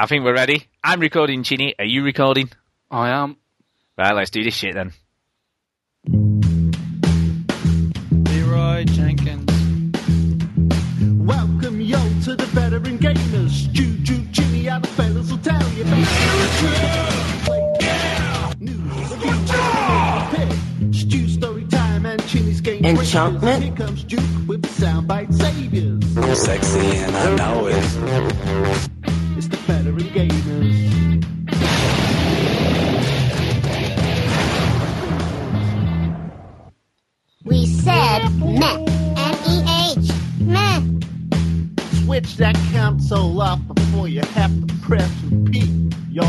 I think we're ready. I'm recording, Chinny. Are you recording? I am. Right, let's do this shit then. Leroy Jenkins. Welcome yo to the veteran gamers. Juju, Jimmy, and the fellas will tell you about News, reviews, Stu story time and Chinny's game. Enchantment? Here comes Duke with the soundbite saviors. I'm sexy and I know it. It's the veteran gamers. We said meh. M-E-H. Meh. Switch that console off before you have to press repeat, yo.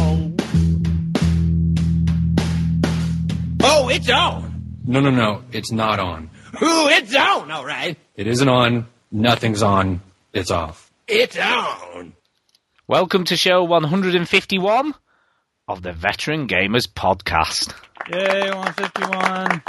Oh, it's on. No, no, no. It's not on. Ooh, it's on, all right. It isn't on. Nothing's on. It's off. It's on. Welcome to show 151 of the Veteran Gamers Podcast. Yay, 151.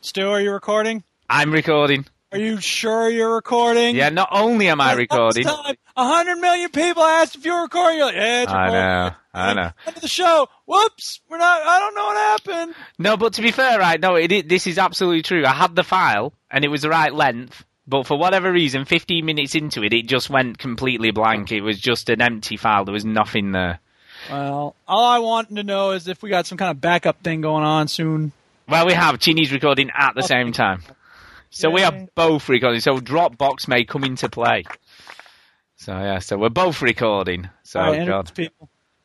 Stu, are you recording? I'm recording. Are you sure you're recording? Yeah, not only am I recording. A hundred million people asked if you're recording. You're like, yeah, it's I know, I know. End of the show. Whoops, we're not. I don't know what happened. No, but to be fair, right? No, it, i- this is absolutely true. I had the file and it was the right length, but for whatever reason, 15 minutes into it, it just went completely blank. It was just an empty file. There was nothing there. Well, all I want to know is if we got some kind of backup thing going on soon. Well, we have Chinny's recording at the same time, so we are both recording. So Dropbox may come into play. So yeah, so we're both recording. So right, God.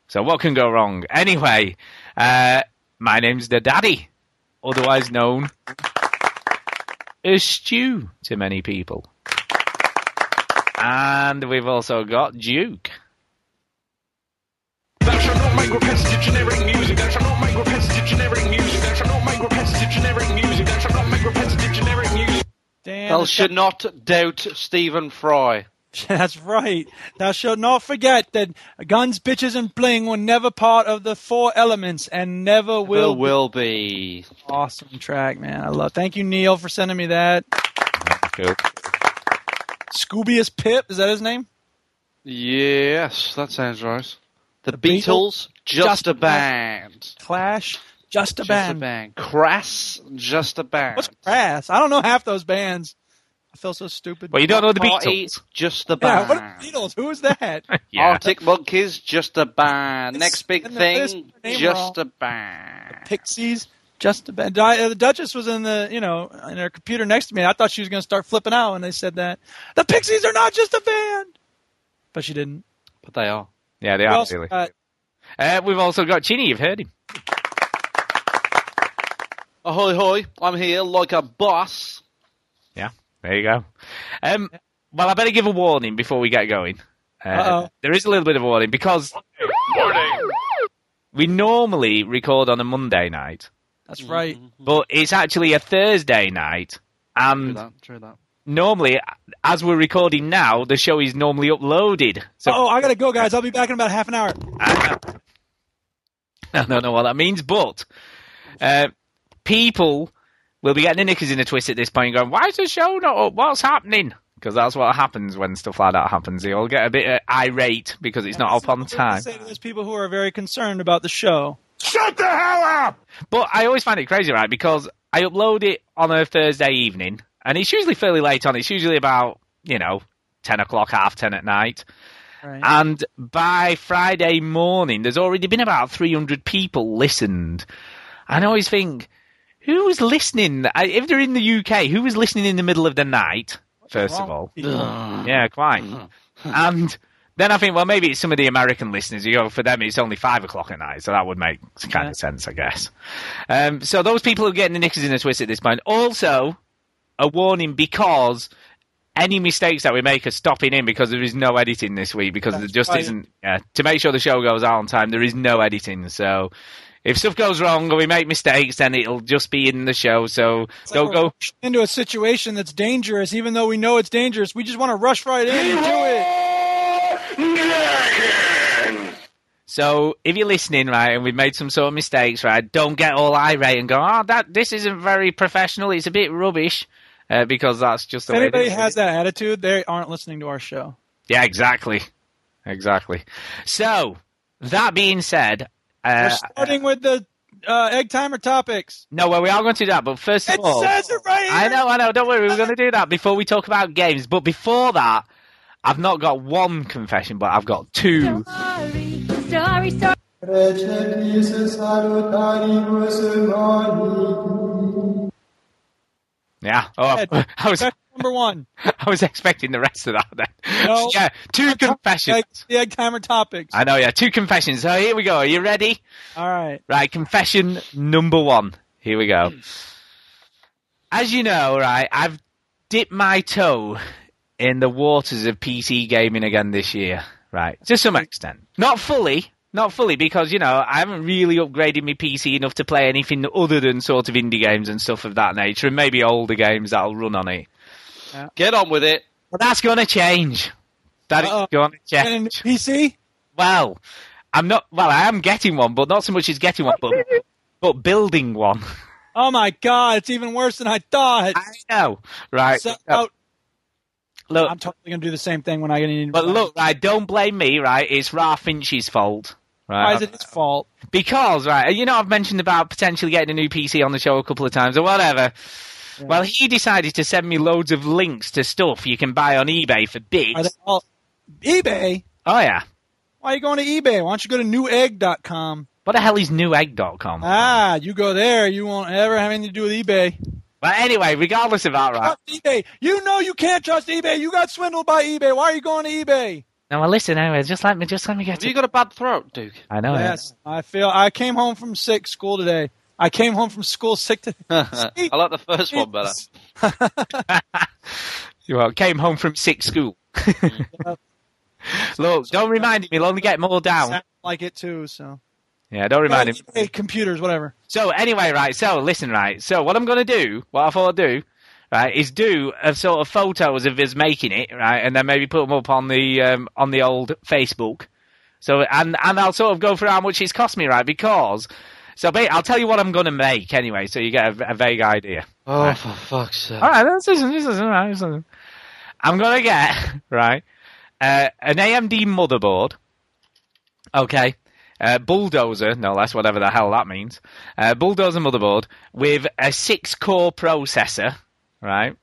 So what can go wrong? Anyway, uh, my name's the Daddy, otherwise known as Stu to many people. And we've also got Duke. Thou shalt not make repetitive generic music. Thou shalt not make repetitive generic music. Thou shalt not make repetitive generic music. Thou shalt not make repetitive generic music. Dan, Thou it's should not doubt Stephen Fry. That's right. Thou shalt not forget that guns, bitches, and bling were never part of the four elements and never will. Will will be. be. Awesome track, man. I love. Thank you, Neil, for sending me that. Cool. Scroobius Pip, is that his name? Yes, that sounds right. The, The Beatles, Beatles, just, just a a band. Clash, just a Just band. a band. Crass, just a band. What's Crass? I don't know half those bands. I feel so stupid. Well, you don't know the Party, Beatles. just a yeah, band. what are the Beatles? Who is that? Yeah. Arctic Monkeys, just a band. It's- Next big and the thing, just a band. Pixies, just a band. Uh, the Duchess was in the, you know, in her computer next to me. I thought she was going to start flipping out when they said that. The Pixies are not just a band, but she didn't. But they are. Yeah, they We are also really. got- Uh, we've also got Chinny. You've heard him. Ahoy hoy, I'm here like a boss. Yeah, there you go. Um, well, I better give a warning before we get going. Uh, there is a little bit of a warning because we normally record on a Monday night, That's right. but it's actually a Thursday night. True And that, true that. normally, as we're recording now, the show is normally uploaded. So oh, I got to go, guys. I'll be back in about half an hour. I, I don't know what that means, but uh, people will be getting the knickers in a twist at this point, going, "Why is the show not up? What's happening?" Because that's what happens when stuff like that happens. You'll get a bit uh, irate because it's not up on That's time. I say to those people who are very concerned about the show. Shut the hell up! But I always find it crazy, right? Because I upload it on a Thursday evening, and it's usually fairly late on. It's usually about you know ten o'clock, half ten at night. Right. And by Friday morning, there's already been about 300 people listened. And I always think, who was listening? If they're in the UK, who was listening in the middle of the night, first of all? Yeah, quite. and then I think, well, maybe it's some of the American listeners. You know, for them, it's only five o'clock at night, so that would make kind Yeah. of sense, I guess. Um, so those people who are getting the knickers in a twist at this point, also a warning because any mistakes that we make are stopping in because there is no editing this week because there just right. isn't. Yeah, to make sure the show goes out on time, there is no editing. So if stuff goes wrong or we make mistakes, then it'll just be in the show. So It's like go into a situation that's dangerous, even though we know it's dangerous. We just want to rush right in and do it. So if you're listening, right, and we've made some sort of mistakes, right, don't get all irate and go, oh, that this isn't very professional. It's a bit rubbish. Uh, because that's just the If way it anybody has that attitude, they aren't listening to our show. Yeah, exactly. Exactly. So, that being said, We're uh, starting with the uh, egg timer topics. no, well, we are going to do that. But first of It all, says it right here. I know, I know. Don't worry, we're going to do that before we talk about games. But before that, I've not got one confession, but I've got two. Story, story. Yeah. Oh, I was, number one. I was expecting the rest of that. Then. No. yeah, two confessions. Egg timer topics. I know. Yeah, two confessions. So here we go. Are you ready? All right. Right, confession number one. Here we go. As you know, right, I've dipped my toe in the waters of PC gaming again this year, right, to some extent. Not fully, not fully, because, you know, I haven't really upgraded my PC enough to play anything other than sort of indie games and stuff of that nature, and maybe older games that'll run on it. Get on with it. But that's going to change. That is Uh-oh. going to And a new change. PC? Well, I'm not, well, I am getting one, but not so much as getting one, but, but building one. Oh my god, it's even worse than I thought. I know, right? So, oh, look, I'm totally gonna do the same thing when I get in. but look, right? Don't blame me, right? It's Ralph Finch's fault, right? why is it his fault? Because, right? You know, I've mentioned about potentially getting a new PC on the show a couple of times or whatever. Well, he decided to send me loads of links to stuff you can buy on eBay for Are bits. they all eBay? Oh yeah. Why are you going to eBay? Why don't you go to newegg.com? What the hell is newegg.com? Ah, you go there. You won't ever have anything to do with eBay. But anyway, regardless of that, right? eBay. You know you can't trust eBay. You got swindled by eBay. Why are you going to eBay? Now, well, listen, anyway, just let me, just let me get Have to. you got a bad throat, Duke? I know. yeah. Yes, I feel. I came home from sick school today. I came home from school sick today. I like the first one better. You well, came home from sick school. Look, don't remind him. He'll only get more down. Sound like it too. So Yeah, don't remind him. Hey, computers, whatever. So anyway, right. So listen, right. So what I'm going to do, what I thought I'd do, right, is do a sort of photos of us making it, right, and then maybe put them up on the um, on the old Facebook. So and and I'll sort of go through how much it's cost me, right? Because so ba- I'll tell you what I'm going to make anyway, so you get a, a vague idea. Oh, for fuck's sake. All right, let's listen. This is all right. listen. I'm gonna get right uh, an AMD motherboard. Okay, uh, bulldozer, no less, whatever the hell that means. Uh, bulldozer motherboard with a six-core processor, right,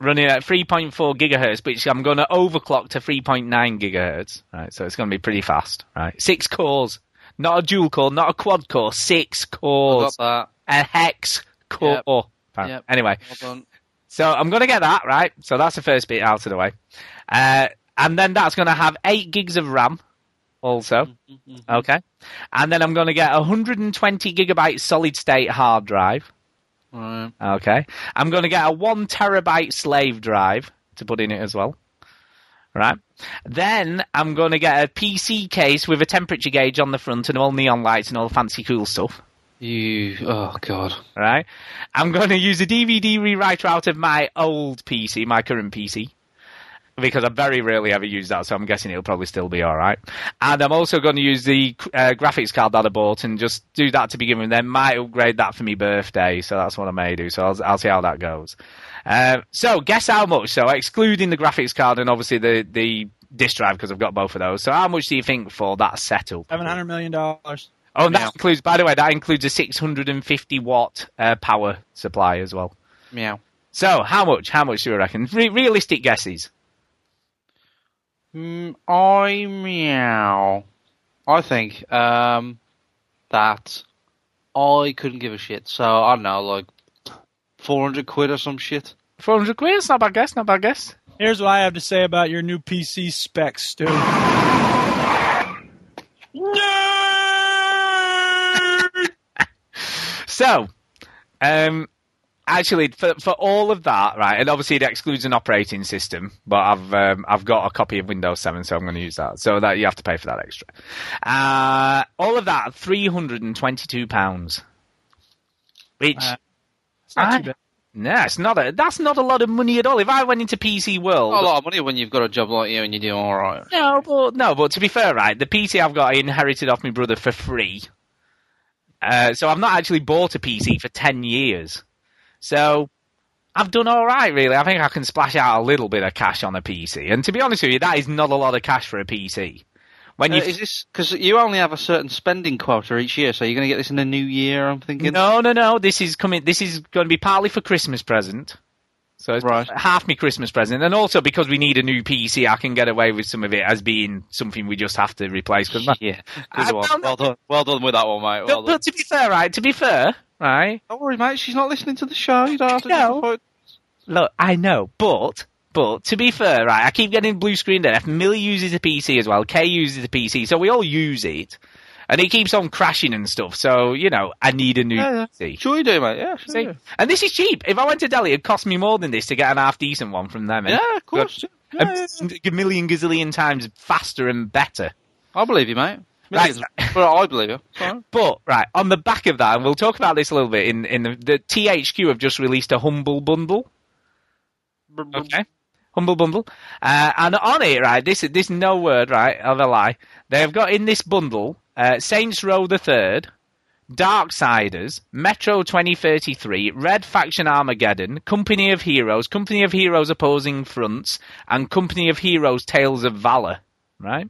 running at 3.4 gigahertz, which I'm going to overclock to 3.9 gigahertz. Right, so it's going to be pretty fast. Right, six cores, not a dual core, not a quad core, six I cores, a hex core. Right, Yep. Anyway. Well so I'm going to get that, right? So that's the first bit out of the way. Uh, and then that's going to have 8 gigs of RAM also. Mm-hmm, mm-hmm. Okay. And then I'm going to get a 120 gigabyte solid state hard drive. Right. Okay. I'm going to get a 1 terabyte slave drive to put in it as well. Right. Then I'm going to get a PC case with a temperature gauge on the front and all neon lights and all the fancy cool stuff You. Oh, God. right? I'm going to use a DVD rewriter out of my old PC, my current PC, because I very rarely ever use that, so I'm guessing it'll probably still be all right. And I'm also going to use the uh, graphics card that I bought and just do that to begin with. Then might upgrade that for my birthday, so that's what I may do. So I'll, I'll see how that goes. Uh, so guess how much? So excluding the graphics card and obviously the the disk drive because I've got both of those. So how much do you think for that setup? Seven hundred million dollars. Oh, and that Meow. includes, by the way, that includes a 650 watt uh, power supply as well. Meow. So, how much? How much do you reckon? Re- realistic guesses. Mm, I meow. I think um, that I couldn't give a shit. So I don't know, like four hundred quid or some shit. 400 quid? It's not a bad guess, not a bad guess. Here's what I have to say about your new PC specs, Stu. So, um, actually, for for all of that, right, and obviously it excludes an operating system, but I've um, I've got a copy of Windows 7, so I'm going to use that. So that you have to pay for that extra. Uh, all of that, 322 pounds. Which, Uh, It's not I- too bad. no, it's not a, that's not a lot of money at all. If I went into PC World, Not a lot of money when you've got a job like you and you're doing all right. No, but no, but to be fair, right, the PC I've got I inherited off my brother for free. Uh, so I've not actually bought a PC for ten years. So I've done all right, really. I think I can splash out a little bit of cash on a PC. And to be honest with you, that is not a lot of cash for a PC. when Uh, you is this because you only have a certain spending quota each year? So you're going to get this in the new year? I'm thinking. No, no, no. This is coming. This is going to be partly for Christmas present. So it's Right. half my Christmas present, and also because we need a new PC, I can get away with some of it as being something we just have to replace. Cause Yeah. I- Good one. no, no. Well done. Well done with that one, mate. Well done. but to be fair, right? To be fair, right? Don't worry, mate. She's not listening to the show. You don't have to. No. Look, I know, but but to be fair, right? I keep getting blue screen death. Millie uses a PC as well. Kay uses a PC, so we all use it, and it keeps on crashing and stuff. So you know, I need a new Yeah, yeah. PC. Sure you do, mate. Yeah, sure. See? you do. And this is cheap. If I went to Delhi, it'd cost me more than this to get an half decent one from them. And Yeah, of course. a, a million gazillion times faster and better. I believe you, mate. Right. Millions. But I believe you. Sorry. But right on the back of that, and we'll talk about this a little bit. In in the, the THQ have just released a humble bundle. Okay. Humble bundle, uh, and on it, right, this this no word, right, of a lie. They have got in this bundle uh, Saints Row the Third, Darksiders, Metro 2033, Red Faction Armageddon, Company of Heroes, Company of Heroes Opposing Fronts, and Company of Heroes Tales of Valor. Right.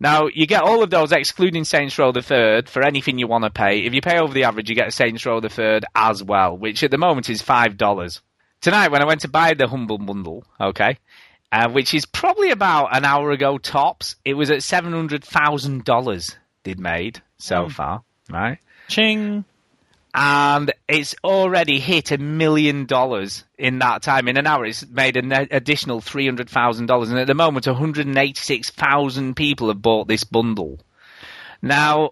Now you get all of those excluding Saints Row the Third for anything you want to pay. If you pay over the average, you get Saints Row the Third as well, which at the moment is five dollars. Tonight, when I went to buy the Humble Bundle, okay, uh, which is probably about an hour ago tops, it was at seven hundred thousand dollars they'd made so mm. far, right? Ching. and it's already hit a million dollars in that time. In an hour, it's made an additional three hundred thousand dollars, and at the moment, one hundred and eighty-six thousand people have bought this bundle. Now,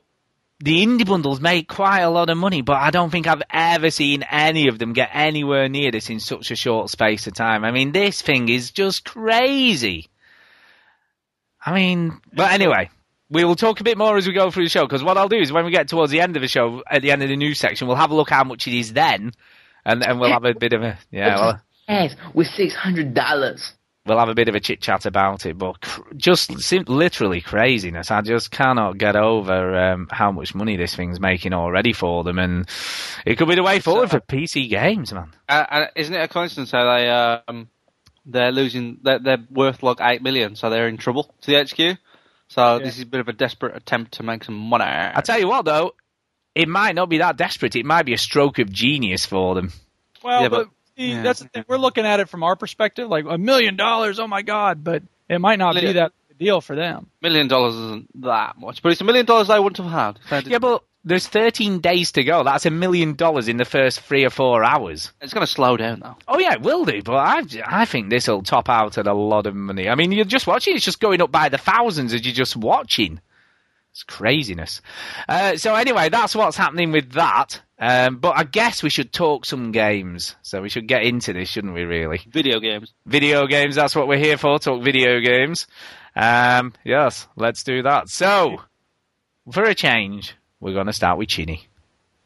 the indie bundles make quite a lot of money, but I don't think I've ever seen any of them get anywhere near this in such a short space of time. I mean, this thing is just crazy. I mean, but anyway, we will talk a bit more as we go through the show because what I'll do is when we get towards the end of the show, at the end of the news section, we'll have a look how much it is then, and and we'll have a bit of a yeah, well, Ass with six hundred dollars. we'll have a bit of a chit chat about it. But cr- just sim- literally craziness. I just cannot get over um, how much money this thing's making already for them, and it could be the way forward for PC games, man. Uh, and isn't it a coincidence how they um they're losing they're, they're worth like eight million, so they're in trouble to the HQ. So this is a bit of a desperate attempt to make some money. I tell you what, though, it might not be that desperate. It might be a stroke of genius for them. Well, Yeah, but, but- see, yeah. that's the thing. We're looking at it from our perspective, like a million dollars. Oh my god! But it might not be that deal for them. Million dollars isn't that much, but it's a million dollars they wouldn't have had. if they did- Yeah, but there's 13 days to go. That's a million dollars in the first three or four hours. It's going to slow down though. Oh yeah, it will do. But I, I think this will top out at a lot of money. I mean, you're just watching; it's just going up by the thousands as you're just watching. It's craziness. Uh, so anyway, that's what's happening with that. Um, but I guess we should talk some games. So we should get into this, shouldn't we? Really, Video games. video games. That's what we're here for. Talk video games. Um, yes, let's do that. So, for a change, we're going to start with Chinny.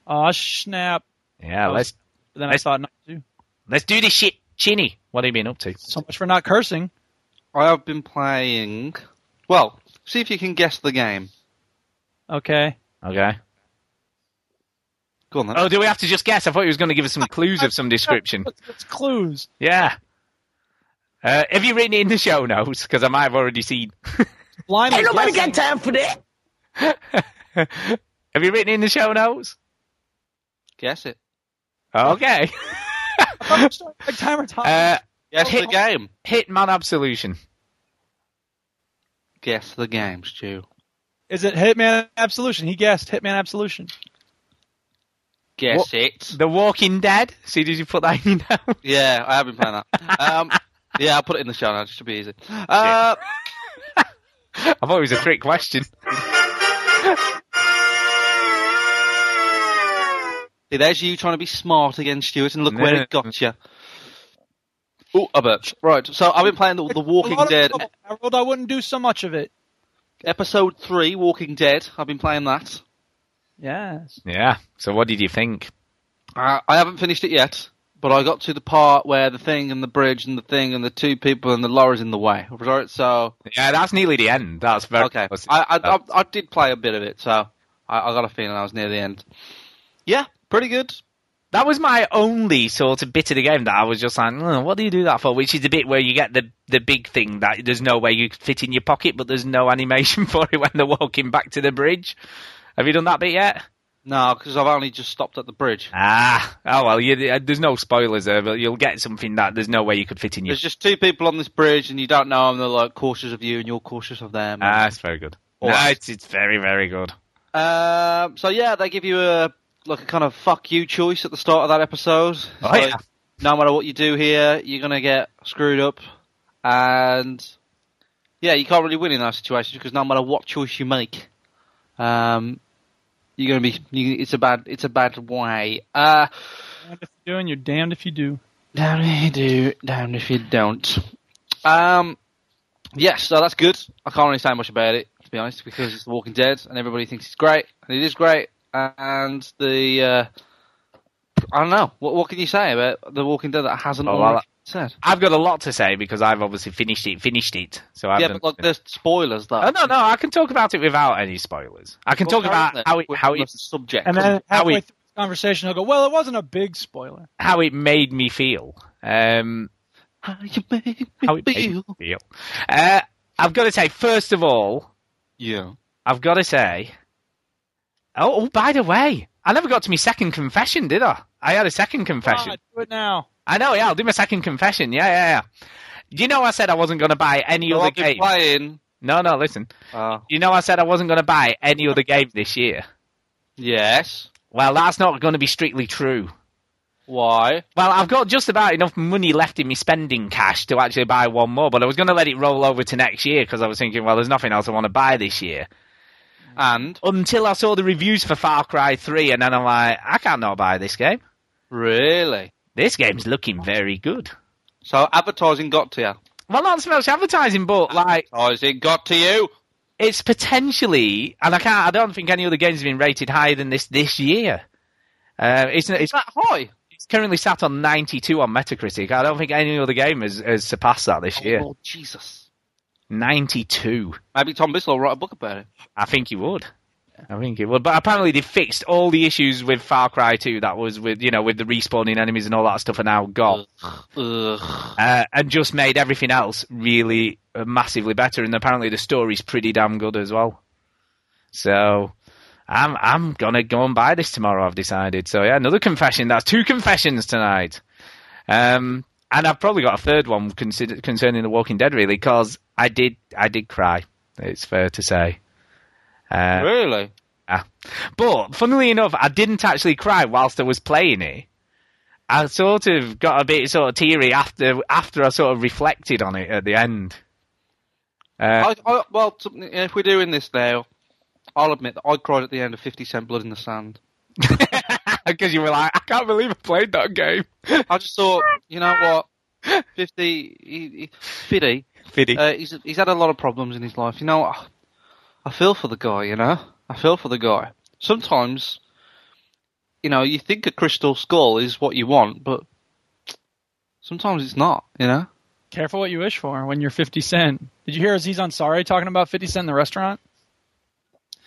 Oh snap! Yeah, Oh, let's then I Let's- thought not to. let's do this shit, Chinny. What have you been up to? So much for not cursing. I have been playing. Well, see if you can guess the game. Okay. Okay. Go on then. Oh, do we have to just guess? I thought he was going to give us some clues of some description. It's, it's clues. Yeah. Uh, have you written it in the show notes? Because I might have already seen. Blindly Ain't nobody guessing. got time for that. have you written in the show notes? Guess it. Okay. Like timer time. Uh, Guess Hit- the game. Hitman Absolution. Guess the game, Stu. Is it Hitman Absolution? He guessed Hitman Absolution. Guess What- it. The Walking Dead. See, did you put that in your notes? Yeah, I have been playing that. Um, yeah, I'll put it in the show notes just to be easy. Uh, I thought it was a trick question. See, there's you trying to be smart again, Stuart, and look where it got you. Oh, I bet. Right, so I've been playing the, the Walking A lot of Dead trouble, Harold, I wouldn't do so much of it. episode three. Walking Dead. I've been playing that. Yes. Yeah. So what did you think? Uh, I haven't finished it yet, but I got to the part where the thing and the bridge and the thing and the two people and the lorry's in the way. Right, so Yeah, that's nearly the end. That's very okay. I, I, I I did play a bit of it, so I, I got a feeling I was near the end. Yeah, pretty good. That was my only sort of bit of the game that I was just like, "Oh, what do you do that for? Which is the bit where you get the the big thing that there's no way you fit in your pocket, but there's no animation for it when they're walking back to the bridge. Have you done that bit yet? No, because I've only just stopped at the bridge. Ah, oh well, you, uh, there's no spoilers there, but you'll get something that there's no way you could fit in your. There's just two people on this bridge, and you don't know them. They're like cautious of you, and you're cautious of them. Ah, it's very good. No, it's, it's very very good. Um, so yeah, they give you a like a kind of fuck you choice at the start of that episode. It's Oh, like, yeah. No matter what you do here, you're gonna get screwed up, and yeah, you can't really win in those situations because no matter what choice you make, um, you're gonna be. You, it's a bad. It's a bad way. Uh, Damned if you do, and you're damned if you do. Damned if you do, down if you don't. Um, yes, so that's good. I can't really say much about it, to be honest, because it's The Walking Dead, and everybody thinks it's great, and it is great. And the, uh, I don't know, what, what can you say about The Walking Dead that hasn't Oh, already well, said? I've got a lot to say because I've obviously finished it. Finished it. So I've Yeah, but like there's spoilers though. Oh no, no, I can talk about it without any spoilers. I can Well, talk about then how it how the it subject. And then How halfway we- through the conversation, I'll go, "Well, it wasn't a big spoiler." how it made me feel. Um, How you make me how it made me feel. Uh, I've got to say, first of all, Yeah. I've got to say. Oh, oh, by the way, I never got to my second confession, did I? I had a second confession. Ah, do it now. I know, yeah, I'll do my second confession. Yeah, yeah, yeah. Do you know I said I wasn't going to buy any So other I've game? playing. No, no, listen. Uh, You know I said I wasn't going to buy any other game this year. yes. Well, that's not going to be strictly true. Why? Well, I've got just about enough money left in my spending cash to actually buy one more, but I was going to let it roll over to next year because I was thinking, well, there's nothing else I want to buy this year. And Until I saw the reviews for Far Cry 3, and then I'm like, I can't not buy this game. really. This game's looking very good. So advertising got to you. Well, not so much advertising, but like Advertising got to you. it's potentially, and I can't, I don't think any other games have been rated higher than this this year. Uh, it's it's Is that high? it's currently sat on 92 on Metacritic. I don't think any other game has, has surpassed that this year. Oh, Jesus. 92. Maybe Tom Bissell will write a book about it. I think he would. I think he would. But apparently they fixed all the issues with Far Cry 2 that was with, you know, with the respawning enemies and all that stuff are now gone. Ugh. Uh, and just made everything else really uh, massively better. And apparently the story's pretty damn good as well. So I'm I'm gonna go and buy this tomorrow. I've decided. So yeah, another confession. That's two confessions tonight. Um, and I've probably got a third one consider- concerning The Walking Dead, really, because I did I did cry. It's fair to say. Uh, really? yeah. But funnily enough, I didn't actually cry whilst I was playing it. I sort of got a bit sort of teary after after I sort of reflected on it at the end. Uh, I, I, well, if we're doing this now, I'll admit that I cried at the end of 50 Cent Blood in the Sand. because you were like, I can't believe I played that game. I just thought, you know what? 50, he, he, 50, Fiddy. uh, he's, he's had a lot of problems in his life. You know, I, I feel for the guy, you know? I feel for the guy. Sometimes, you know, you think a crystal skull is what you want, but sometimes it's not, you know? Careful what you wish for when you're 50 Cent. Did you hear Aziz Ansari talking about 50 Cent in the restaurant?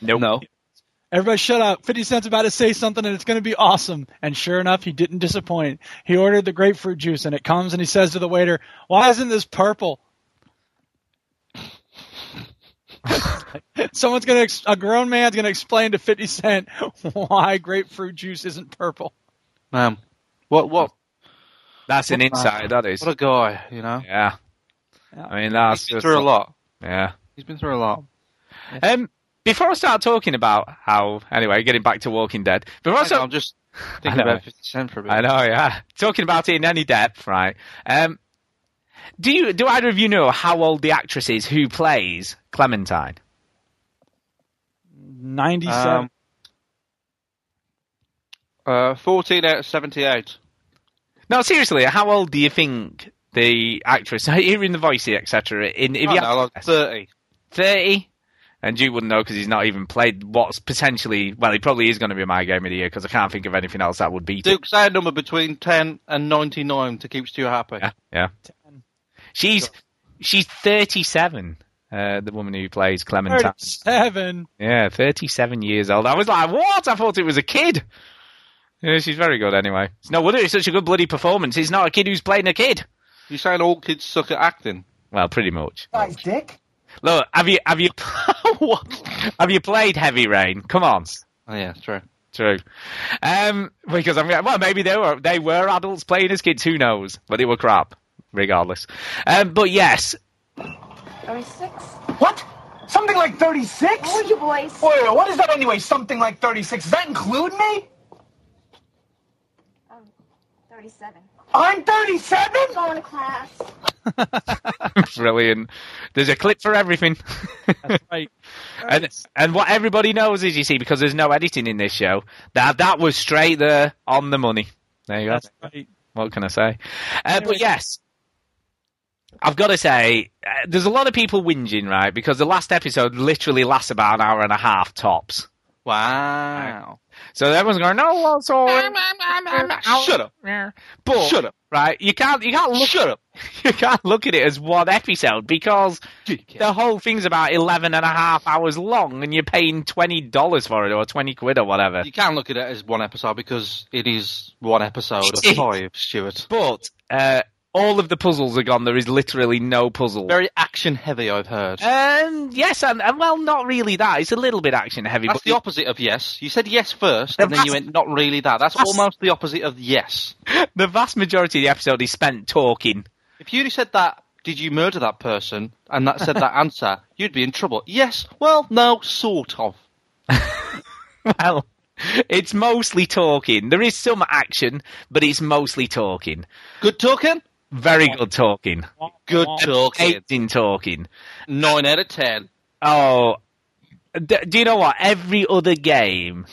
nope. No. Everybody shut up. 50 Cent's about to say something and it's going to be awesome. And sure enough, he didn't disappoint. He ordered the grapefruit juice and it comes and he says to the waiter, why isn't this purple? Someone's going to, ex- a grown man's going to explain to 50 Cent why grapefruit juice isn't purple. Man, what, what, That's an insight. That is. what a guy, you know? Yeah. Yeah. I mean, that's He's been just through a lot. Yeah. He's been through a lot. Um, before I start talking about how, anyway, getting back to Walking Dead. Before I Hang on, start, I'm just thinking about 50 Cent for a bit. I know, yeah. Talking about it in any depth, right? Um, do you do either of you know how old the actress is who plays Clementine? 97. Um, uh, 14 out of 78. No, seriously, how old do you think the actress, hearing the voice, etc., in if I you don't like 30. thirty, and you wouldn't know because he's not even played what's potentially well, he probably is going to be my game of the year because I can't think of anything else that would beat it. Duke, number between 10 and 99 to keep Stu happy. Yeah, yeah. She's she's thirty-seven. Uh, the woman who plays Clementine. 37. Yeah, 37 years old. I was like, what? I thought it was a kid. Yeah, she's very good anyway. It's no wonder it's such a good bloody performance. He's not a kid who's playing a kid. You're saying all kids suck at acting? Well, pretty much. Nice dick. Look, have you have you have you played Heavy Rain? Come on. Oh yeah, true. True. Um, because I'm well, maybe they were they were adults playing as kids. Who knows? But they were crap, regardless. Um, but yes, 36. What? Something like 36? How are you boys? Wait, wait, what is that anyway? Something like 36. Does that include me? Um, 37. I'm 37? Going to class. brilliant. There's a clip for everything. That's right. and and what everybody knows is, you see, because there's no editing in this show, that that was straight there on the money. There you go. That's right. What can I say? Uh, but yes, I've got to say, uh, there's a lot of people whinging, right? Because the last episode literally lasts about an hour and a half tops. Wow. So that everyone's going, no, well, so Shut up. But Shut up. right, you can't you can't look Shut up. you can't look at it as one episode because the whole thing's about 11 and a half hours long and you're paying $20 for it or 20 quid or whatever. You can look at it as one episode because it is one episode of five, Stuart. But uh, all of the puzzles are gone. There is literally no puzzle. Very action heavy, I've heard. Um, yes, and, and well, not really that. It's a little bit action heavy. That's but the opposite of yes. You said yes first, and then you went not really that. That's That's- almost the opposite of yes. the vast majority of the episode is spent talking. If you'd said that, did you murder that person, and that said that answer, you'd be in trouble. Yes, well, no, sort of. Well, it's mostly talking. There is some action, but it's mostly talking. Good talking? Very good talking. Good talking. Amazing talking. Nine out of ten. Oh, d- do you know what? Every other game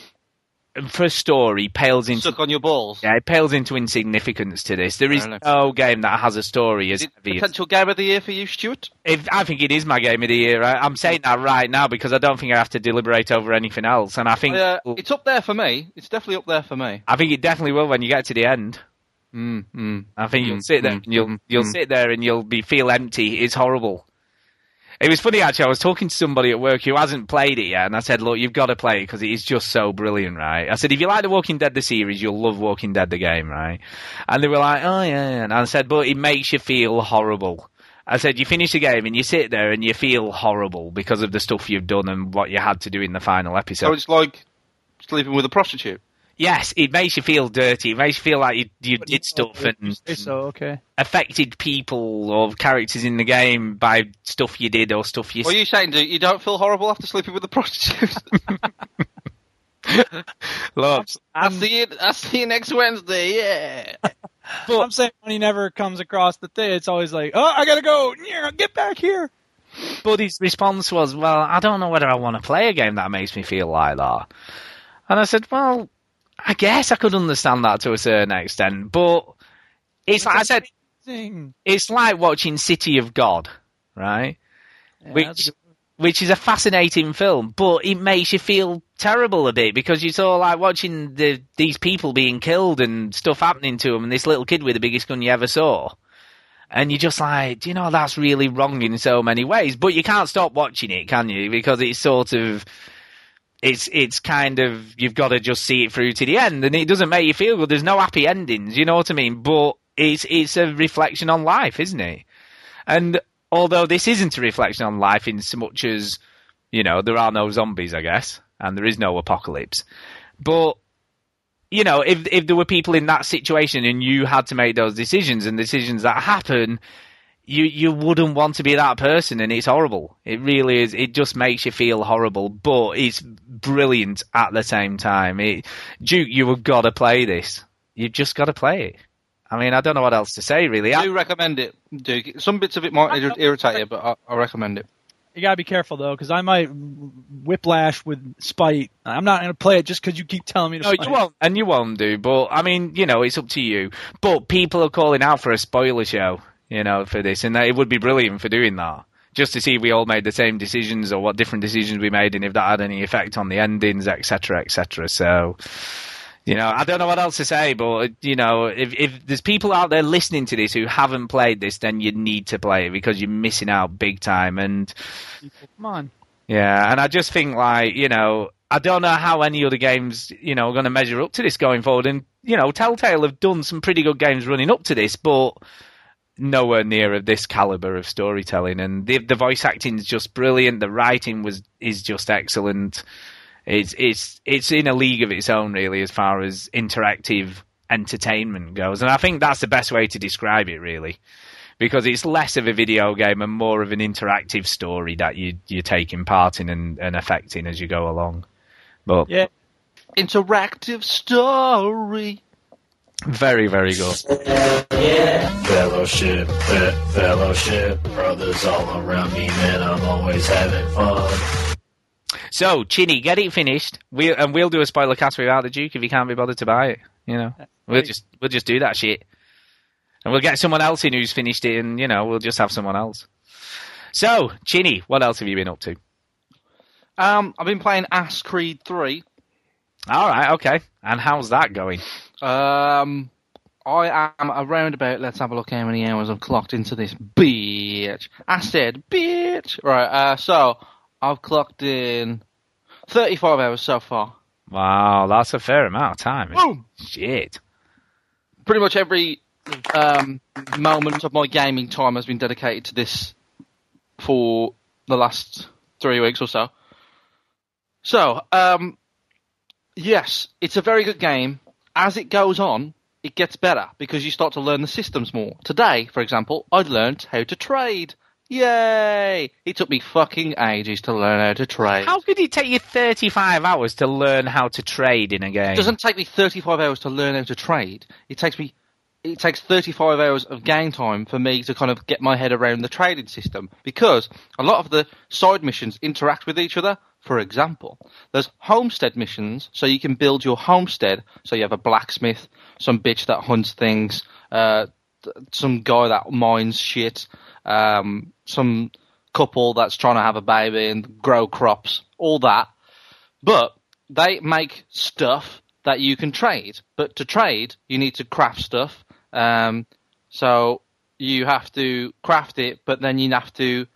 for story pales into Suck on your balls. yeah, it pales into insignificance to this. There is no game that has a story as Is it heavy potential game of the year for you, Stuart? If, I think it is my game of the year. I, I'm saying that right now because I don't think I have to deliberate over anything else, and I think Uh, it's up there for me. It's definitely up there for me. I think it definitely will when you get to the end. Mm, mm. I think you'll Mm, sit there, mm, and you'll you'll sit there and you'll be feel empty. It's horrible. It was funny actually. I was talking to somebody at work who hasn't played it yet, and I said, "Look, you've got to play it because it is just so brilliant, right?" I said, "If you like The Walking Dead the series, you'll love Walking Dead the game, right?" And they were like, "Oh yeah," yeah. and I said, "But it makes you feel horrible." I said, "You finish the game and you sit there and you feel horrible because of the stuff you've done and what you had to do in the final episode." So it's like sleeping with a prostitute. Yes, it makes you feel dirty. It makes you feel like you, you did stuff and so okay. affected people or characters in the game by stuff you did or stuff you. What are you saying? Do you don't feel horrible after sleeping with the prostitute? Look, I'll see you. I'll see you next Wednesday. Yeah. but, I'm saying when he never comes across the thing, it's always like, oh, I gotta go. Yeah, Get back here. but his response was, "Well, I don't know whether I want to play a game that makes me feel like that." And I said, "Well, I guess I could understand that to a certain extent, but it's like I said, it's like watching City of God, right? Yeah, which which is a fascinating film, but it makes you feel terrible a bit because you saw like watching the these people being killed and stuff happening to them, and this little kid with the biggest gun you ever saw, and you're just like, do you know that's really wrong in so many ways, but you can't stop watching it, can you? Because it's sort of it's it's kind of you've got to just see it through to the end, and it doesn't make you feel good. There's no happy endings, you know what I mean? But it's it's a reflection on life, isn't it? And although this isn't a reflection on life in so much as you know there are no zombies, I guess, and there is no apocalypse, but you know if if there were people in that situation and you had to make those decisions and decisions that happen. You you wouldn't want to be that person, and it's horrible. It really is. It just makes you feel horrible, but it's brilliant at the same time. It, Duke, you have got to play this. You've just got to play it. I mean, I don't know what else to say, really. I I, do recommend it, Duke. Some bits of it might ir- irritate you, but I, I recommend it. You gotta be careful though, because I might whiplash with spite. I'm not gonna play it just because you keep telling me to. No, play you won't, and you won't do. But I mean, you know, it's up to you. But people are calling out for a spoiler show, you know, for this, and it would be brilliant for doing that, just to see if we all made the same decisions or what different decisions we made, and if that had any effect on the endings, etc., etc. So. You know, I don't know what else to say, but you know, if if there's people out there listening to this who haven't played this, then you need to play it because you're missing out big time. And Come on. yeah, and I just think like you know, I don't know how any other games, you know, are going to measure up to this going forward. And you know, Telltale have done some pretty good games running up to this, but nowhere near of this caliber of storytelling. And the the voice acting is just brilliant. The writing was is just excellent. It's it's it's in a league of its own, really, as far as interactive entertainment goes. And I think that's the best way to describe it, really, because it's less of a video game and more of an interactive story that you you're taking part in and, and affecting as you go along. But Yeah. Interactive story. Very very good. Fellowship, fe- fellowship, brothers all around me, man. I'm always having fun. So, Chinny, get it finished. We and we'll do a spoiler cast without the Duke if you can't be bothered to buy it. You know, we'll just we'll just do that shit, and we'll get someone else in who's finished it, and you know, we'll just have someone else. So, Chinny, what else have you been up to? Um, I've been playing Ass Creed 3. All right, okay. And how's that going? Um, I am around about, let's have a look how many hours I've clocked into this bitch. I said bitch. Right, uh, so I've clocked in 35 hours so far. Wow, that's a fair amount of time. Boom. Shit. Pretty much every um, moment of my gaming time has been dedicated to this for the last three weeks or so. So, um, yes, it's a very good game. As it goes on, it gets better because you start to learn the systems more. Today, for example, I learned how to trade. Yay! It took me fucking ages to learn how to trade. How could it take you 35 hours to learn how to trade in a game? It doesn't take me 35 hours to learn how to trade. It takes me it takes 35 hours of game time for me to kind of get my head around the trading system because a lot of the side missions interact with each other. For example, there's homestead missions, so you can build your homestead. So you have a blacksmith, some bitch that hunts things, uh, th- some guy that mines shit, um, some couple that's trying to have a baby and grow crops, all that. But they make stuff that you can trade. But to trade, you need to craft stuff. Um, so you have to craft it, but then you have to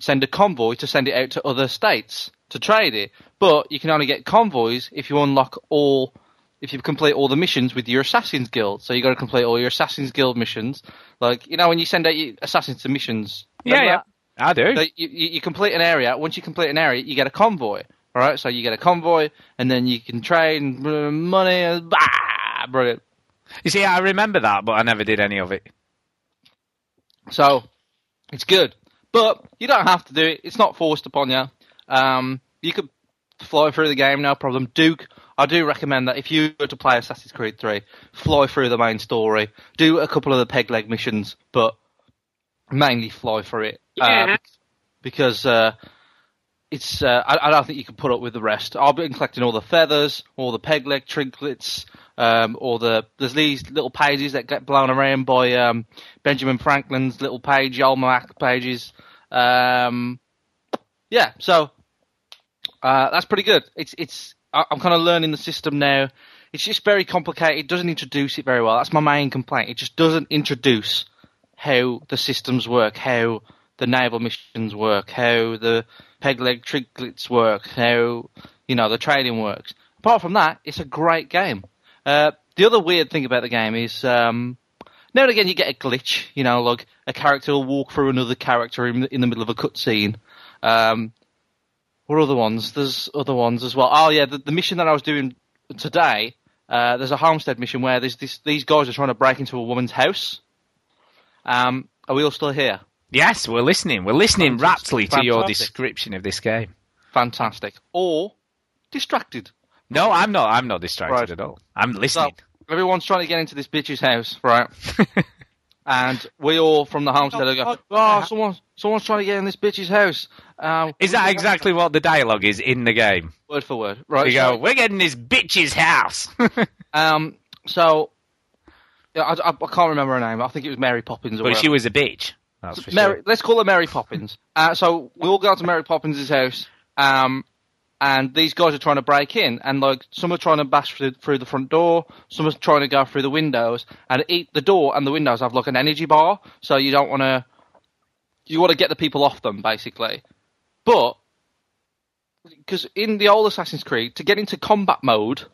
send a convoy to send it out to other states to trade it. But you can only get convoys if you unlock all, if you complete all the missions with your Assassin's Guild. So you got to complete all your Assassin's Guild missions. Like you know when you send out your assassins to missions. Yeah, yeah. that? I do. So you, you, complete an area. Once you complete an area, you get a convoy. All right, so you get a convoy, and then you can trade and money. And, bah, brilliant. You see, I remember that, but I never did any of it. So it's good, but you don't have to do it. It's not forced upon you. Um, you could fly through the game, no problem. Duke, I do recommend that if you were to play Assassin's Creed 3, fly through the main story, do a couple of the peg leg missions, but mainly fly through it. Yeah. Uh, because uh, it's uh, I, I don't think you can put up with the rest. I've been collecting all the feathers, all the peg leg trinkets, um, all the there's these little pages that get blown around by um, Benjamin Franklin's little page, almanac pages. Um, yeah, so uh, that's pretty good. It's it's I'm kind of learning the system now. It's just very complicated. It doesn't introduce it very well. That's my main complaint. It just doesn't introduce how the systems work, how the naval missions work, how the peg leg trinkets work, how you know the trading works. Apart from that, it's a great game. Uh, the other weird thing about the game is um, now and again you get a glitch. You know, like a character will walk through another character in, in the middle of a cutscene. Um, what other ones? There's other ones as well. Oh yeah, the, the mission that I was doing today. Uh, there's a homestead mission where there's this, these guys are trying to break into a woman's house. Um, are we all still here? Yes, we're listening. We're listening raptly to your Fantastic. description of this game. Fantastic. Or distracted. No, I'm not. I'm not distracted Right. at all. I'm So listening. everyone's trying to get into this bitch's house, right? and we all from the homestead are go, oh, someone, someone's trying to get in this bitch's house. Um, Is that exactly what the dialogue is in the game? word for word? Right. You so- go, we're getting this bitch's house. Um, so yeah, I, I, I can't remember her name. I think it was Mary Poppins. Or but she was a bitch. That's for Mary, sure. let's call her Mary Poppins. Uh, so we all go to Mary Poppins' house, um, and these guys are trying to break in, and like some are trying to bash through, through the front door, some are trying to go through the windows, and eat the door and the windows have like an energy bar, so you don't want to, you want to get the people off them basically. But because in the old Assassin's Creed, to get into combat mode,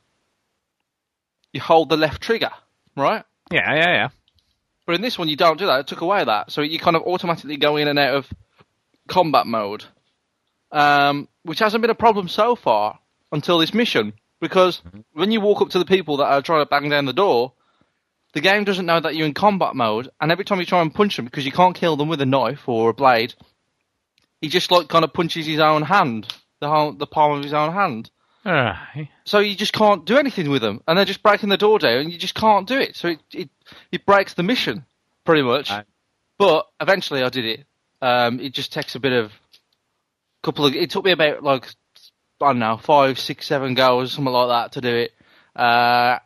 you hold the left trigger, right? Yeah, yeah, yeah. But in this one, you don't do that. It took away that, so you kind of automatically go in and out of combat mode, um, which hasn't been a problem so far until this mission. Because when you walk up to the people that are trying to bang down the door, the game doesn't know that you're in combat mode, and every time you try and punch them, because you can't kill them with a knife or a blade, he just like kind of punches his own hand, the whole, the palm of his own hand. Alright. So you just can't do anything with them, and they're just breaking the door down, and you just can't do it. So it it, it breaks the mission pretty much. But eventually, I did it. Um, it just takes a bit of couple of. It took me about like I don't know five, six, seven goes, something like that, to do it. Uh,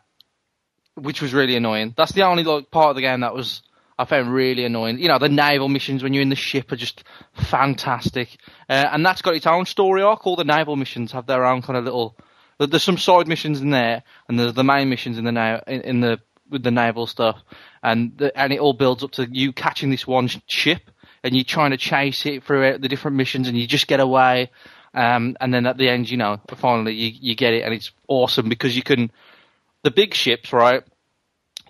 which was really annoying. That's the only like part of the game that was I found really annoying. You know, the naval missions when you're in the ship are just fantastic, uh, and that's got its own story arc. All the naval missions have their own kind of little. There's some side missions in there, and there's the main missions in the na- in, in the with the naval stuff, and the, and it all builds up to you catching this one sh- ship, and you're trying to chase it throughout the different missions, and you just get away, um, and then at the end, you know, finally you you get it, and it's awesome because you can the big ships, right?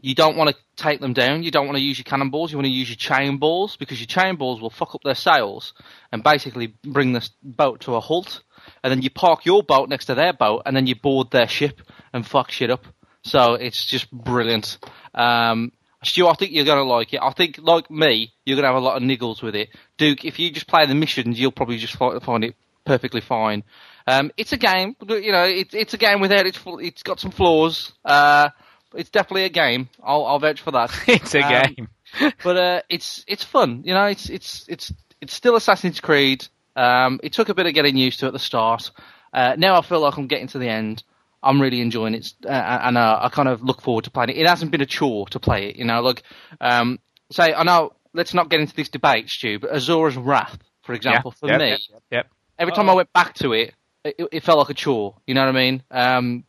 You don't want to take them down. You don't want to use your cannonballs. You want to use your chain balls because your chain balls will fuck up their sails and basically bring this boat to a halt. And then you park your boat next to their boat, and then you board their ship and fuck shit up. So it's just brilliant. Um, Stu, I think you're gonna like it. I think, like me, you're gonna have a lot of niggles with it. Duke, if you just play the missions, you'll probably just find it perfectly fine. Um, it's a game, you know. It's it's a game without its it's got some flaws. Uh, it's definitely a game. I'll I'll vouch for that. It's a Um, game. but uh, it's it's fun. You know, it's it's it's it's still Assassin's Creed. Um, it took a bit of getting used to at the start. Uh, now I feel like I'm getting to the end. I'm really enjoying it, uh, and uh, I kind of look forward to playing it. It hasn't been a chore to play it. You know, like um, say I know. Let's not get into this debate, Stu. But Asura's Wrath, for example, for yep, me, yep, yep. every time I went back to it, it, it felt like a chore. You know what I mean? Um,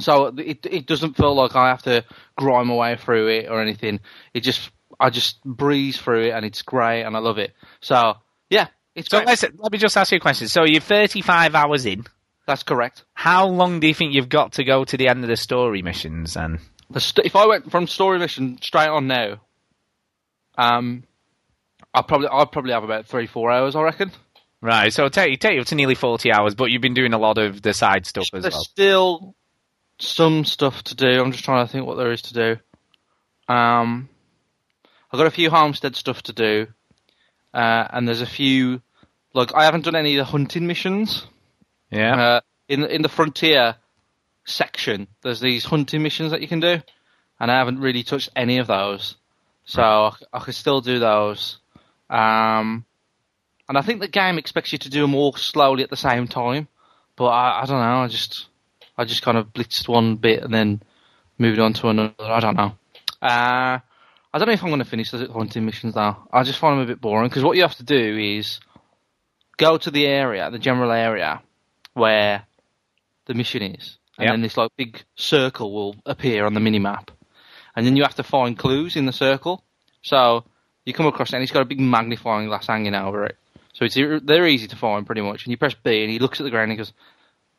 so it it doesn't feel like I have to grind my way through it or anything. It just I just breeze through it and it's great and I love it. So yeah, it's So great. listen, let me just ask you a question. So you're 35 hours in. That's correct. How long do you think you've got to go to the end of the story missions? And The st- if I went from story mission straight on now, um, I probably I'd probably have about three four hours. I reckon. right, so take you take you up to nearly 40 hours, but you've been doing a lot of the side stuff as well. There's still some stuff to do. I'm just trying to think what there is to do. Um, I've got a few homestead stuff to do, uh, and there's a few. Like I haven't done any of the hunting missions. Yeah. Uh, in the- in the frontier section, there's these hunting missions that you can do, and I haven't really touched any of those. So I, I could still do those. Um, and I think the game expects you to do them all slowly at the same time, but I, I don't know. I just I just kind of blitzed one bit and then moved on to another. I don't know. Uh, I don't know if I'm going to finish the hunting missions though. I just find them a bit boring because what you have to do is go to the area, the general area where the mission is, and Yep. then this like big circle will appear on the mini map, and then you have to find clues in the circle. So you come across it, and it's got a big magnifying glass hanging over it. So it's they're easy to find pretty much. And you press B, and he looks at the ground and he goes,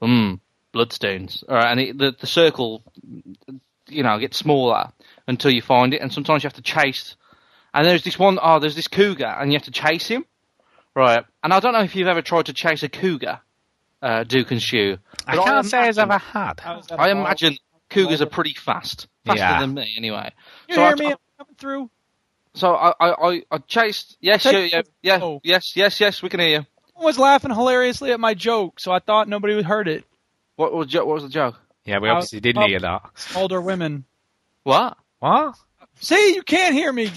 "Hmm, bloodstones." All right, and it, the the circle, you know, gets smaller until you find it, and sometimes you have to chase. And there's this one, oh, there's this cougar, and you have to chase him. Right, and I don't know if you've ever tried to chase a cougar, uh, Duke and Stu. I can't say I've ever had. I imagine cougars are pretty fast, faster Yeah. than me anyway. You so hear I, me? I'm coming through. So I, I, I, I chased. Yes, Take- yeah, yeah, yeah, Oh. yes, yes, yes. We can hear you. Someone was laughing hilariously at my joke, so I thought nobody would heard it. What was jo- what was the joke? Yeah, we Uh, obviously didn't oh. hear that. Older women. What? What? See, you can't hear me.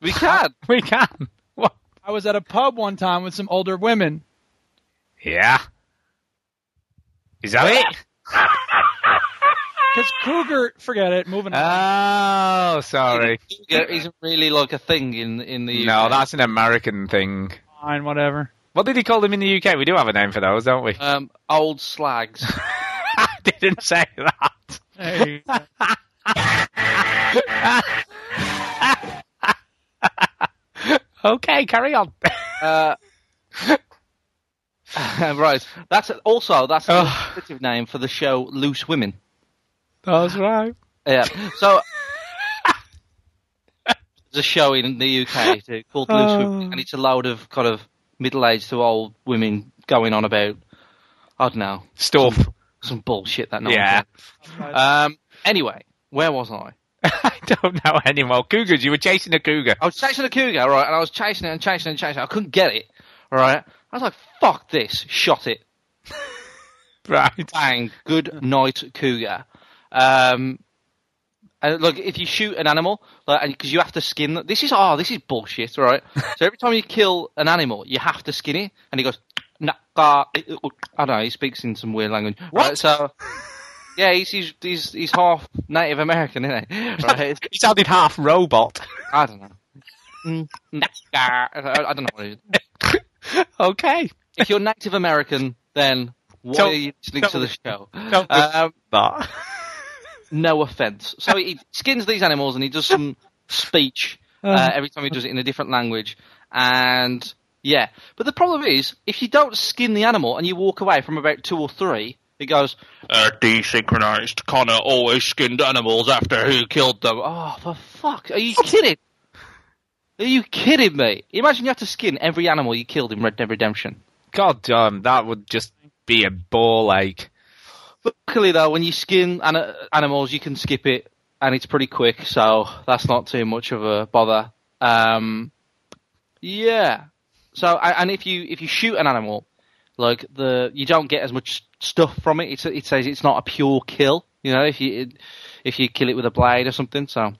We can. We can. What? I was at a pub one time with some older women. Yeah. Is that it? Because cougar, forget it. Moving on. Oh, sorry. Cougar isn't really like a thing in in the UK. No, that's an American thing. Fine, whatever. What did he call them in the UK? We do have a name for those, don't we? um old slags. I didn't say that. Hey, okay, carry on. uh, right. That's also that's a alternative name for the show Loose Women. That's right. Yeah. So there's a show in the UK called Loose Oh. Women, and it's a load of kind of middle-aged to old women going on about I don't know Stuff. some, some bullshit that no Yeah. Um. Anyway, where was I? I don't know anymore. Cougars, you were chasing a cougar. I was chasing a cougar, right, and I was chasing it and chasing it and chasing it. I couldn't get it, right. I was like, "Fuck this!" Shot it. Right. Bang. Good night, cougar. Um, and look, if you shoot an animal, like, because you have to skin them, this is oh, this is bullshit, right? so every time you kill an animal, you have to skin it, and he goes, nah, uh, I don't know, he speaks in some weird language. Right, so, yeah, he's, he's he's he's half Native American, isn't he? Right? He sounded half robot. I don't know. Mm, I don't know what it is. okay. If you're Native American, then why Don't- are you listening don't- to the show? don't- Um, That. no offense. So he skins these animals and he does some speech uh, every time he does it in a different language. And yeah, but the problem is, if you don't skin the animal and you walk away from about two or three, it goes, uh, desynchronized. Connor always skinned animals after he killed them. Oh, for fuck! Are you kidding? Are you kidding me? Imagine you have to skin every animal you killed in Red Dead Redemption. God damn, that would just be a ball ache. Luckily, though, when you skin an- animals, you can skip it, and it's pretty quick, so that's not too much of a bother. Um, yeah. So, and if you if you shoot an animal, like the you don't get as much stuff from it. It's, it says it's not a pure kill. You know, if you if you kill it with a blade or something. So,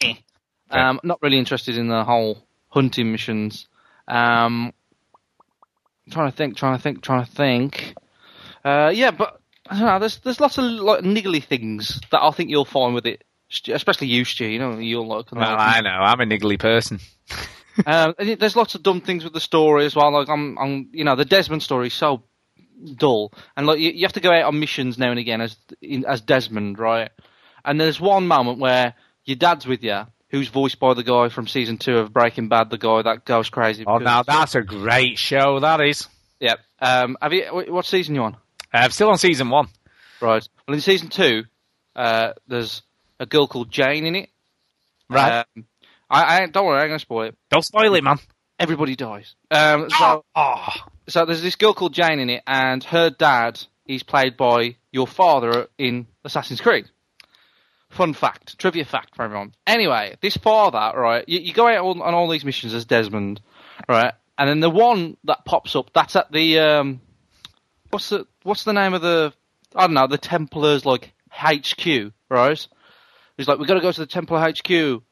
eh. Um, not really interested in the whole hunting missions. Um, trying to think, trying to think, trying to think. Uh, yeah, but I don't know. There's there's lots of like niggly things that I think you'll find with it, especially you, Stu. You know, you'll like. Well, I know. I'm a niggly person. um, there's lots of dumb things with the story as well. Like I'm, I'm, you know, the Desmond story is so dull, and like you, you have to go out on missions now and again as in, as Desmond, right? And there's one moment where your dad's with you, who's voiced by the guy from season two of Breaking Bad, the guy that goes crazy. Oh, now that's a great show. That is. Yep. Um, have you? What season you on? Uh, I'm still on season one. Right. Well, in season two, uh, there's a girl called Jane in it. Right. Um, I, I don't worry, I'm gonna spoil it. Don't spoil it, man. Everybody dies. Um, so, Oh, so there's this girl called Jane in it, and her dad is played by your father in Assassin's Creed. Fun fact, trivia fact for everyone. Anyway, this father, right? You, you go out on, on all these missions as Desmond, right? And then the one that pops up, that's at the um, what's the what's the name of the I don't know the Templars like HQ, right? He's like, we got to go to the Templar HQ,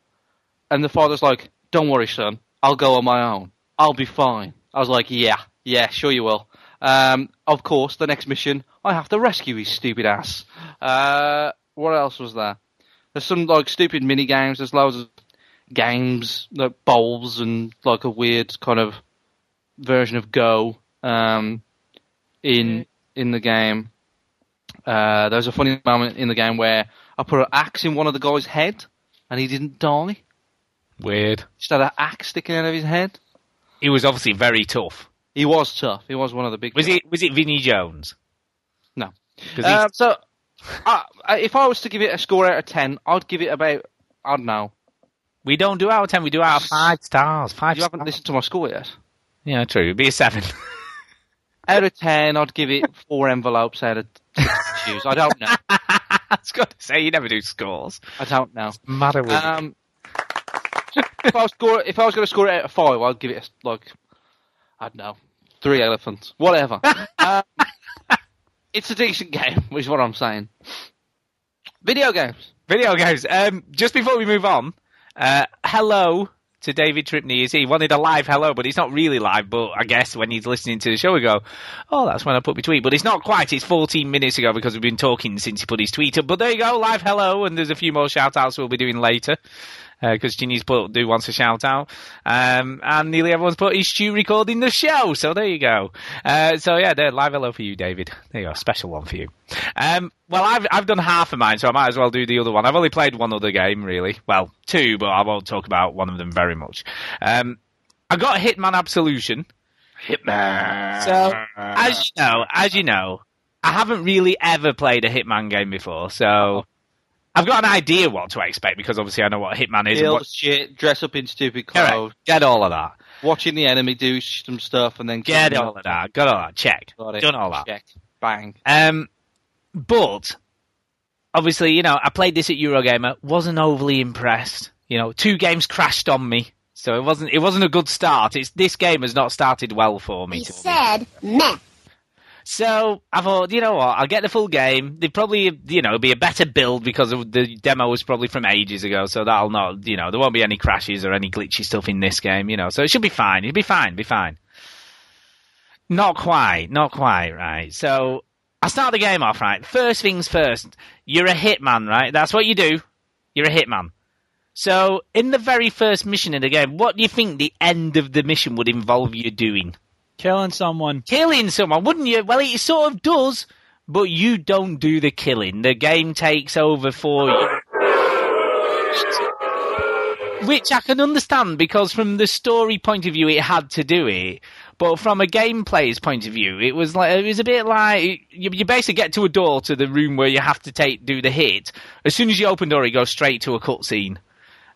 and the father's like, don't worry, son, I'll go on my own. I'll be fine. I was like, yeah, yeah, sure you will. Um, of course, the next mission, I have to rescue his stupid ass. Uh, what else was there? There's some like stupid mini games. There's loads of games, like bowls and like a weird kind of version of Go um, in in the game. Uh, there was a funny moment in the game where I put an axe in one of the guy's head and he didn't die. weird. Just had an axe sticking out of his head. He was obviously very tough. He was tough. He was one of the big. Was guys. it? Was it Vinnie Jones? No. he's- Um, so, uh, if I was to give it a score out of ten, I'd give it about I don't know. we don't do out of ten. We do out of five stars. Five. You haven't listened to my score yet. Yeah, true. It'd be a seven. Out of ten, I'd give it four envelopes out of shoes. I don't know. I was going to say you never do scores. I don't know. Matter with? Um, if I was score, if I was going to score it out of five, I'd give it a, like I don't know, three elephants, whatever. um, it's a decent game, which is what I'm saying. Video games. Video games. Um, just before we move on, uh, hello to David Tripney. Is he wanted a live hello, but he's not really live. But I guess when he's listening to the show, we go, "Oh, that's when I put my tweet." But it's not quite. It's 14 minutes ago because we've been talking since he put his tweet up. But there you go, live hello, and there's a few more shout outs we'll be doing later. Because Ginny's put do wants a shout out, um, and nearly everyone's put is Stu recording the show. So there you go. Uh, so yeah, there, live hello for you, David. There you go, special one for you. Um, well, I've I've done half of mine, so I might as well do the other one. I've only played one other game, really. Well, two, but I won't talk about one of them very much. Um, I got Hitman Absolution. Hitman. So, as you know, as you know, I haven't really ever played a Hitman game before, so I've got an idea what to expect because obviously I know what Hitman is. and what, shit, dress up in stupid Correct. clothes, Get all of that. watching the enemy do some stuff, and then Get all them. of that. Got all that. Check. Got it. Done all that. Check. Bang. Um, but obviously, you know, I played this at Eurogamer, wasn't overly impressed. You know, two games crashed on me, so it wasn't it wasn't a good start. It's this game has not started well for me. He to be said, meh. So I thought, you know what, I'll get the full game. They probably, you know, be a better build because the demo was probably from ages ago, so that'll not, you know, there won't be any crashes or any glitchy stuff in this game, you know, so it should be fine. It'll be fine, be fine. Not quite, not quite, right. So I start the game off, right. First things first, you're a hitman, right? That's what you do. You're a hitman. So in the very first mission in the game, what do you think the end of the mission would involve you doing? Killing someone. killing someone, wouldn't you? Well, it sort of does, but you don't do the killing. The game takes over for you. Which I can understand because from the story point of view, it had to do it. But from a gameplay's point of view, it was like it was a bit like you, you basically get to a door to the room where you have to take do the hit. As soon as you open the door, you go straight to a cutscene,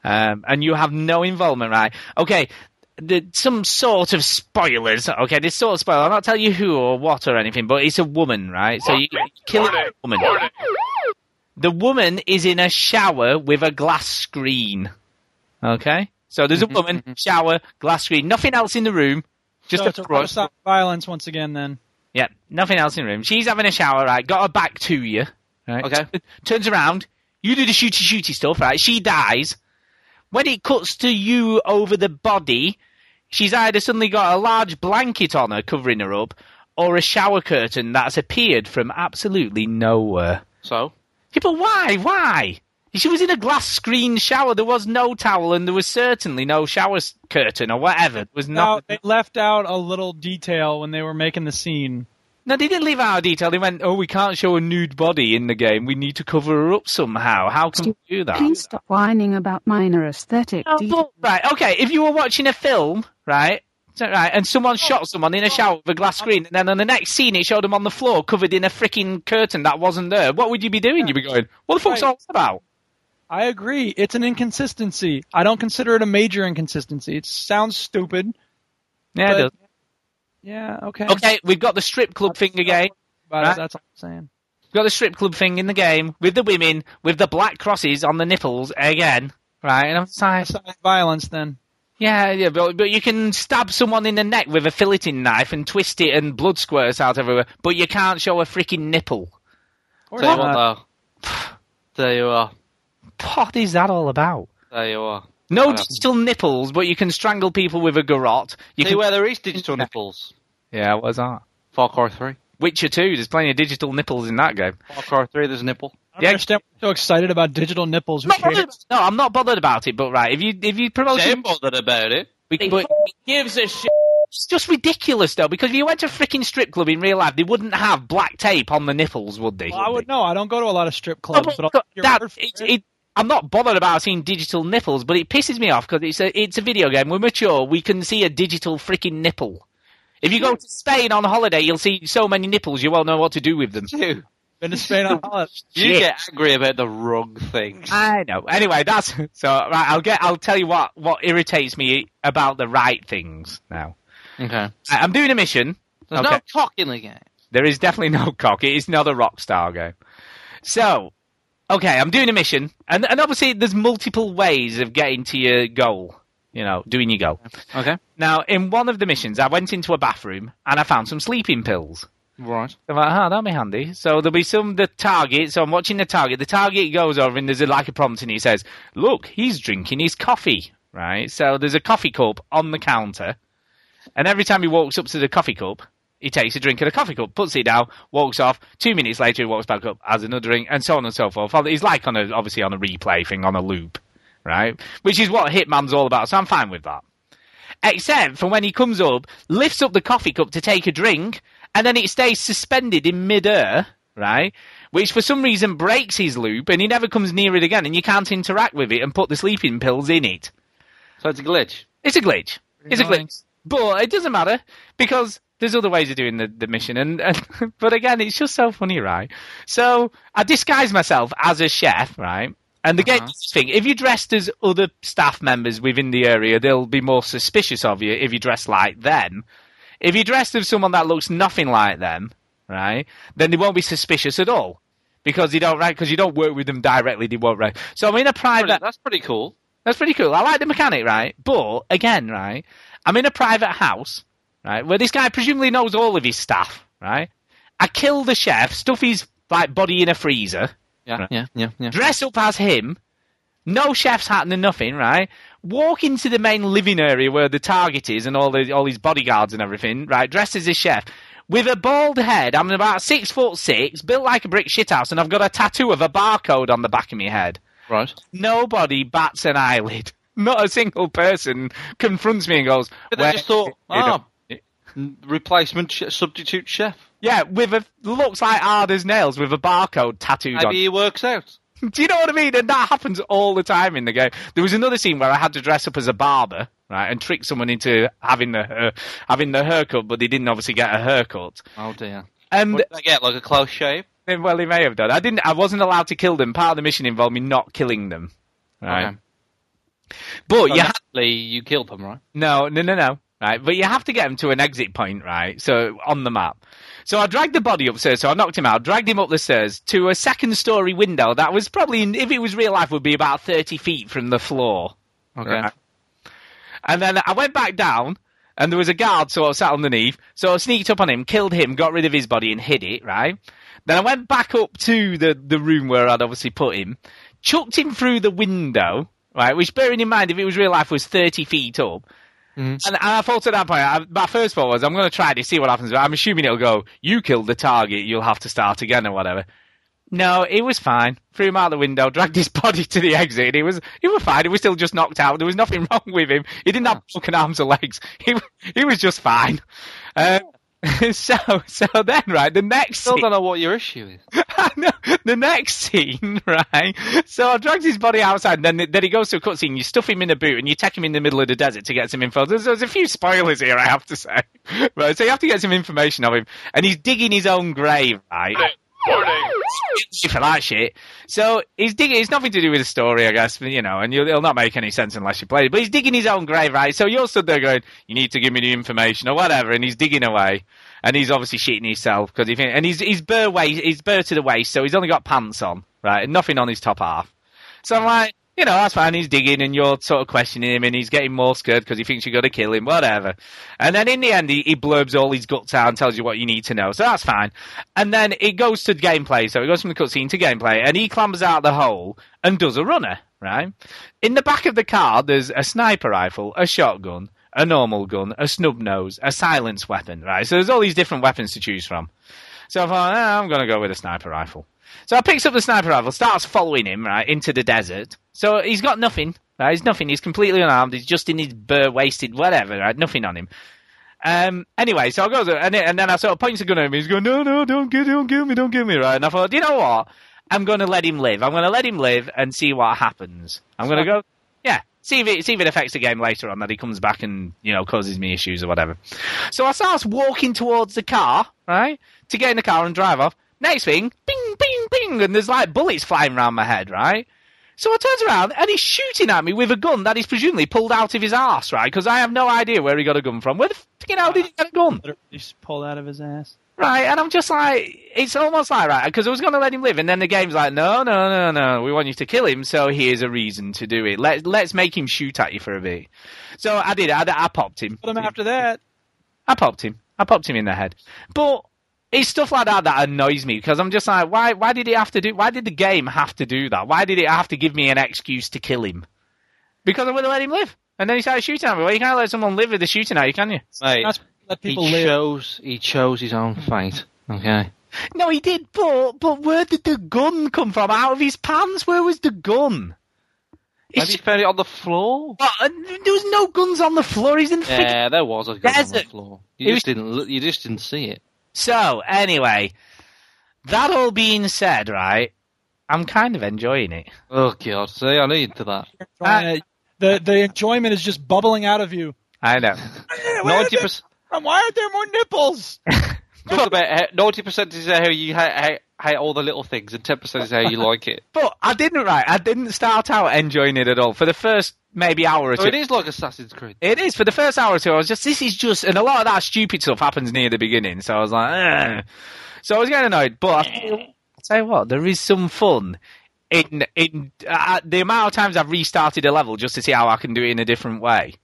um, and you have no involvement. Right? Okay, the, some sort of spoilers. Okay, this sort of spoiler. I'll not tell you who or what or anything, but it's a woman, right? So you, you kill a woman. The woman is in a shower with a glass screen. Okay, so there's a mm-hmm, woman, mm-hmm. shower, glass screen, nothing else in the room. Just so a it's a brush. violence once again. Then Yeah, nothing else in the room. She's having a shower, right? Got her back to you, right? Okay. Turns around. You do the shooty shooty stuff, right? She dies. When it cuts to you over the body, she's either suddenly got a large blanket on her covering her up, or a shower curtain that's appeared from absolutely nowhere. So Yeah, but why? Why? She was in a glass screen shower. There was no towel, and there was certainly no shower curtain or whatever. There was now nothing. they left out a little detail when they were making the scene. No, they didn't leave out a detail. They went, "Oh, we can't show a nude body in the game. We need to cover her up somehow. How can we do that?" Please stop whining about minor aesthetic Oh, details. but- right, okay. If you were watching a film, right, right, and someone oh. shot someone in a shower with a glass screen, and then on the next scene it showed them on the floor covered in a freaking curtain that wasn't there, what would you be doing? You'd be going, "What the fuck's all this about?" I agree. It's an inconsistency. I don't consider it a major inconsistency. It sounds stupid. Yeah, it But- does. Yeah. Okay. Okay, we've got the strip club thing again. Right. That's all I'm saying. We've got the strip club thing in the game with the women with the black crosses on the nipples again, right? And I'm Homicide violence. Then Yeah, yeah, but, but you can stab someone in the neck with a filleting knife and twist it and blood squirts out everywhere, but you can't show a freaking nipple. or tell you not. what though. There you are. What is that all about? There you are. No Yeah. digital nipples, but you can strangle people with a garrote. You See can... where there is digital nipples. Yeah, what's that? Far Cry 3. Witcher 2, there's plenty of digital nipples in that game. Far Cry 3, there's a nipple. I don't understand why you're so excited about digital nipples. Who Not bothered, cares? no, I'm not bothered about it, but right, if you if you promote Same bothered about it. We, but gives a shit. it's just ridiculous though, because if you went to a freaking strip club in real life, they wouldn't have black tape on the nipples, would they? Well, I would know. I don't go to a lot of strip No, clubs, but but I'll take your Dad, word for it, it. it, I'm not bothered about seeing digital nipples, but it pisses me off because it's a it's a video game. We're mature. We can see a digital freaking nipple. If you go to Spain on holiday, you'll see so many nipples you won't know what to do with them. You, Been to Spain on holiday. you Shit. get angry about the wrong things. I know. Anyway, that's so. Right, I'll get. I'll tell you what what irritates me about the right things now. Okay. I- I'm doing a mission. There's Okay. no cock in the game. There is definitely no cock. It is not a Rockstar game. So, okay, I'm doing a mission, and and obviously there's multiple ways of getting to your goal. You know, doing your goal. Okay. Now, in one of the missions, I went into a bathroom and I found some sleeping pills. Right. I'm like, oh, that'll be handy. So there'll be some the target. So I'm watching the target. The target goes over and there's a, like a prompt and he says, "Look, he's drinking his coffee." Right. So there's a coffee cup on the counter, and every time he walks up to the coffee cup, he takes a drink of the coffee cup, puts it down, walks off. Two minutes later, he walks back up, has another drink, and so on and so forth. He's like on a obviously on a replay thing on a loop, right? Which is what Hitman's all about. So I'm fine with that except for when he comes up, lifts up the coffee cup to take a drink, and then it stays suspended in midair, right? Which for some reason breaks his loop, and he never comes near it again, and you can't interact with it and put the sleeping pills in it. So it's a glitch. It's a glitch. It's a glitch. But it doesn't matter because there's other ways of doing the, the mission. And, and but again, it's just so funny, right? So I disguise myself as a chef, right? And the game does this thing, if you're dressed as other staff members within the area, they'll be more suspicious of you if you dress like them. If you're dressed as someone that looks nothing like them, right, then they won't be suspicious at all. Because you don't, right, because you don't work with them directly, they won't, right. So I'm in a private, That's pretty cool. that's pretty cool. I like the mechanic, right? But again, right, I'm in a private house, right, where this guy presumably knows all of his staff, right? I kill the chef, stuff his like body in a freezer, Yeah, yeah, yeah, yeah. dress up as him, no chef's hat and nothing, right? Walk into the main living area where the target is and all the all his bodyguards and everything, right? Dressed as a chef. With a bald head, I'm about six foot six, built like a brick shithouse, and I've got a tattoo of a barcode on the back of my head. Right. Nobody bats an eyelid. Not a single person confronts me and goes, But they just thought, ah, replacement ch- substitute chef. yeah, with a looks like hard as nails with a barcode tattooed on. Maybe he works out. Do you know what I mean? And that happens all the time in the game. There was another scene where I had to dress up as a barber, right, and trick someone into having the uh, having the haircut, but they didn't obviously get a haircut. Oh dear. And What did I get? Like a close shave? well, they may have done. I didn't. I wasn't allowed to kill them. Part of the mission involved me not killing them. Right. Okay. But So you ha- naturally, you killed them, right? no, no, no, no. Right, but you have to get him to an exit point, right? So on the map. So I dragged the body upstairs. So I knocked him out, dragged him up the stairs to a second story window that was probably, if it was real life, would be about thirty feet from the floor. Okay. Right. And then I went back down, and there was a guard sort of sat underneath. So I sneaked up on him, killed him, got rid of his body, and hid it. Right. Then I went back up to the the room where I'd obviously put him, chucked him through the window. Right, which bearing in mind if it was real life was thirty feet up. And, and I thought at that point, I, my first thought was, I'm going to try to see what happens. I'm assuming it'll go, you killed the target, you'll have to start again or whatever. No, it was fine. Threw him out the window, dragged his body to the exit. He was, he was fine. He was still just knocked out. There was nothing wrong with him. He didn't have broken arms or legs. He, he was just fine. Uh, so, so then, right, the next Still scene- don't know what your issue is. the next scene, right? So I dragged his body outside, and then then he goes to a cutscene. You stuff him in a boot, and you take him in the middle of the desert to get some info. There's, there's a few spoilers here, I have to say. Right, so you have to get some information of him, and he's digging his own grave, right? For that shit. So he's digging. It's nothing to do with the story, I guess. You know, and it'll not make any sense unless you play it. But he's digging his own grave, right? So you're stood there going, "You need to give me the information or whatever," and he's digging away, and he's obviously shitting himself because he and he's he's bare waist, he's bare to the waist, so he's only got pants on, right, and nothing on his top half. So I'm like. You know, that's fine. He's digging and you're sort of questioning him and he's getting more scared because he thinks you're going to kill him, whatever. And then in the end, he, he blurbs all his guts out and tells you what you need to know. So that's fine. And then it goes to gameplay. So it goes from the cutscene to gameplay and he clambers out the hole and does a runner, right? In the back of the car, there's a sniper rifle, a shotgun, a normal gun, a snub nose, a silence weapon, right? So there's all these different weapons to choose from. So I thought, ah, I'm going to go with a sniper rifle. So I picks up the sniper rifle, starts following him, right, into the desert. So he's got nothing, right? He's nothing. He's completely unarmed. He's just in his bare wasted, whatever, right? Nothing on him. Um, anyway, so I go there, and, and then I sort of points a gun at him. He's going, no, no, don't kill, don't kill me, don't kill me, right? And I thought, you know what? I'm going to let him live. I'm going to let him live and see what happens. I'm going to go, yeah, see if it see if it affects the game later on that he comes back and you know causes me issues or whatever. So I start walking towards the car, right, to get in the car and drive off. Next thing, bing, bing, bing, and there's like bullets flying around my head, right? So I turns around and he's shooting at me with a gun that he's presumably pulled out of his arse, right? Because I have no idea where he got a gun from. Where the fucking hell did he get a gun? Just pulled out of his ass. Right, and I'm just like, it's almost like, right, because I was going to let him live, and then the game's like, no, no, no, no, we want you to kill him, so here's a reason to do it. Let, let's make him shoot at you for a bit. So I did, I, I popped him. But him after that. I popped him. I popped him in the head. But it's stuff like that that annoys me because I'm just like, why? Why did it have to do? Why did the game have to do that? Why did it have to give me an excuse to kill him? Because I would have let him live, and then he started shooting at me. Well, you can't let someone live with a shooting at you, can you? Mate, That's let he live. chose he chose his own fate. Okay. No, he did. But but where did the gun come from? Out of his pants? Where was the gun? Maybe he found it on the floor. But, uh, there was no guns on the floor. He's in the Yeah, there was a gun on the desert. floor. It You was- just didn't. look- You just didn't see it. So, anyway, that all being said, right, I'm kind of enjoying it. Oh god! See, I need to that. Trying to- the the enjoyment is just bubbling out of you. I know. Ninety percent. Um, why aren't there more nipples? Talk about ninety percent is how you hate, hate, all the little things, and ten percent is how you like it. But I didn't right. I didn't start out enjoying it at all. For the first maybe hour or two, So it is like Assassin's Creed. It is for the first hour or two. I was just this is just, and a lot of that stupid stuff happens near the beginning. So I was like, so I was getting annoyed. But I I'll tell you what, there is some fun in in uh, the amount of times I've restarted a level just to see how I can do it in a different way.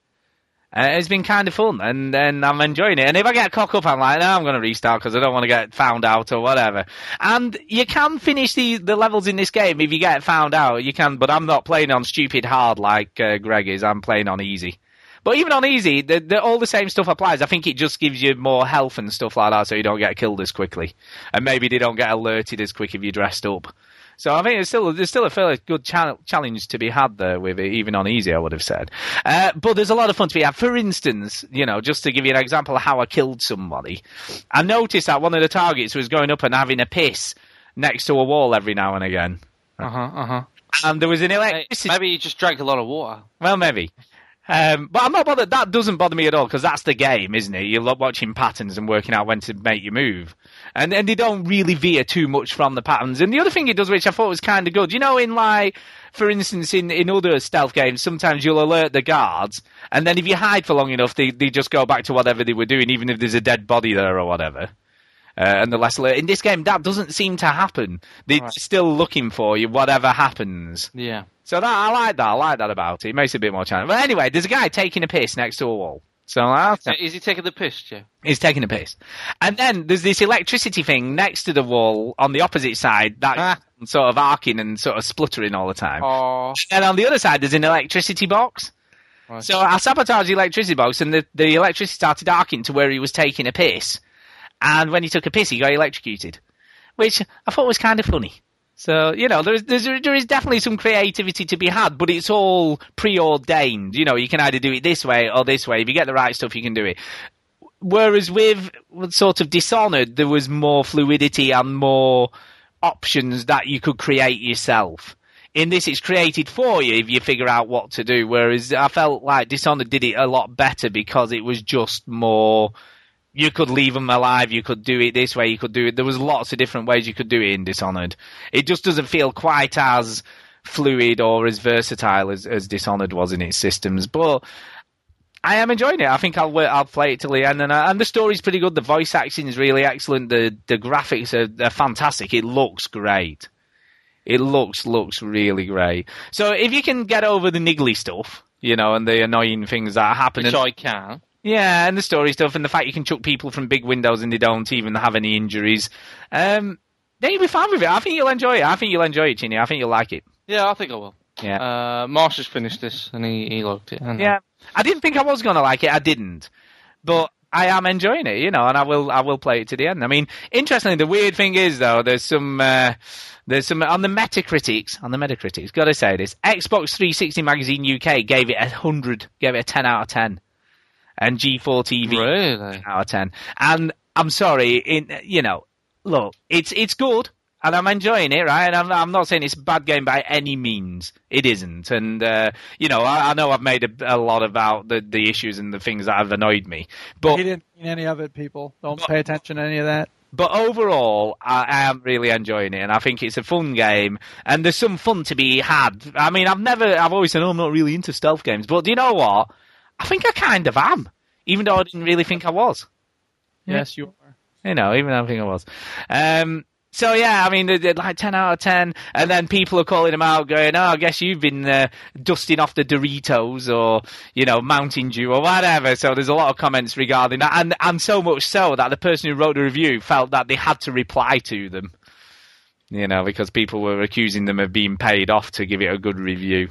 Uh, it's been kind of fun, and and I'm enjoying it. And if I get cock up, I'm like, no, I'm going to restart because I don't want to get found out or whatever. And you can finish the the levels in this game if you get found out. You can, but I'm not playing on stupid hard like uh, Greg is. I'm playing on easy. But even on easy, the, the, all the same stuff applies. I think it just gives you more health and stuff like that, so you don't get killed as quickly, and maybe they don't get alerted as quick if you're dressed up. So I think it's still there's still a fairly good cha- challenge to be had there with it, even on easy. I would have said, uh, but there's a lot of fun to be had. For instance, you know, just to give you an example of how I killed somebody, I noticed that one of the targets was going up and having a piss next to a wall every now and again, Uh huh. Uh huh. and there was an electricity. Maybe you just drank a lot of water. Well, maybe. Um, but I'm not bothered. That doesn't bother me at all because that's the game, isn't it? You love watching patterns and working out when to make your move, and and they don't really veer too much from the patterns. And the other thing it does, which I thought was kind of good, you know, in like, for instance, in in other stealth games, sometimes you'll alert the guards, and then if you hide for long enough, they they just go back to whatever they were doing, even if there's a dead body there or whatever. Uh, and the less alert. In this game, that doesn't seem to happen. They're still looking for you, whatever happens. Yeah. So that I like that. I like that about it. It makes it a bit more challenging. But anyway, there's a guy taking a piss next to a wall. So uh, that's Is he taking the piss, Joe? He's taking a piss. And then there's this electricity thing next to the wall on the opposite side that ah. sort of arcing and sort of spluttering all the time. Oh. And on the other side, there's an electricity box. Right. So I sabotaged the electricity box, and the, the electricity started arcing to where he was taking a piss. And when he took a piss, he got electrocuted, which I thought was kind of funny. So you know, there's, there's there is definitely some creativity to be had, but it's all preordained. You know, you can either do it this way or this way. If you get the right stuff, you can do it. Whereas with, with sort of Dishonored, there was more fluidity and more options that you could create yourself. In this, it's created for you if you figure out what to do. Whereas I felt like Dishonored did it a lot better because it was just more. You could leave them alive. You could do it this way. You could do it. There was lots of different ways you could do it in Dishonored. It just doesn't feel quite as fluid or as versatile as, as Dishonored was in its systems. But I am enjoying it. I think I'll I'll play it till the end, and, uh, and the story's pretty good. The voice acting is really excellent. The the graphics are, are fantastic. It looks great. It looks looks really great. So if you can get over the niggly stuff, you know, and the annoying things that happen, Which and- I can. Yeah, and the story stuff, and the fact you can chuck people from big windows and they don't even have any injuries, um, then you'll be fine with it. I think you'll enjoy it. I think you'll enjoy it, Chinny. I think you'll like it. Yeah, I think I will. Yeah. Uh, Marsh has finished this and he, he liked it. and, Yeah, I didn't think I was going to like it. I didn't, but I am enjoying it, you know, and I will I will play it to the end. I mean, interestingly, the weird thing is though, there's some uh, there's some on the Metacritics on the Metacritics. Got to say this: Xbox 360 Magazine UK gave it a hundred, gave it a ten out of ten, and G4 TV really out of ten. And I'm sorry, in you know, look, it's it's good. And I'm enjoying it, right? And I'm, I'm not saying it's a bad game by any means. It isn't. And, uh, you know, I, I know I've made a, a lot about the, the issues and the things that have annoyed me. But he didn't mean any of it, people. Don't pay attention to any of that. but overall, I, I am really enjoying it, and I think it's a fun game, and there's some fun to be had. I mean, I've never, I've always said, oh, I'm not really into stealth games, but do you know what? I think I kind of am, even though I didn't really think I was. Yes, you are. You know, even though I think I was. Um, so yeah, I mean, they're, they're like ten out of ten, and then people are calling them out, going, "Oh, I guess you've been uh, dusting off the Doritos, or you know, Mountain Dew, or whatever." So there's a lot of comments regarding that, and and so much so that the person who wrote the review felt that they had to reply to them, you know, because people were accusing them of being paid off to give it a good review.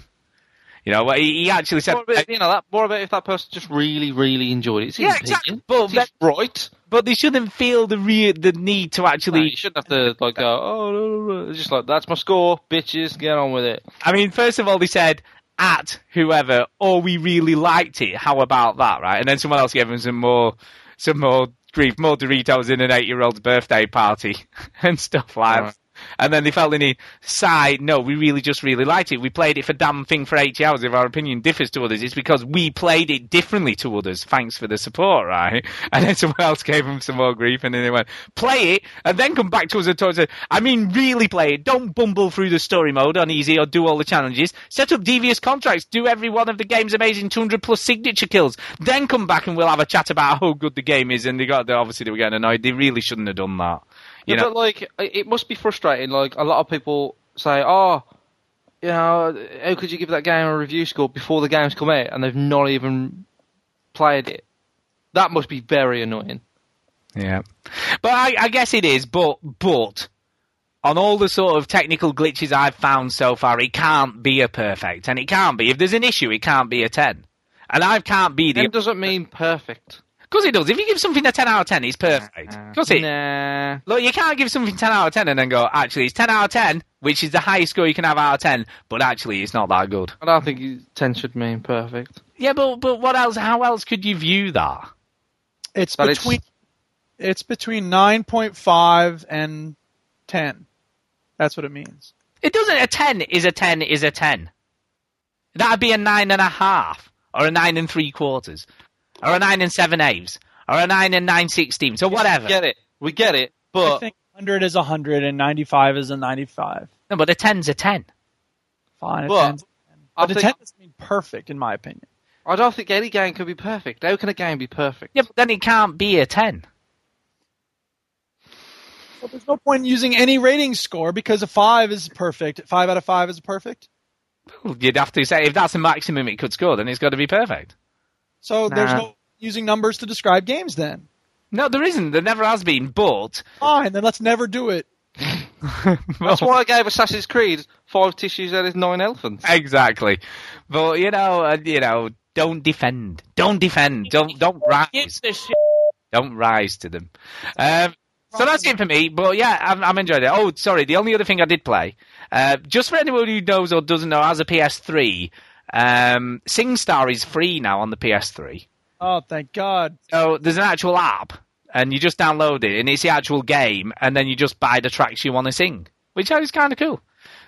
You know, he, he actually said, More about, uh, you know, that, more about if that person just really, really enjoyed it. It's Yeah, exactly. But It's right. but they shouldn't feel the re- the need to actually. No, you shouldn't have to like go. Oh, no, no, just like that's my score, bitches. Get on with it. I mean, first of all, they said at whoever, or we really liked it. How about that, right? And then someone else gave them some more, some more grief, more Doritos in an eight-year-old's birthday party and stuff like. Right. And then they felt need, sigh, no, we really just really liked it. We played it for damn thing for 80 hours. If our opinion differs to others, it's because we played it differently to others. Thanks for the support, right? And then someone else gave them some more grief and then they went, play it and then come back to us and talk to I mean, really play it. Don't bumble through the story mode on easy or do all the challenges. Set up devious contracts. Do every one of the game's amazing 200 plus signature kills. Then come back and we'll have a chat about how good the game is. And they got, obviously they were getting annoyed. They really shouldn't have done that. You Yeah, know? but like, it it must be frustrating. Like, a lot of people say, "Oh, you know, how could you give that game a review score before the game's come out and they've not even played it?" That must be very annoying. Yeah, but I, I guess it is. But but on all the sort of technical glitches I've found so far, it can't be a perfect, and it can't be. If there's an issue, it can't be a ten. And I can't be the. It doesn't mean perfect. Of course it does. If you give something a ten out of ten, it's uh, perfect. Uh, of course it. Nah. Look, you can't give something ten out of ten and then go, actually, it's ten out of ten, which is the highest score you can have out of ten. But actually, it's not that good. I don't think ten should mean perfect. Yeah, but but what else? How else could you view that? It's But it's- between it's between nine point five and ten. That's what it means. It doesn't. A ten is a ten is a ten. That'd be a nine and a half, or a nine and three quarters, or a nine and seven eighths, or a nine and nine sixteenths, or whatever. We get it. We get it. But I think hundred is hundred and ninety five is a ninety five. No, but a ten's a ten. Fine, a But 10's a 10. I But a think- ten doesn't mean perfect in my opinion. I don't think any game can be perfect. How can a game be perfect? Yeah, but then it can't be a ten. Well, there's no point in using any rating score because a five is perfect. Five out of five is perfect. You'd have to say if that's the maximum it could score, then it's got to be perfect. So there's no using numbers to describe games then. No, there isn't. There never has been. But Fine, then let's never do it. That's why I gave Assassin's Creed five tissues out of nine elephants. exactly. But you know, uh, you know, don't defend. Don't defend. Don't don't rise. Don't rise to them. Um, so that's it for me. But yeah, I'm, I'm enjoying it. Oh, sorry. The only other thing I did play, uh, just for anyone who knows or doesn't know, as a PS3, um, SingStar is free now on the PS3. Oh, thank God. So there's an actual app, and you just download it, and it's the actual game, and then you just buy the tracks you want to sing, which is kind of cool.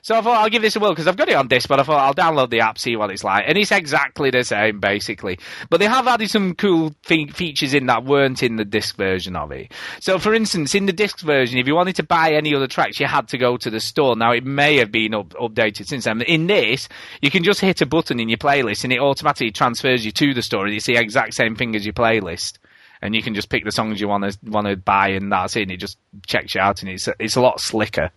So I thought I'll give this a whirl because I've got it on disc, but I thought I'll download the app, see what it's like, and it's exactly the same basically. But they have added some cool fe- features in that weren't in the disc version of it. So, for instance, in the disc version, if you wanted to buy any other tracks, you had to go to the store. Now it may have been up- updated since then. In this, you can just hit a button in your playlist, and it automatically transfers you to the store, and it's the exact same thing as your playlist and you can just pick the songs you want to want to buy, and that's it. And it just checks you out, and it's it's a lot slicker.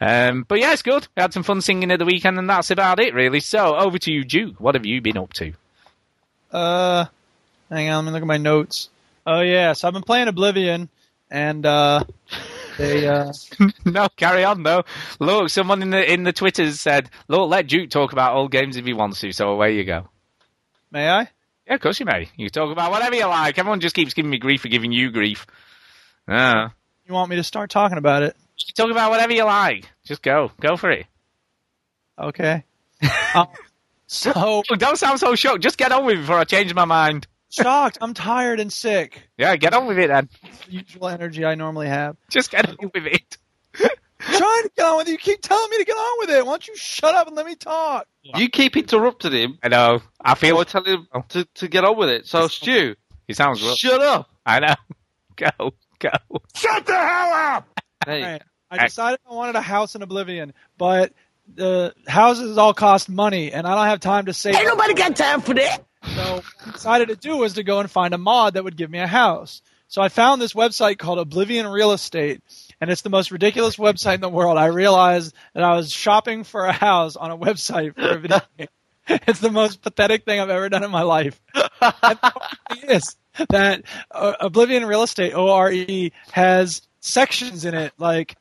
Um, but yeah, it's good. We had some fun singing at the weekend, and that's about it, really. So over to you, Duke. What have you been up to? Uh, hang on, let me look at my notes. Oh yeah, so I've been playing Oblivion, and uh, they uh, no, carry on though. Look, someone in the in the Twitters said, "Look, let Duke talk about old games if he wants to." So away you go. may I? Yeah, of course you may. You talk about whatever you like. Everyone just keeps giving me grief for giving you grief. Ah. You want me to start talking about it? Talk about whatever you like. Just go. Go for it. Okay. um, so Oh, don't sound so shocked. Just get on with it before I change my mind. shocked. I'm tired and sick. Yeah, get on with it then. The usual energy I normally have. Just get on with it. trying to get on with it. You keep telling me to get on with it. Why don't you shut up and let me talk? You keep interrupting him. I know. I feel. I tell him to, to get on with it. So Stu, He sounds rough. shut up. I know. Go. Go. Shut the hell up! Hey, Alright, I decided I wanted a house in Oblivion, but the houses all cost money, and I don't have time to save. Ain't nobody got time for that. So what I decided to do was to go and find a mod that would give me a house. So I found this website called Oblivion Real Estate, and it's the most ridiculous website in the world. I realized that I was shopping for a house on a website for a video game. It's the most pathetic thing I've ever done in my life. and the funny thing is that uh, Oblivion Real Estate (ORE) has sections in it like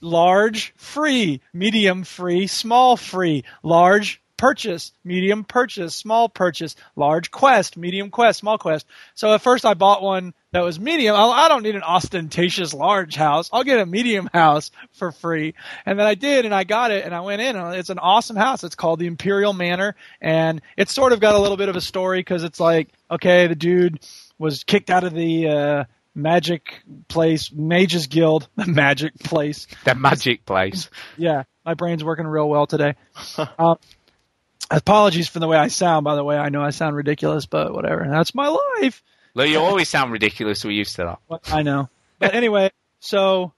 large free, medium free, small free, large purchase, medium purchase, small purchase, large quest, medium quest, small quest. So at first I bought one that was medium. I don't need an ostentatious large house. I'll get a medium house for free. And then I did and I got it and I went in and it's an awesome house. It's called the Imperial Manor and it's sort of got a little bit of a story because it's like, okay, the dude was kicked out of the, uh, Magic Place, Mages Guild, the Magic Place. The magic place. Yeah, my brain's working real well today. uh, apologies for the way I sound, by the way. I know I sound ridiculous, but whatever. That's my life. Look, you always sound ridiculous. We're used to that. I know. But anyway, so,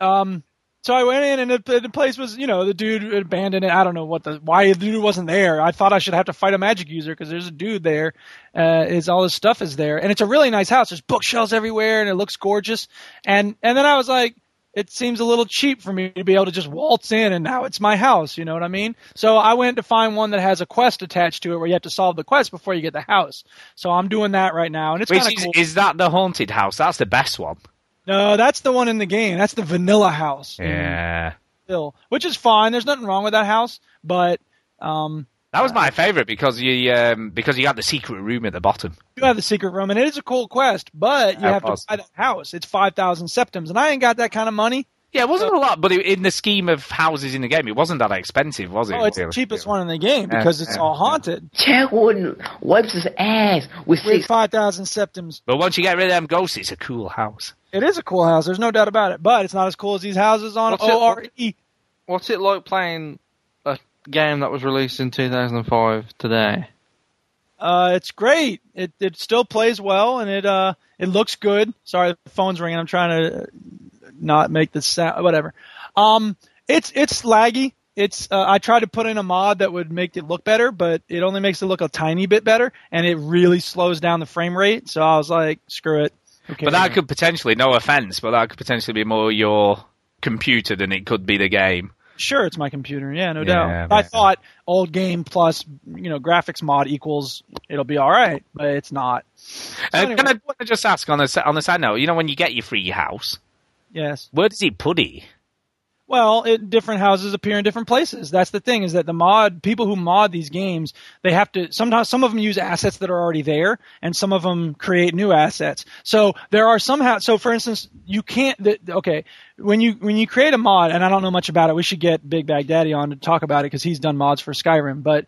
um, so I went in and the, the place was, you know, the dude abandoned it. I don't know what the why the dude wasn't there. I thought I should have to fight a magic user because there's a dude there. Uh, is all this stuff is there, and it's a really nice house. There's bookshelves everywhere, and it looks gorgeous. And and then I was like, it seems a little cheap for me to be able to just waltz in, and now it's my house. You know what I mean? So I went to find one that has a quest attached to it, where you have to solve the quest before you get the house. So I'm doing that right now, and it's kind of cool. is that the haunted house? That's the best one. No, that's the one in the game. That's the vanilla house. Yeah. Still, which is fine. There's nothing wrong with that house, but um, That was my favorite because you um, because you got the secret room at the bottom. you have the secret room, and it is a cool quest. But you have was. to buy that house. It's five thousand septims, and I ain't got that kind of money. Yeah, it wasn't a lot, but it, in the scheme of houses in the game, it wasn't that expensive, was it? Oh, it's the cheapest one in the game Yeah, because it's yeah, all haunted. Chad Warden wipes his ass with With six. five thousand septims, But once you get rid of them ghosts, it's a cool house. it is a cool house. There's no doubt about it. But it's not as cool as these houses on What's it- O R E. What's it like playing a game that was released in 2005 today? Uh, it's great. It it still plays well, and it uh it looks good. Sorry, the phone's ringing. I'm trying to not make the sound. Whatever. Um, it's it's laggy. It's uh, I tried to put in a mod that would make it look better, but it only makes it look a tiny bit better, and it really slows down the frame rate. So I was like, screw it. Okay. But that could potentially, no offense, but that could potentially be more your computer than it could be the game. Sure, it's my computer. Yeah, no Yeah, doubt. but- I thought old game plus you know graphics mod equals it'll be all right, but it's not. So Uh, anyway, can, I, just ask on a, s- on a side note, you know, when you get your free house, yes. where does he put it? Well, it, different houses appear in different places. That's the thing is that the mod people who mod these games, they have to sometimes some of them use assets that are already there, and some of them create new assets. So there are some ha- so for instance, you can't. The, okay, when you when you create a mod, and I don't know much about it, we should get Big Bag Daddy on to talk about it because he's done mods for Skyrim. But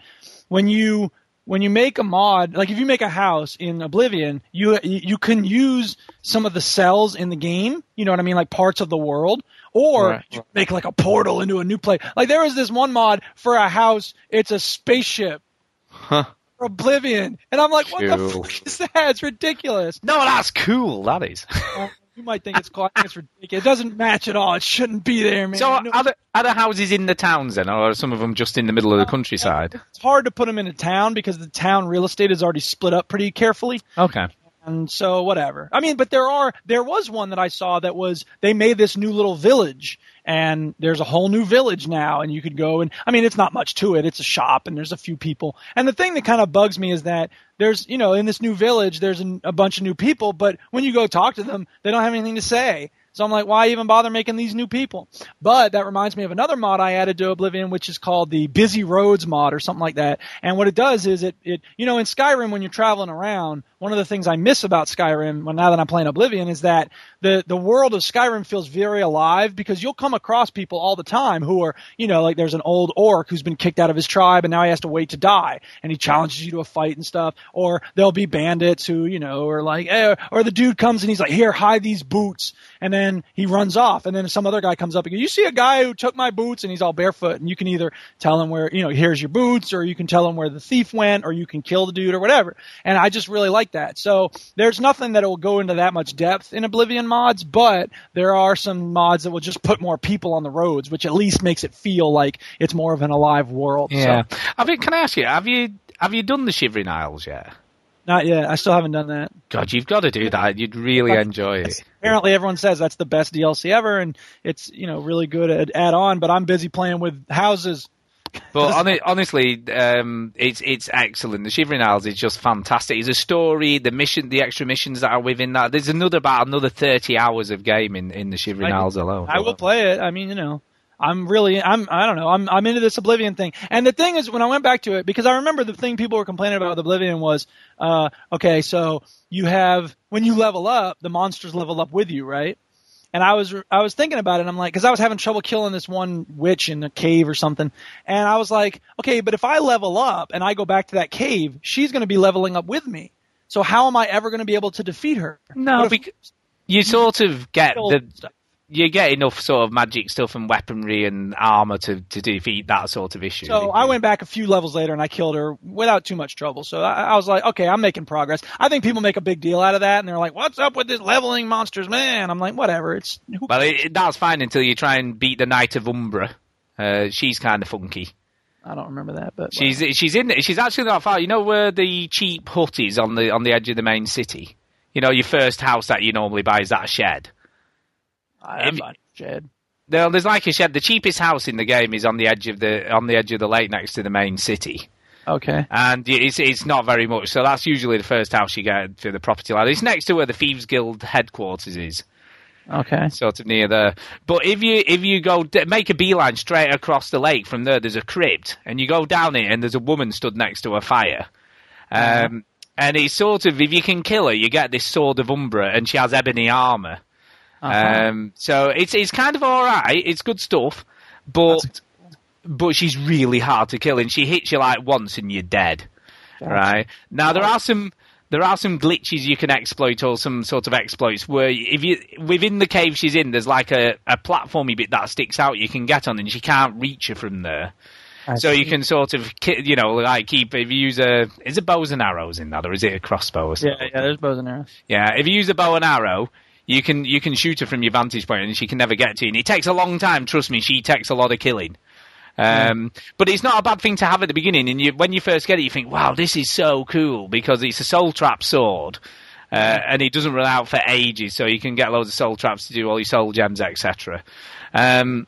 when you when you make a mod, like if you make a house in Oblivion, you you can use some of the cells in the game. You know what I mean, like parts of the world, or Right. you make like a portal into a new place. Like there was this one mod for a house. It's a spaceship. Huh. Oblivion, and I'm like, what the fuck is that? It's ridiculous. No, that's cool, that is. Um, You might think it's cool. It's ridiculous. It doesn't match at all. It shouldn't be there, man. so are, there, are there houses in the towns then, or are some of them just in the middle of the countryside? it's hard to put them in a town because the town real estate is already split up pretty carefully. Okay. And so whatever. I mean, but there are there was one that I saw that was they made this new little village and there's a whole new village now and you could go and I mean it's not much to it. It's a shop and there's a few people. And the thing that kind of bugs me is that there's you know in this new village there's an, a bunch of new people, but when you go talk to them, they don't have anything to say. So I'm like, why even bother making these new people? But that reminds me of another mod I added to Oblivion, which is called the Busy Roads mod or something like that. And what it does is it, it, you know, in Skyrim when you're traveling around, one of the things I miss about Skyrim, well, now that I'm playing Oblivion, is that the the world of Skyrim feels very alive because you'll come across people all the time who are, you know, like there's an old orc who's been kicked out of his tribe and now he has to wait to die, and he challenges you to a fight and stuff. Or there'll be bandits who, you know, are like, eh, or the dude comes and he's like, here, hide these boots, and then he runs off, and then some other guy comes up and goes, you see a guy who took my boots and he's all barefoot, and you can either tell him where, you know, here's your boots, or you can tell him where the thief went, or you can kill the dude or whatever. And I just really like that. So there's nothing that will go into that much depth in Oblivion mods, but there are some mods that will just put more people on the roads, which at least makes it feel like it's more of an alive world. Yeah. So, Have you, can I ask you, have you have you done the Shivering Isles yet? Not yet. I still haven't done that. God, you've got to do that. You'd really enjoy it. Apparently, everyone says that's the best DLC ever, and it's you know really good at add on. But I'm busy playing with houses. But hon- honestly, um, it's it's excellent. The Shivering Isles is just fantastic. It's a story, the mission, the extra missions that are within that. There's another about another thirty hours of game in, in the Shivering I- Isles alone. I will play it. I mean, you know, I'm really, I'm, I don't know, I'm, I'm into this Oblivion thing. And the thing is, when I went back to it, because I remember the thing people were complaining about with Oblivion was, uh, okay, so you have when you level up, the monsters level up with you, right? And I was, I was thinking about it. I'm like, because I was having trouble killing this one witch in a cave or something, and I was like, okay, but if I level up and I go back to that cave, she's going to be leveling up with me. So how am I ever going to be able to defeat her? No, if- because you sort of get the stuff. You get enough sort of magic stuff and weaponry and armor to, to defeat that sort of issue. So I went back a few levels later and I killed her without too much trouble. So I, I was like, okay, I'm making progress. I think people make a big deal out of that and they're like, what's up with this leveling monsters, man? I'm like, whatever. It's Well, it, that's fine until you try and beat the Knight of Umbra. Uh, she's kind of funky. I don't remember that, but She's she's in she's actually not far. You know where the cheap hut is on the on the edge of the main city. You know your first house that you normally buy is that shed. I, I'm if- not Jed. There, there's like a shed. The cheapest house in the game is on the edge of the on the edge of the lake next to the main city. Okay. and it's it's not very much. So that's usually the first house you get for the property ladder. It's next to where the Thieves Guild headquarters is, Okay. sort of near there. But if you if you go make a beeline straight across the lake from there, there's a crypt, and you go down it, and there's a woman stood next to a fire. Um, and it's sort of if you can kill her, you get this sword of Umbra, and she has ebony armor. Uh-huh. Um, so it's it's kind of all right. It's good stuff, but but she's really hard to kill, and she hits you like once and you're dead. Right now, there are some there are some glitches you can exploit, or some sort of exploits where if you within the cave she's in, there's like a a platformy bit that sticks out you can get on, and she can't reach you from there. so you can sort of, ki- you know, like keep if you use a is it bows and arrows in that, or is it a crossbow or Yeah, yeah. There's bows and arrows. Yeah, if you use a bow and arrow, you can you can shoot her from your vantage point, and she can never get to you. And it takes a long time. Trust me, she takes a lot of killing. Um, But it's not a bad thing to have at the beginning. And you, when you first get it, you think, "Wow, this is so cool!" Because it's a soul trap sword, uh, and it doesn't run out for ages, so you can get loads of soul traps to do all your soul gems, etc. Um,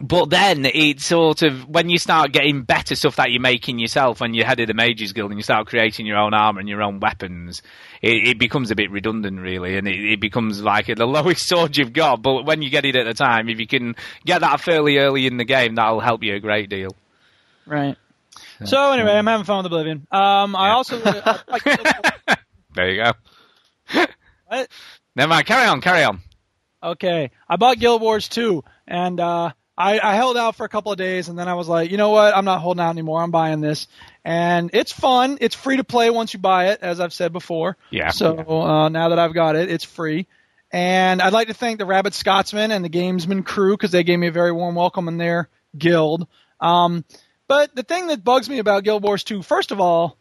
but then it's sort of when you start getting better stuff that you're making yourself when you're head of the Mages Guild and you start creating your own armor and your own weapons, it, it becomes a bit redundant, really, and it, it becomes like the lowest sword you've got. But when you get it at the time, if you can get that fairly early in the game, that'll help you a great deal. Right. So anyway, I'm having fun with Oblivion. Um, I also I like- There you go. what? Never mind. Carry on. Carry on. Okay, I bought Guild Wars 2, and uh, I, I held out for a couple of days, and then I was like, you know what? I'm not holding out anymore. I'm buying this, and it's fun. It's free to play once you buy it, as I've said before. Yeah. So uh, now that I've got it, it's free. And I'd like to thank the Rabid Scotsman and the Gamesman crew because they gave me a very warm welcome in their guild. Um, but the thing that bugs me about Guild Wars 2, first of all,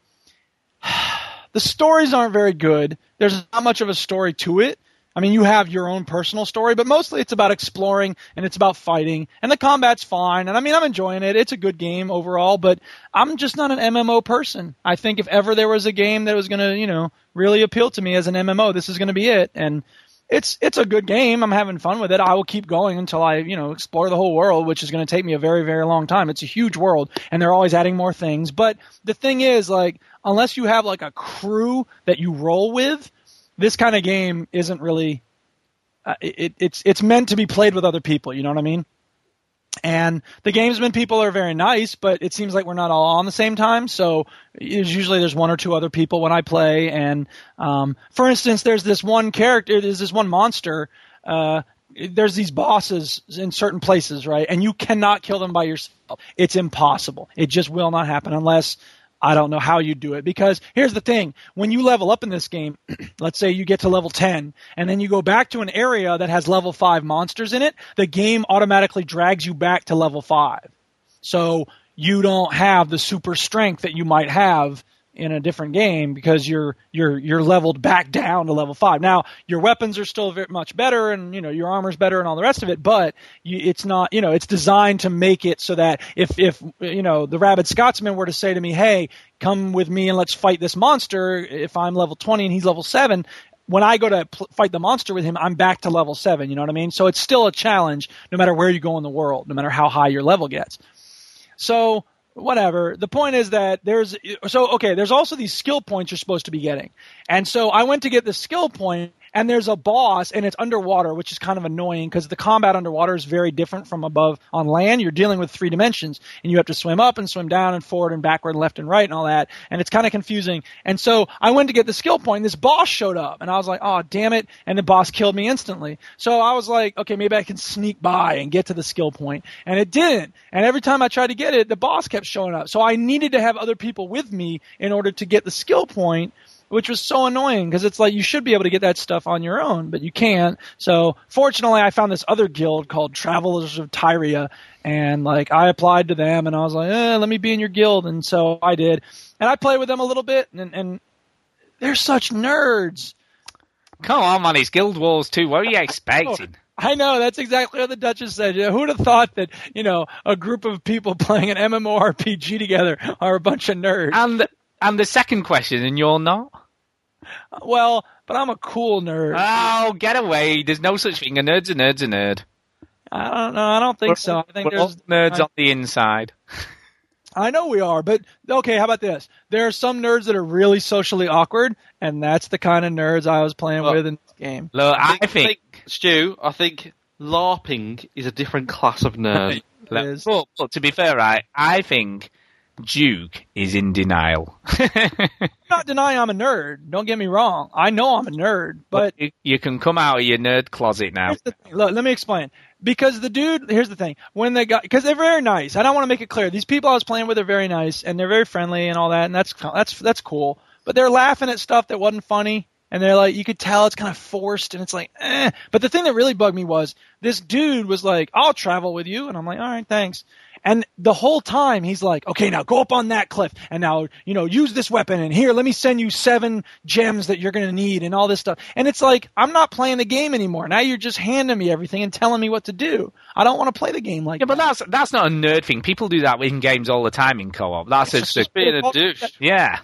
the stories aren't very good. There's not much of a story to it. I mean, you have your own personal story, but mostly it's about exploring and it's about fighting. And the combat's fine. And I mean, I'm enjoying it. It's a good game overall, but I'm just not an MMO person. I think if ever there was a game that was going to, you know, really appeal to me as an MMO, this is going to be it. And it's it's a good game. I'm having fun with it. I will keep going until I, you know, explore the whole world, which is going to take me a very very long time. It's a huge world and they're always adding more things. But the thing is like unless you have like a crew that you roll with, this kind of game isn't really uh, it, it's it's meant to be played with other people, you know what I mean? And the gamesmen people are very nice, but it seems like we're not all on the same time. So usually there's one or two other people when I play. And um, for instance, there's this one character, there's this one monster. Uh, there's these bosses in certain places, right? And you cannot kill them by yourself. It's impossible. It just will not happen unless I don't know how you do it because here's the thing. When you level up in this game, let's say you get to level 10 and then you go back to an area that has level 5 monsters in it, the game automatically drags you back to level 5. So you don't have the super strength that you might have in a different game because you're you're you're leveled back down to level five. Now your weapons are still very much better, and you know your armor's better, and all the rest of it. But you, it's not you know it's designed to make it so that if if you know the rabid Scotsman were to say to me, "Hey, come with me and let's fight this monster," if I'm level twenty and he's level seven, when I go to pl- fight the monster with him, I'm back to level seven. You know what I mean? So it's still a challenge, no matter where you go in the world, no matter how high your level gets. So whatever. The point is that there's so okay. There's also these skill points you're supposed to be getting, and so I went to get the skill point, and there's a boss, and it's underwater, which is kind of annoying because the combat underwater is very different from above on land. You're dealing with three dimensions, and you have to swim up and swim down and forward and backward and left and right and all that, and it's kind of confusing. And so I went to get the skill point, and this boss showed up, and I was like, oh damn it, and the boss killed me instantly. So I was like, okay, maybe I can sneak by and get to the skill point, and it didn't. And every time I tried to get it, the boss kept showing up. So I needed to have other people with me in order to get the skill point which was so annoying because it's like you should be able to get that stuff on your own, but you can't. So fortunately, I found this other guild called Travelers of Tyria, and like I applied to them, and I was like, eh, let me be in your guild, and so I did, and I played with them a little bit, and, and they're such nerds. Come on, man, it's Guild Wars 2. What are you expecting? I know that's exactly what the Duchess said. You know, who would have thought that you know a group of people playing an MMORPG together are a bunch of nerds? And and the second question, and you're not. Well, but I'm a cool nerd. Oh, get away! There's no such thing. A nerd's a nerd's a nerd. I don't know. I don't think We're- so. I think we're all there's nerds on the inside. I know we are, but okay. How about this? There are some nerds that are really socially awkward, and that's the kind of nerds I was playing Well, with in this game. Look, I think Stu, I think LARPing is a different class of nerd. Look, but, but to be fair, right, I think Duke is in denial. Not denying I'm a nerd. Don't get me wrong. I know I'm a nerd, but you, you can come out of your nerd closet now. Here's the thing. Look, let me explain. Because the dude, here's the thing. When they got, because they're very nice. I don't want to make it clear. These people I was playing with are very nice and they're very friendly and all that, and that's that's that's cool. But they're laughing at stuff that wasn't funny, and they're like, you could tell it's kind of forced, and it's like, eh. But the thing that really bugged me was this dude was like, "I'll travel with you," and I'm like, "All right, thanks." And the whole time he's like, okay, now go up on that cliff and now, you know, use this weapon and here, let me send you seven gems that you're going to need and all this stuff. And it's like, I'm not playing the game anymore. Now you're just handing me everything and telling me what to do. I don't want to play the game like Yeah, but that's that's not a nerd thing. People do that in games all the time in co-op. That's It's a, just being a douche. Yeah.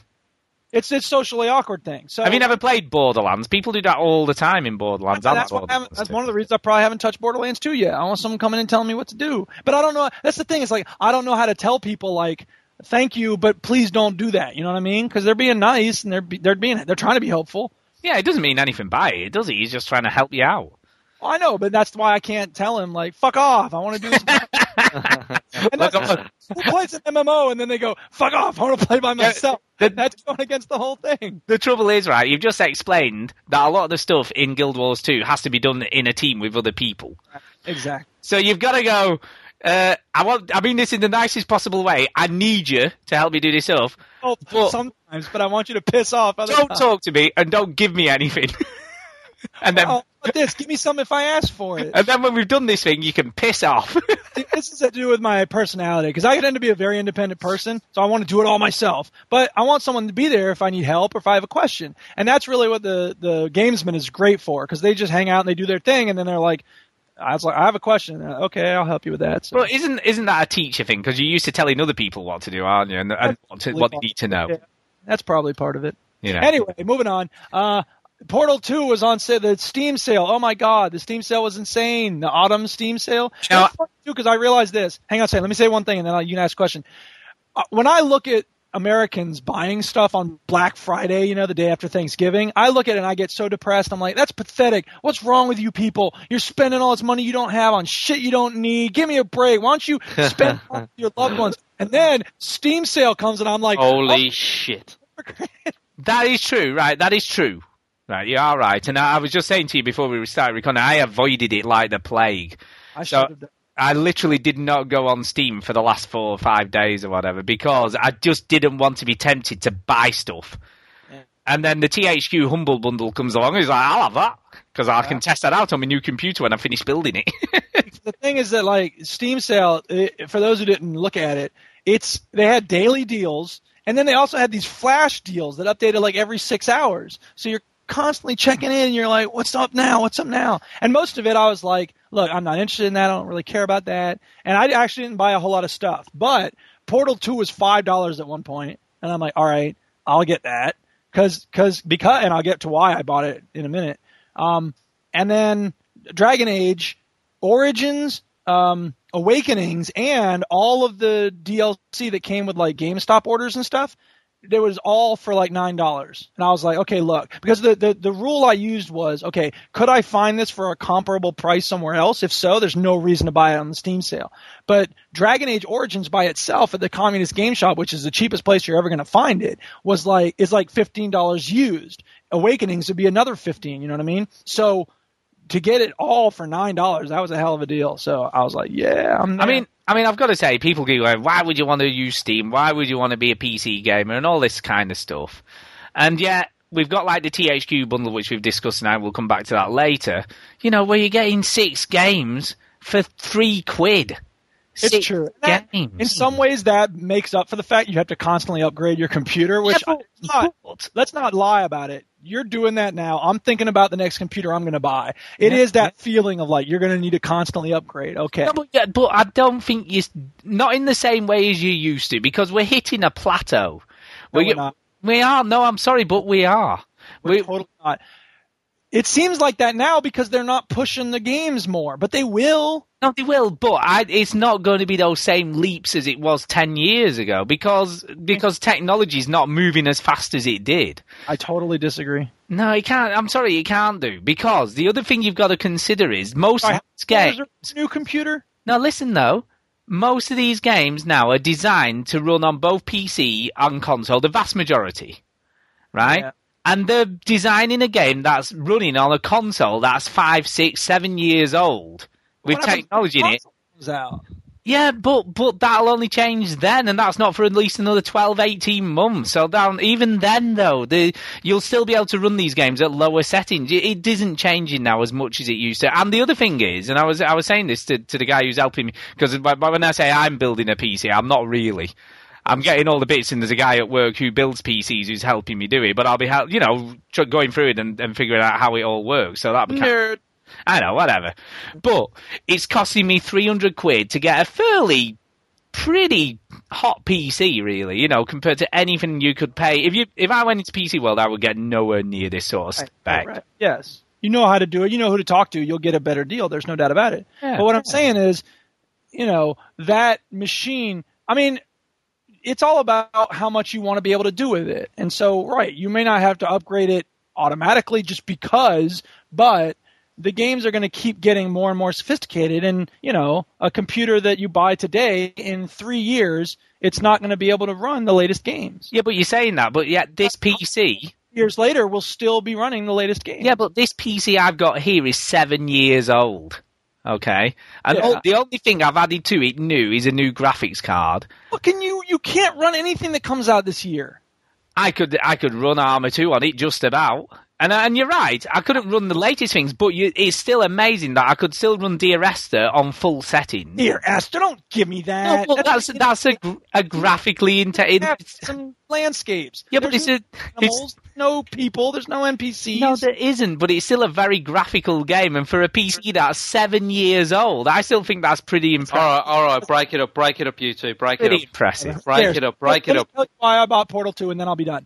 It's it's socially awkward thing. So Have you never played Borderlands? People do that all the time in Borderlands. That's, what Borderlands that's one of the reasons I probably haven't touched Borderlands 2 yet. I want someone coming in and telling me what to do. But I don't know. That's the thing. It's like I don't know how to tell people like, thank you, but please don't do that. You know what I mean? Because they're being nice and they're be, they're being they're trying to be helpful. Yeah, it doesn't mean anything by it, does it? He's just trying to help you out. Well, I know, but that's why I can't tell him like, fuck off. I want to do this. and that's, who plays an MMO and then they go, fuck off. I want to play by myself. that's going against the whole thing. The trouble is, right, you've just explained that a lot of the stuff in Guild Wars 2 has to be done in a team with other people. Exactly. So you've got to go, uh, I want, I mean this in the nicest possible way. I need you to help me do this stuff. Oh, sometimes, but I want you to piss off. Other Don't times. talk to me and don't give me anything. and then, Oh, this, give me some if I ask for it. and then when we've done this thing, you can piss off. This is to do with my personality because I tend to be a very independent person, so I want to do it all myself. But I want someone to be there if I need help or if I have a question, and that's really what the the gamesman is great for because they just hang out and they do their thing, and then they're like, "I was like, I have a question. Okay, I'll help you with that." So, But isn't isn't that a teacher thing? Because you're used to telling other people what to do, aren't you? And, and what, to, what they need to know. Yeah, that's probably part of it. You know. Anyway, moving on. Uh, Portal 2 was on sale, the Steam sale. Oh my god, the Steam sale was insane. The autumn Steam sale. Now- because I realized this. Hang on a second. Let me say one thing and then I'll, you can ask a question. Uh, when I look at Americans buying stuff on Black Friday, you know, the day after Thanksgiving, I look at it and I get so depressed. I'm like, that's pathetic. What's wrong with you people? You're spending all this money you don't have on shit you don't need. Give me a break. Why don't you spend on your loved ones? And then Steam sale comes and I'm like, Holy shit. That is true, right? That is true. Right, you are right. And I, I was just saying to you before we started recording, I avoided it like the plague. I So- should have. I literally did not go on Steam for the last four or five days or whatever because I just didn't want to be tempted to buy stuff. And then the THQ Humble Bundle comes along and he's like, I'll have that because I can test that out on my new computer when I finish building it. the thing is that like Steam sale, it, for those who didn't look at it, it's they had daily deals, and then they also had these flash deals that updated like every six hours. So you're constantly checking in, and you're like, "What's up now? What's up now?" And most of it, I was like, "Look, I'm not interested in that. I don't really care about that." And I actually didn't buy a whole lot of stuff. But Portal Two was five dollars at one point, and I'm like, "All right, I'll get that." Cause, cause, because, and I'll get to why I bought it in a minute. Um, and then Dragon Age, Origins, um, Awakenings, and all of the DLC that came with like GameStop orders and stuff. It was all for like nine dollars, and I was like, okay, look, because the, the the rule I used was, okay, could I find this for a comparable price somewhere else? If so, there's no reason to buy it on the Steam sale. But Dragon Age Origins by itself at the Communist Game Shop, which is the cheapest place you're ever going to find it, was like is like fifteen dollars used. Awakenings would be another fifteen. You know what I mean? So to get it all for nine dollars, that was a hell of a deal. So I was like, yeah, I'm. I mean, I mean, I've got to say, people going, why would you want to use Steam? Why would you want to be a PC gamer? And all this kind of stuff. And yet, we've got like the THQ bundle, which we've discussed now. We'll come back to that later. You know, where you're getting six games for three quid. It's Six true. That- games. in some ways, that makes up for the fact you have to constantly upgrade your computer. Which Yeah, it's not, let's not lie about it. You're doing that now. I'm thinking about the next computer I'm going to buy. It is Yeah. that feeling of like you're going to need to constantly upgrade. Okay. No, but, yeah, but I don't think you, not in the same way as you used to, because we're hitting a plateau. No, not. We are. No, I'm sorry, but we are. We're We, totally not. It seems like that now because they're not pushing the games more, but they will. no, they will, but I, it's not going to be those same leaps as it was ten years ago because because technology is not moving as fast as it did. I totally disagree. No, it can't. I'm sorry, it can't do because the other thing you've got to consider is most of these games. New computer. Now listen though, most of these games now are designed to run on both PC and console, the vast majority. Right? Yeah. And they're designing a game that's running on a console that's five, six, seven years old with What technology in it. Yeah, but but that'll only change then, and that's not for at least another 12, 18 months. So down even then, though, the you'll still be able to run these games at lower settings. It, it isn't changing now as much as it used to. And the other thing is, and I was I was saying this to, to the guy who's helping me because when I say I'm building a PC, I'm not really. I'm getting all the bits, and there's a guy at work who builds PCs who's helping me do it. But I'll be, you know, going through it and, and figuring out how it all works. So that Nerd. I know, whatever. But it's costing me 300 quid to get a fairly pretty hot PC, really, you know, compared to anything you could pay. If you, if I went into PC World, I would get nowhere near this sort of spec. Right. Yes. You know how to do it. You know who to talk to. You'll get a better deal. There's no doubt about it. Yeah. but what I'm saying is, you know, that machine, I mean, it's all about how much you want to be able to do with it. And so, right, you may not have to upgrade it automatically just because, but the games are going to keep getting more and more sophisticated. And, you know, a computer that you buy today in three years, it's not going to be able to run the latest games. Yeah, but you're saying that, but yet this PC, Years later, will still be running the latest games. yeah, but this PC I've got here is seven years old. Okay, and Yeah. all, the only thing I've added to it new is a new graphics card. What can you? You can't run anything that comes out this year. I could I could run ArmA 2 on it just about. And uh, and you're right, I couldn't run the latest things, but you, it's still amazing that I could still run Dear Esther on full settings. Dear Esther, don't give me No, that. well, that's that's a, a graphically inte- have it- some landscapes. Yeah, but There's it's a no it's, no people. There's no NPCs. no, there isn't. But it's still a very graphical game, and for a PC that's seven years old, I still think that's pretty impressive. right, all right, break it up, break it up, you two, break it Pretty up, impressive. break Here, it up, break it up. tell you why I bought Portal 2, and then I'll be done.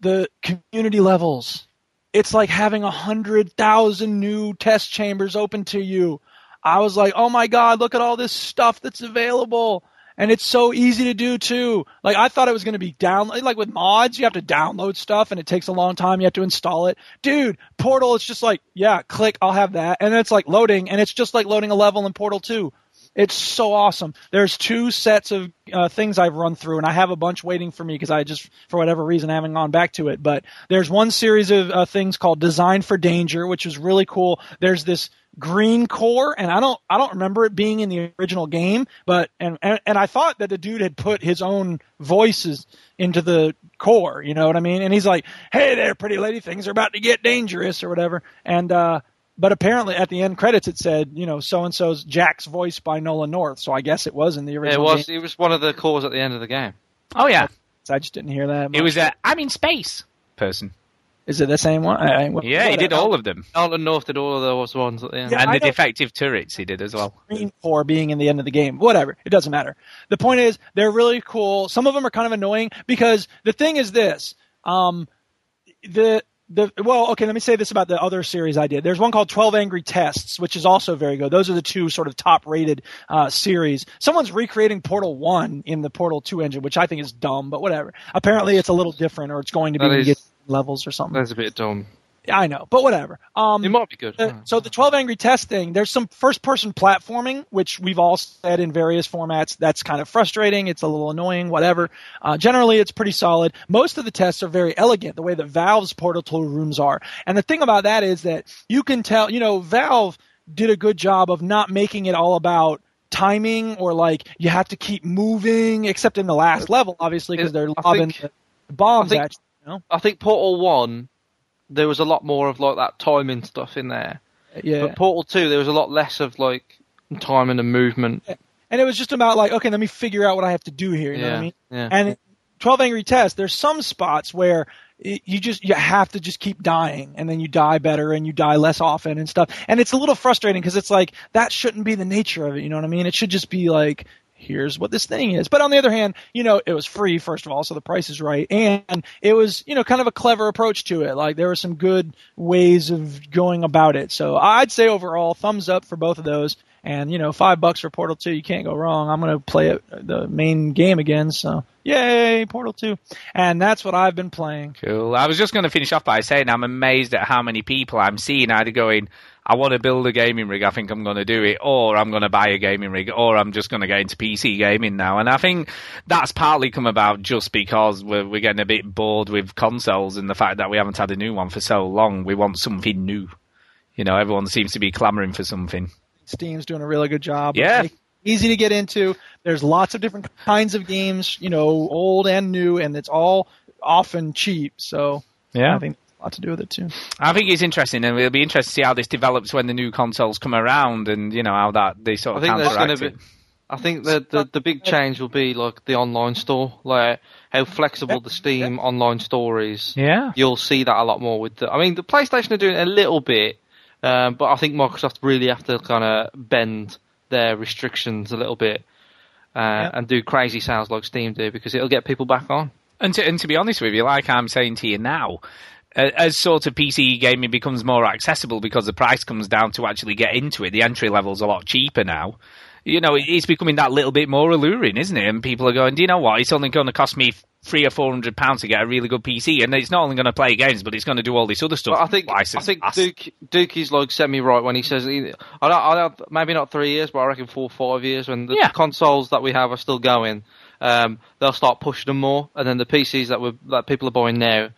The community levels. It's like having a hundred thousand new test chambers open to you. I was like, oh my god, look at all this stuff that's available. And it's so easy to do too. Like I thought it was going to be down, like with mods, you have to download stuff and it takes a long time. You have to install it. Dude, Portal, it's just like, yeah, click, I'll have that. And it's like loading and it's just like loading a level in Portal 2. It's so awesome. There's two sets of uh, things I've run through, and I have a bunch waiting for me because I just, for whatever reason, haven't gone back to it. But there's one series of uh, things called Design for Danger, which is really cool. There's this green core, and I don't, I don't remember it being in the original game, but and and, and I thought that the dude had put his own voices into the core. You know what I mean? And he's like, "Hey there, pretty lady, things are about to get dangerous," or whatever. And uh, but apparently at the end credits it said, you know, so and so's Jack's voice by Nolan North. So I guess it was in the Yeah, it original. was. game. It was one of the calls at the end of the game. Oh yeah, I just didn't hear that. it much. was a I'm in space person. Is it the same one? I, I- Yeah, he did all of them, Nolan North did all of those ones at the end. Yeah, and I the defective turrets he did as well. Green core being in the end of the game. Whatever. It doesn't matter. The point is, they're really cool. Some of them are kind of annoying because the thing is this. Um, the the well, okay. Let me say this about the other series I did. There's one called Twelve Angry Tests, which is also very good. Those are the two sort of top rated uh, series. Someone's recreating Portal One in the Portal Two engine, which I think is dumb, but whatever. Apparently, it's a little different, or it's going to be That when is- levels or something. That's a bit dumb. I know, but whatever. Um, It might be good. uh, so the 12 Angry Test thing, there's some first person platforming, which we've all said in various formats. That's kind of frustrating. It's a little annoying, whatever. Uh, generally, it's pretty solid. Most of the tests are very elegant, the way that Valve's Portal 2 rooms are. And the thing about that is that you can tell, you know, Valve did a good job of not making it all about timing or like you have to keep moving, except in the last level, obviously, because they're lobbing think- the bombs I think- at you. know? I think Portal One, there was a lot more of like that timing stuff in there. Yeah. But Portal Two, there was a lot less of like timing and movement. and it was just about like, okay, let me figure out what I have to do here. You know what I mean? yeah. And 12 Angry Tests, there's some spots where you just you have to just keep dying, and then you die better, and you die less often and stuff. And it's a little frustrating because it's like that shouldn't be the nature of it. You know what I mean? It should just be like. Here's what this thing is. But on the other hand, you know, it was free, first of all, so the price is right. And it was, you know, kind of a clever approach to it. Like, there were some good ways of going about it. So I'd say overall, thumbs up for both of those. And you know, five bucks for Portal Two, you can't go wrong. I'm gonna play it uh, the main game again, so yay, Portal Two, and that's what I've been playing. Cool. I was just going to finish off by saying I'm amazed at how many people I'm seeing either going, I want to build a gaming rig, I think I'm going to do it, or I'm going to buy a gaming rig, or I'm just going to get into PC gaming now. And I think that's partly come about just because we're, we're getting a bit bored with consoles and the fact that we haven't had a new one for so long. We want something new. You know, everyone seems to be clamoring for something. Steam's doing a really good job. Yeah. Easy to get into. There's lots of different kinds of games, you know, old and new, and it's all often cheap. So Yeah. I think lot to do with it too. I think it's interesting, and it'll be interesting to see how this develops when the new consoles come around, and you know how that they sort of. I of think there's going to be. I think that the the big change will be like the online store, like how flexible the Steam online store is. Yeah. you'll see that a lot more with the. I mean, the PlayStation are doing it a little bit, um, but I think Microsoft really have to kind of bend their restrictions a little bit uh, and do crazy sales like Steam do because it'll get people back on. And to, and to be honest with you, like I'm saying to you now, as sort of PC gaming becomes more accessible because the price comes down to actually get into it, the entry level's a lot cheaper now. You know, it's becoming that little bit more alluring, isn't it? And people are going, do you know what? It's only going to cost me three or four hundred pounds to get a really good PC, and it's not only going to play games, but it's going to do all this other stuff. But I think I think Duke Duke is like semi right when he says he- I don't, I don't maybe not three years, but I reckon four or five years when the Yeah. consoles that we have are still going, um, they'll start pushing them more, and then the PCs that we that people are buying now,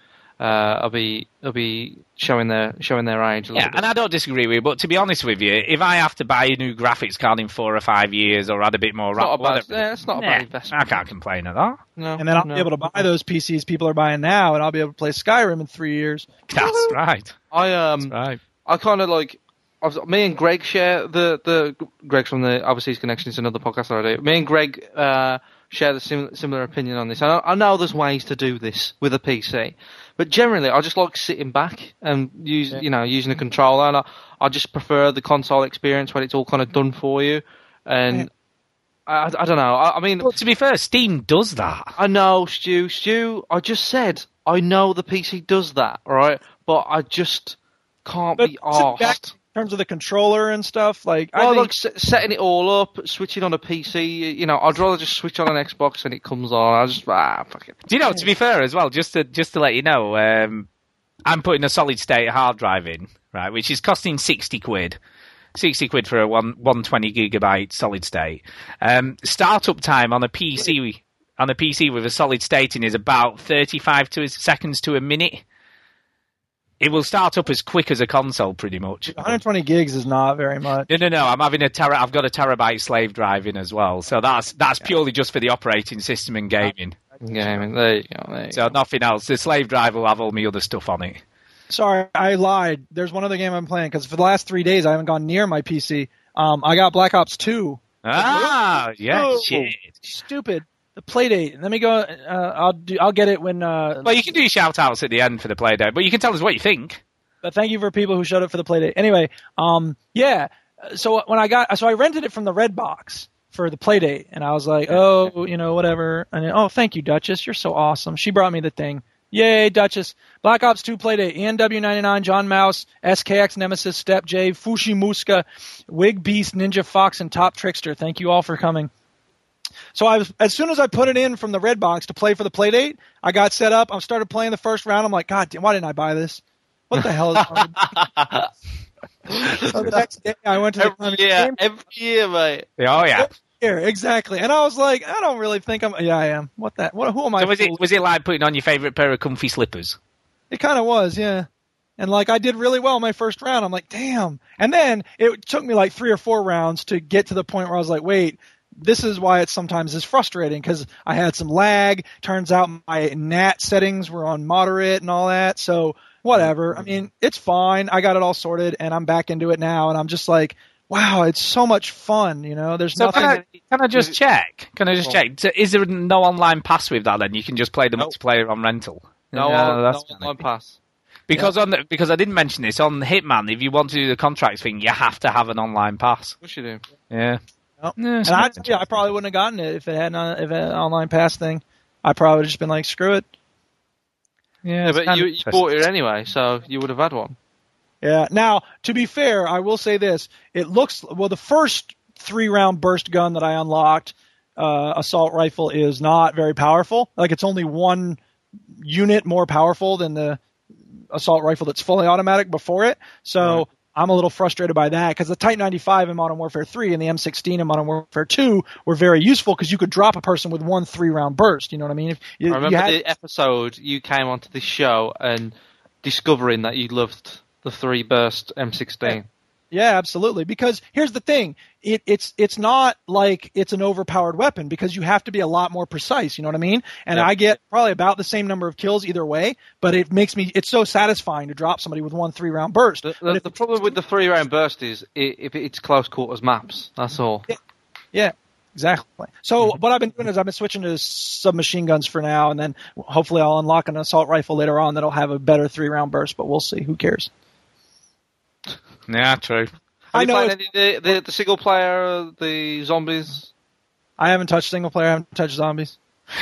uh, will be will be showing their showing their age a little Yeah, and I don't disagree with you, but to be honest with you, if I have to buy a new graphics card in four or five years or add a bit more It's not a bad- whatever- yeah, it's not a Nah, bad investment. I can't complain at that. No, and then I'll no. be able to buy those PCs people are buying now, and I'll be able to play Skyrim in three years. That's right. I um right. I kind of like. Was, me and Greg share the the Greg's from the Overseas Connections, another podcast that I do. Me and Greg uh, share the sim- similar opinion on this. I, I know there's ways to do this with a PC, but generally I just like sitting back and use you know using a controller, and I, I just prefer the console experience when it's all kind of done for you. And I, I don't know. I, I mean, to be fair, Steam does that. I know, Stu. Stu, I just said I know the PC does that, right? But I just can't But be asked. In terms of the controller and stuff, like I Well, think like s- setting it all up, switching on a PC. You know, I'd rather just switch on an Xbox and it comes on. I just ah fuck it. Do you know? To be fair, as well, just to just to let you know, um, I'm putting a solid state hard drive in, right, which is costing sixty quid. 60 quid for a one, 120 gigabyte solid state. Um, startup time on a PC on a PC with a solid state in is about 35 to seconds to a minute. It will start up as quick as a console, pretty much. 120 gigs is not very much. No, no, no. I'm having a tera. I've got a terabyte slave drive in as well, so that's that's purely just for the operating system and gaming. Gaming. There you go. There you So nothing else. The slave drive will have all my other stuff on it. Sorry, I lied. There's one other game I'm playing because for the last three days I haven't gone near my PC. Um, I got Black Ops 2. Ah, yeah, Oh, shit. Stupid. The playdate. Let me go. Uh, I'll do. I'll get it when. Uh, Well, you can do your shout outs at the end for the play date, but you can tell us what you think. But thank you for people who showed up for the playdate. Anyway, um, yeah. So when I got, so I rented it from the Red Box for the playdate, and I was like, oh, you know, whatever. And then, oh, thank you, Duchess. You're so awesome. She brought me the thing. Yay, Duchess. Black Ops 2 playdate. E ENW99, John Mouse, SKX Nemesis, Step J, Fushi Muska, Wig Beast, Ninja Fox, and Top Trickster. Thank you all for coming. So I was as soon as I put it in from the red box to play for the play date, I got set up. I started playing the first round. I'm like, God damn, why didn't I buy this? What the hell is wrong? so the next day I went to the Every year, every year, mate. Oh yeah. Here, exactly. And I was like, I don't really think I'm. Yeah, I am. What that? What? Who am I? So was it was it like putting on your favourite pair of comfy slippers? It kind of was, yeah. And like I did really well my first round. I'm like, damn. And then it took me like three or four rounds to get to the point where I was like, wait, this is why it sometimes is frustrating because I had some lag. Turns out my NAT settings were on moderate and all that. So whatever. I mean, it's fine. I got it all sorted and I'm back into it now. And I'm just like, wow, it's so much fun. You know, there's So nothing. can I, can I just check? Can I just Well- check? So is there no online pass with that? Then you can just play the Nope. multiplayer on rental. No, Yeah, no, that's no fine. online pass. Because on the, because I didn't mention this on Hitman. If you want to do the contracts thing, you have to have an online pass. What you do? Yeah. Nope. Yeah, and I, yeah, I probably wouldn't have gotten it if it had not, if it had an online pass thing. I probably would have just been like, screw it. Yeah, Yeah, but you, you bought it anyway, so you would have had one. Yeah. Now, to be fair, I will say this: it looks well. The first three round burst gun that I unlocked, uh, assault rifle, is not very powerful. Like it's only one unit more powerful than the assault rifle that's fully automatic before it. So. I'm a little frustrated by that because the Type 95 in Modern Warfare 3 and the M16 in Modern Warfare 2 were very useful because you could drop a person with one three round burst. You know what I mean? If you, I remember had, the episode you came onto this show and discovering that you loved the three burst M16. Yeah, absolutely. Because here's the thing: it, it's it's not like it's an overpowered weapon because you have to be a lot more precise. You know what I mean? And Yep. I get probably about the same number of kills either way, but it makes me it's so satisfying to drop somebody with one three round burst. The, the, the problem with the three round burst is if it's close quarters maps. That's all. yeah, exactly. So mm-hmm. what I've been doing is I've been switching to submachine guns for now, and then hopefully I'll unlock an assault rifle later on that'll have a better three round burst. But we'll see. Who cares? Yeah, true. Have I you know played any of the, the, the single player, uh, the zombies? I haven't touched single player. I haven't touched zombies.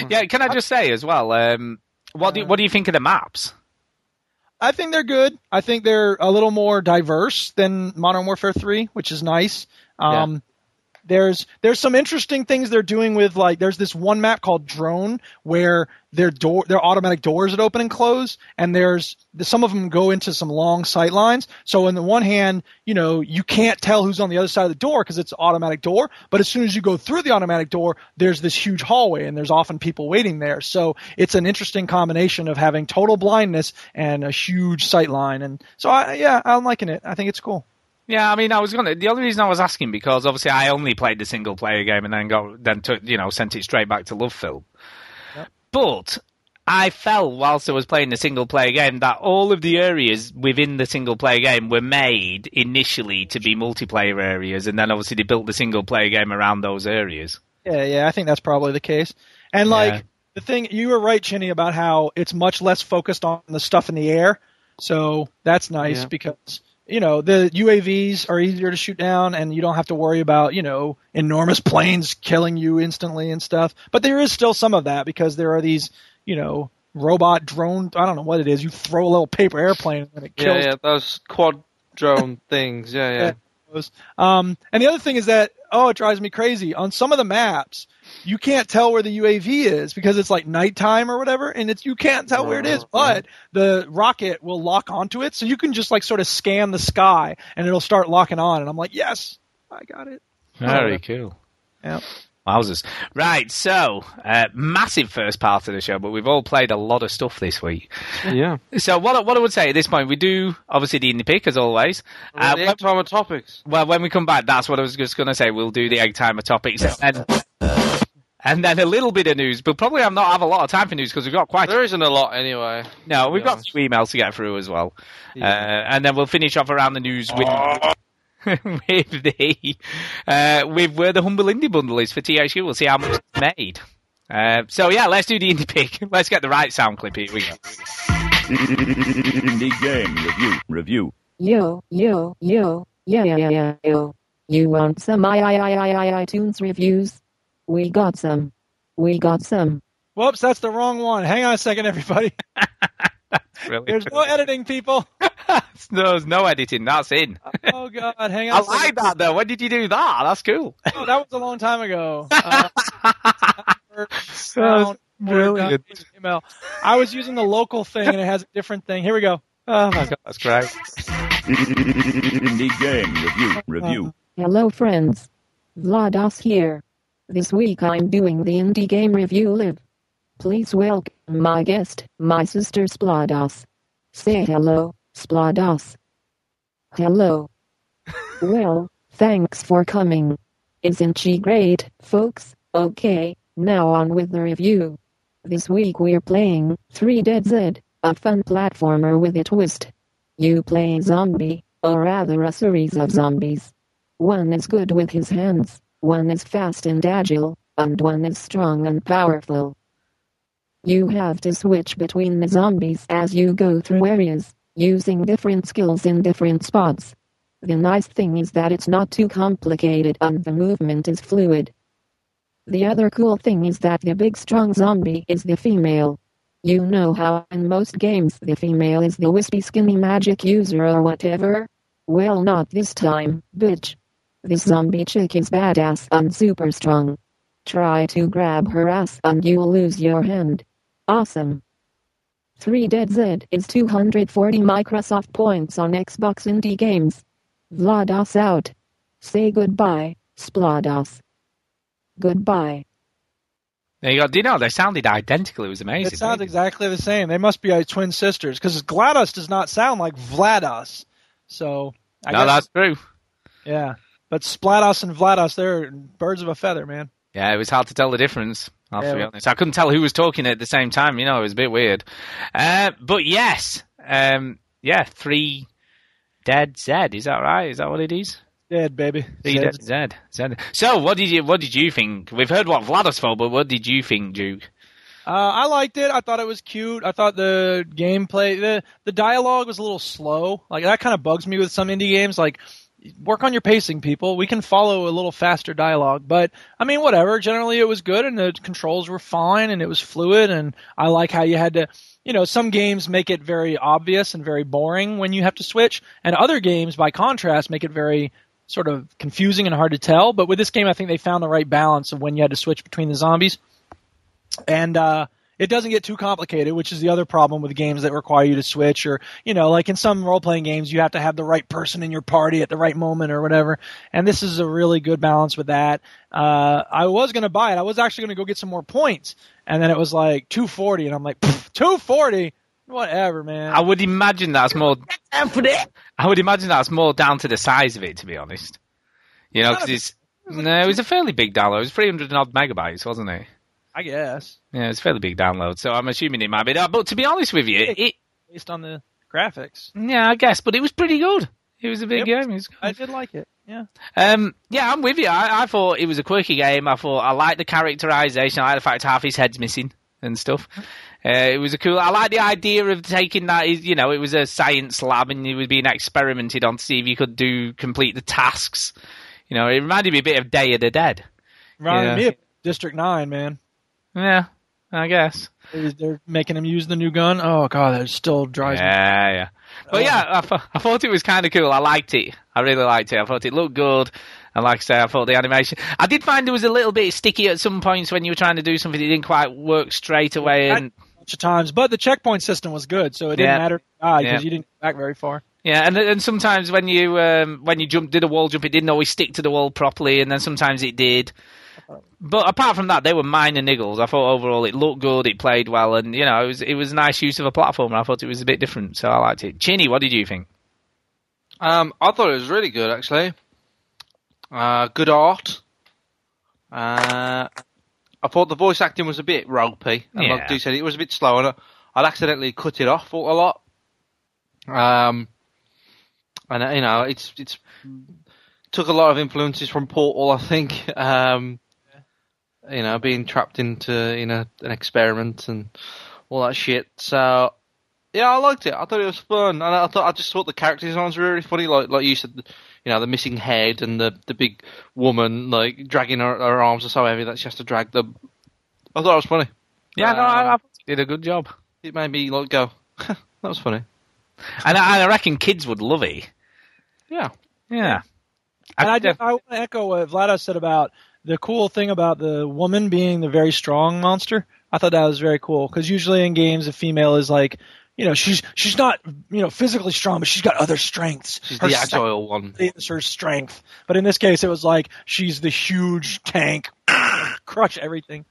Yeah, can I just say as well? Um, what do what do you think of the maps? I think they're good. I think they're a little more diverse than Modern Warfare 3, which is nice. Um, There's there's some interesting things they're doing with like there's this one map called Drone where their door their automatic doors that open and close and there's some of them go into some long sight lines. So on the one hand, you know you can't tell who's on the other side of the door because it's automatic door, but as soon as you go through the automatic door, there's this huge hallway and there's often people waiting there. So it's an interesting combination of having total blindness and a huge sight line. And so I, yeah, I'm liking it. I think it's cool. Yeah, I mean, I was gonna. The only reason I was asking because obviously I only played the single player game and then got then took you know sent it straight back to Love Film. But I felt whilst I was playing the single player game that all of the areas within the single player game were made initially to be multiplayer areas, and then obviously they built the single player game around those areas. Yeah, yeah, I think that's probably the case. And like Yeah. the thing, you were right, Chinny, about how it's much less focused on the stuff in the air. So that's nice Yeah. because you know the UAVs are easier to shoot down, and you don't have to worry about you know enormous planes killing you instantly and stuff. But there is still some of that because there are these you know robot drone. I don't know what it is. You throw a little paper airplane and it kills yeah, those quad drone things. Yeah, yeah. those. Um, and the other thing is that oh, it drives me crazy. On some of the maps, you can't tell where the UAV is because it's like nighttime or whatever, and it's you can't tell where it is. But the rocket will lock onto it, so you can just like sort of scan the sky, and it'll start locking on. And I'm like, yes, I got it. Very cool. Yeah. Wowzers. Right, so, uh, massive first part of the show, but we've all played a lot of stuff this week. Yeah. So what, I- what I would say at this point, we do obviously the indie pick as always. Uh, the egg timer topics. well, when we come back, that's what I was just going to say. We'll do the egg timer topics, and then, and then a little bit of news. But probably I'm not have a lot of time for news because we've got quite. There isn't a lot anyway. No, we've got honest. two emails to get through as well, Yeah. uh, and then we'll finish off around the news with. with the uh, with where the humble indie bundle is for THQ, we'll see how much it's made. Uh, so yeah, let's do the indie pick. Let's get the right sound clip. Here we go. Indie game review. Review. Yo, yo, yo, yeah, yeah, yeah, yeah, yo. You want some i i i i i iTunes reviews? We got some. We got some. Whoops, that's the wrong one. Hang on a second, everybody. Really? There's no editing, people. there's no editing. That's in. Oh God, hang on. I like that though. When did you do that? That's cool. Oh, that was a long time ago. Uh, That's brilliant. Email. I was using the local thing, and it has a different thing. Here we go. Oh my god, that's great. Indie game review. Review. Hello, friends. Vlados here. This week I'm doing the indie game review live. Please welcome my guest, my sister Splados. Say hello, Splados. Hello. well, thanks for coming. Isn't she great, folks? Okay, now on with the review. This week we're playing 3 Dead Z, a fun platformer with a twist. You play a zombie, or rather a series of zombies. One is good with his hands, one is fast and agile, and one is strong and powerful. You have to switch between the zombies as you go through areas, using different skills in different spots. The nice thing is that it's not too complicated and the movement is fluid. The other cool thing is that the big strong zombie is the female. You know how in most games the female is the wispy skinny magic user or whatever? Well not this time, bitch. This zombie chick is badass and super strong. Try to grab her ass and you'll lose your hand. Awesome. 3 Dead Z is 240 Microsoft points on Xbox Indie Games. Vlados out. Say goodbye, Splados. Goodbye. There you go. Do you know they sounded identical? It was amazing. It sounds exactly the same. They must be like twin sisters because GLaDOS does not sound like Vlados. So I no, guess, that's true. yeah. But Splados and Vlados, they're birds of a feather, man. Yeah, it was hard to tell the difference. I'll Yeah, be honest. I couldn't tell who was talking at the same time. You know, it was a bit weird. Uh, but yes, um, yeah, three dead Z. Is that right? Is that what it is? Dead baby. Three Zed. dead Z. Z. So, what did you what did you think? We've heard what Vlados thought, but what did you think, Duke? Uh, I liked it. I thought it was cute. I thought the gameplay, the the dialogue was a little slow. Like that kind of bugs me with some indie games. Like, work on your pacing, people. We can follow a little faster dialogue. But I mean, whatever. Generally, it was good, and the controls were fine, and it was fluid. And I like how you had to. You know, some games make it very obvious and very boring when you have to switch, and other games, by contrast, make it very sort of confusing and hard to tell. But with this game, I think they found the right balance of when you had to switch between the zombies and uh, it doesn't get too complicated, which is the other problem with games that require you to switch, or you know, like in some role playing games, you have to have the right person in your party at the right moment or whatever. And this is a really good balance with that. Uh, I was going to buy it. I was actually going to go get some more points, and then it was like 240, and I'm like, 240. Whatever, man. I would imagine that's more. I would imagine that's more down to the size of it, to be honest. You know, because it's no, it was a fairly big download. It was 300 and odd megabytes, wasn't it? I guess Yeah, it's a fairly big download, so I'm assuming it might be that. But to be honest with you, it, based on the graphics. yeah, I guess, but it was pretty good. It was a big Yep. game. It was I did like it. Yeah. Um, yeah, I'm with you. I, I thought it was a quirky game. I thought I liked the characterization. I like the fact half his head's missing and stuff. Uh, it was a cool. I like the idea of taking that. You know, it was a science lab and it was being experimented on to see if you could do complete the tasks. You know, it reminded me a bit of Day of the Dead. Reminded me of District Nine, man. Yeah, I guess. They're- making him use the new gun. Oh god, that still drives me. Yeah, yeah. But yeah, I, th- I thought it was kind of cool. I liked it. I really liked it. I thought it looked good. And like I say, I thought the animation. I did find it was a little bit sticky at some points when you were trying to do something that didn't quite work straight away. And a bunch of times, but the checkpoint system was good, so it didn't Yeah. matter because Yeah. you didn't go back very far. yeah, and and sometimes when you um, when you jump did a wall jump, it didn't always stick to the wall properly, and then sometimes it did. But apart from that, they were minor niggles. I thought overall it looked good, it played well, and you know it was it was a nice use of a platform. I thought it was a bit different, so I liked it. Chinny, what did you think? Um, I thought it was really good actually. Uh, good art. Uh, I thought the voice acting was a bit ropey. And Yeah. Like Duke said, it was a bit slow, and I- I'd accidentally cut it off a lot. Um, and uh, you know, it's it's took a lot of influences from Portal, I think. Um, you know, being trapped into you know an experiment and all that shit. So yeah, I liked it. I thought it was fun, and I thought I just thought the character designs were really funny. Like like you said, you know, the missing head and the the big woman like dragging her, her arms are so heavy that she has to drag them. I thought it was funny. Yeah, no, I, I Um, thought you did a good job. It made me like go. that was funny. And I, I reckon kids would love it. Yeah. Yeah. And I, did, I want to echo what Vlada said about the cool thing about the woman being the very strong monster. I thought that was very cool because usually in games, a female is like, you know, she's she's not you know physically strong, but she's got other strengths. She's Her the agile one. is her strength. But in this case, it was like she's the huge tank, crush everything.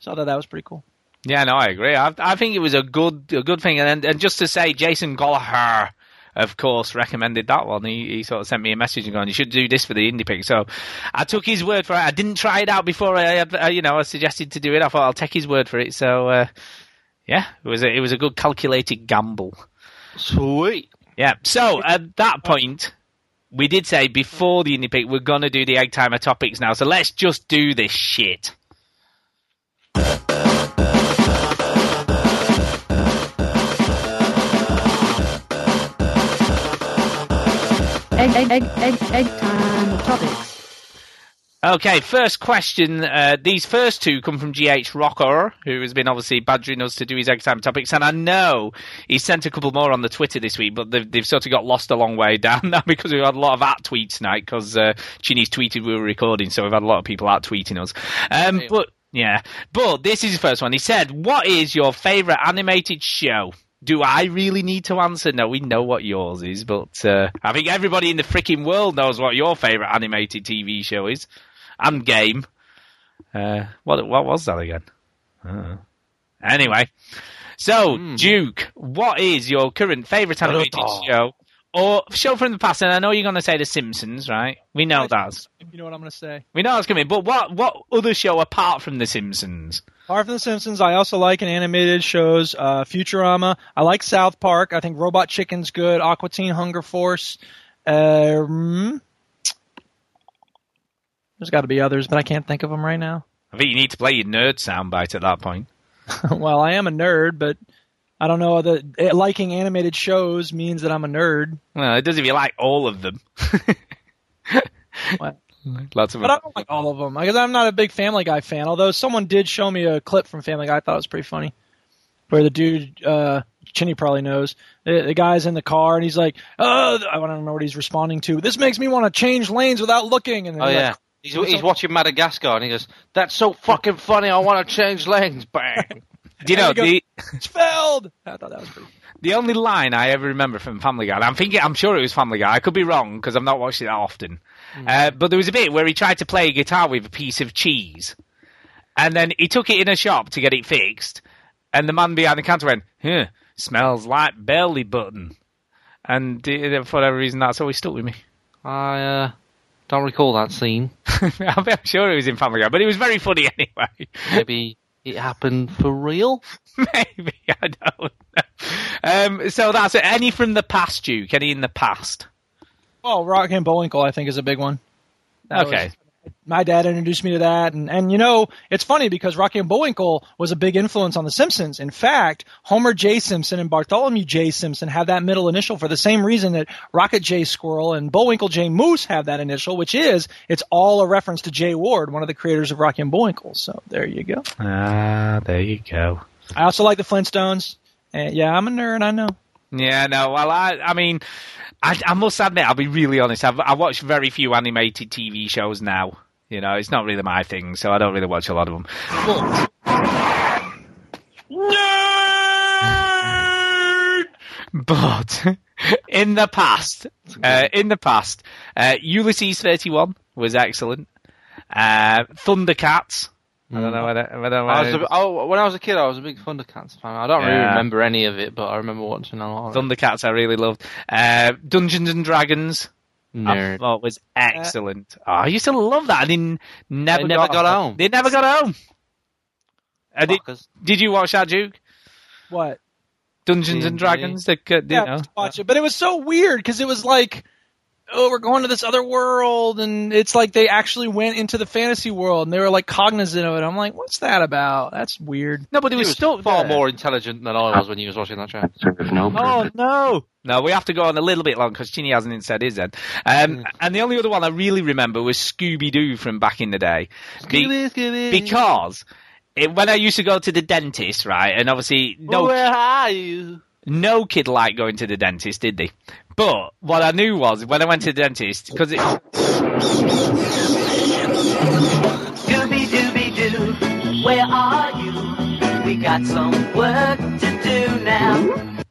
So I thought that was pretty cool. Yeah, no, I agree. I, I think it was a good, a good thing. And and just to say, Jason Gallagher of course, recommended that one. He, he sort of sent me a message and going, "You should do this for the indie pick." So I took his word for it. I didn't try it out before I, uh, you know, I suggested to do it. I thought I'll take his word for it. So uh, yeah, it was a, it was a good calculated gamble. Sweet. Yeah. So at that point, we did say before the indie pick we're gonna do the egg timer topics now. So let's just do this shit. Egg, egg, egg, egg, egg time topics. Okay, first question. Uh, these first two come from GH Rocker, who has been obviously badgering us to do his egg time topics, and I know he sent a couple more on the Twitter this week, but they've, they've sort of got lost a long way down now because we've had a lot of at tweets tonight because uh, Chinny's tweeted we were recording, so we've had a lot of people at tweeting us. Um, but yeah, but this is the first one. He said, "What is your favourite animated show?" Do I really need to answer? No, we know what yours is, but uh, I think everybody in the freaking world knows what your favourite animated TV show is and game. Uh, what what was that again? Anyway, so Duke, what is your current favourite animated show or show from the past? And I know you're going to say The Simpsons, right? We know that. You know what I'm going to say. We know it's coming, but what what other show apart from The Simpsons? Apart from The Simpsons, I also like an animated shows, uh, Futurama. I like South Park. I think Robot Chicken's good. Aqua Teen Hunger Force. Um, there's got to be others, but I can't think of them right now. I think you need to play your nerd soundbite at that point. well, I am a nerd, but I don't know that eh, liking animated shows means that I'm a nerd. Well, it does if you like all of them. What? Lots of But I don't like all of them because I'm not a big Family Guy fan. Although someone did show me a clip from Family Guy, I thought it was pretty funny, where the dude, uh, Chinny probably knows, the, the guy's in the car and he's like, "Oh, I don't know what he's responding to. This makes me want to change lanes without looking." And then Oh he's yeah. like, He's, he's watching Madagascar and he goes, "That's so fucking funny. I want to change lanes." Bang. Do you know the it's. I thought that was pretty. the only line I ever remember from Family Guy? I'm thinking, I'm sure it was Family Guy. I could be wrong because I've not watched it that often. Uh, but there was a bit where he tried to play a guitar with a piece of cheese, and then he took it in a shop to get it fixed, and the man behind the counter went, "Huh, smells like belly button," and uh, for whatever reason, that's always stuck with me. I uh, don't recall that scene. I'm sure it was in Family Guy, but it was very funny anyway. Maybe it happened for real. Maybe I don't know. Um, so that's it. Any from the past, Duke? Any in the past? Oh, Rocky and Bullwinkle, I think, is a big one. That okay. Was- my dad introduced me to that, and and you know it's funny because Rocky and Bullwinkle was a big influence on The Simpsons. In fact, Homer J. Simpson and Bartholomew J. Simpson have that middle initial for the same reason that Rocket J. Squirrel and Bullwinkle J. Moose have that initial, which is it's all a reference to Jay Ward, one of the creators of Rocky and Bullwinkle. So there you go. Ah, there you go. I also like the Flintstones. And yeah, I'm a nerd. I know. Yeah, no. Well, I, I mean, I, I must admit, I'll be really honest. I've, I watch very few animated TV shows now. You know, it's not really my thing, so I don't really watch a lot of them. But, but in the past, uh, in the past, uh, Ulysses 31 was excellent. Uh, Thundercats. I don't know whether, whether I was a, oh, when I was a kid, I was a big Thundercats fan. I don't really Yeah. remember any of it, but I remember watching a lot. Of it. Thundercats I really loved. Uh, Dungeons and Dragons. I Nerd. thought was excellent. Oh, I used to love that. I didn't never, They never got home. They never got home. Uh, did, did you watch that, Duke? What? Dungeons and D&D. Dragons. The, uh, you yeah, know. to watch it. But it was so weird because it was like, oh, we're going to this other world, and it's like they actually went into the fantasy world, and they were like cognizant of it. I'm like, what's that about? That's weird. No, but it He was, was still far there. more intelligent than I was when he was watching that show. Oh no! No, we have to go on a little bit long because Chinny hasn't said his then. Um, and the only other one I really remember was Scooby Doo from back in the day, Be- because it, when I used to go to the dentist, right, and obviously no Where are you? no kid liked going to the dentist, did they? But what I knew was when I went to the dentist, because it, Scooby Dooby Doo, where are you? We got some work to do now.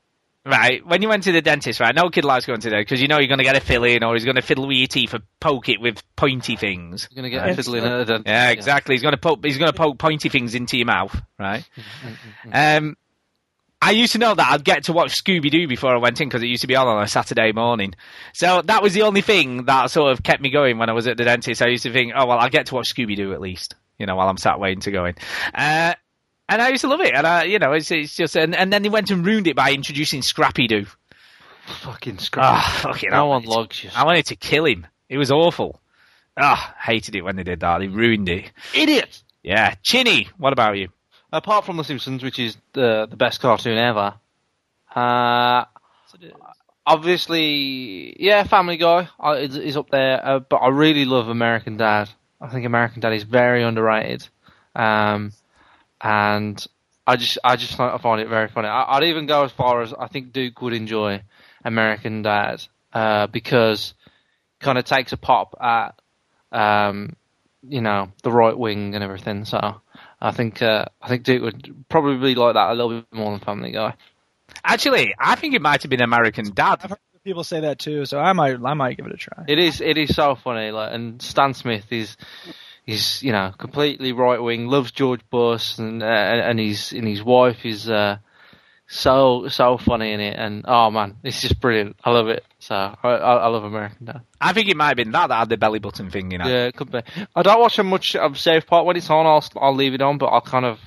right, when you went to the dentist, right, no kid likes going to the because you know you're going to get a filling or he's going to fiddle with your teeth or poke it with pointy things. You're gonna get a fiddling at the Yeah, exactly. He's going to poke. He's going to poke pointy things into your mouth, right? um, I used to know that I'd get to watch Scooby Doo before I went in because it used to be on on a Saturday morning. So that was the only thing that sort of kept me going when I was at the dentist. I used to think, oh well, I'll get to watch Scooby Doo at least, you know, while I'm sat waiting to go in. Uh, and I used to love it, and I, you know, it's, it's just, and, and then they went and ruined it by introducing Scrappy Doo. Fucking Scrappy. Ah, fucking no one logs you. I wanted to kill him. It was awful. Ah, hated it when they did that. They ruined it. Idiot. Yeah, Chinny. What about you? Apart from The Simpsons, which is the the best cartoon ever, uh, obviously, yeah, Family Guy uh, is, is up there. Uh, but I really love American Dad. I think American Dad is very underrated, um, and I just I just find, I find it very funny. I, I'd even go as far as I think Duke would enjoy American Dad uh, because kind of takes a pop at um, you know the right wing and everything. So I think uh, I think Duke would probably like that a little bit more than Family Guy. Actually, I think it might have been American Dad. People say that too, so I might I might give it a try. It is it is so funny. Like, and Stan Smith is he's you know completely right wing, loves George Bush, and uh, and his and his wife is uh, so so funny in it. And oh man, it's just brilliant. I love it. So I I, I love American Dad. I think it might have been that that had the belly button thing, you know. Yeah, it could be. I don't watch much of South Park when it's on. I'll I'll leave it on, but I'll kind of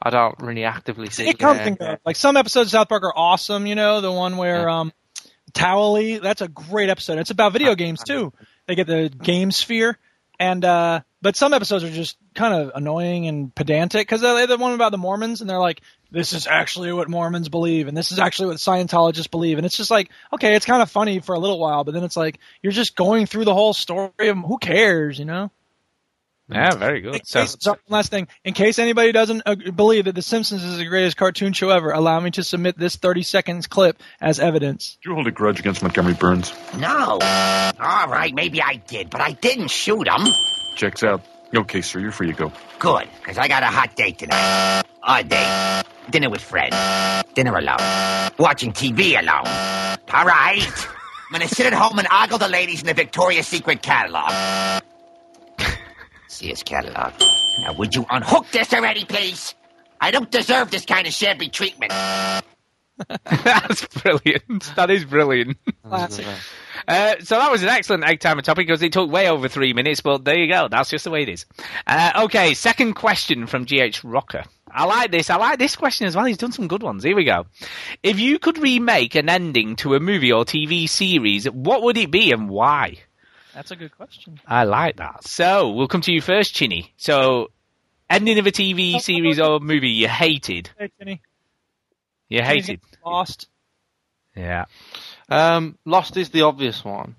I don't really actively see It comes and goes. Like some episodes of South Park are awesome. You know, the one where um, Towelie. That's a great episode. It's about video games too. They get the game sphere, and uh, but some episodes are just kind of annoying and pedantic because they're the one about the Mormons, and they're like, "This is actually what Mormons believe, and this is actually what Scientologists believe," and it's just like, okay, it's kind of funny for a little while, but then it's like you're just going through the whole story of who cares, you know. Yeah, very good. So, So, last thing, in case anybody doesn't uh, believe that The Simpsons is the greatest cartoon show ever, allow me to submit this 30 seconds clip as evidence. Do you hold a grudge against Montgomery Burns? No. All right, maybe I did, but I didn't shoot him. Checks out. Okay, sir, you're free to go. Good, because I got a hot date tonight. Odd date. Dinner with Fred. Dinner alone. Watching TV alone. All right. I'm gonna sit at home and ogle the ladies in the Victoria's Secret catalog. See his catalog. Now, would you unhook this already, please? I don't deserve this kind of shabby treatment. That's brilliant. That is brilliant. Classic. Uh, so that was an excellent egg timer topic because it took way over three minutes, but there you go. That's just the way it is. Uh, okay, second question from GH Rocker. I like this. I like this question as well. He's done some good ones. Here we go. If you could remake an ending to a movie or TV series, what would it be and why? That's a good question. I like that. So we'll come to you first, Chinny. So, ending of a TV series or movie you hated. Hey, Kenny. You hated. Lost. Yeah. Um, Lost is the obvious one.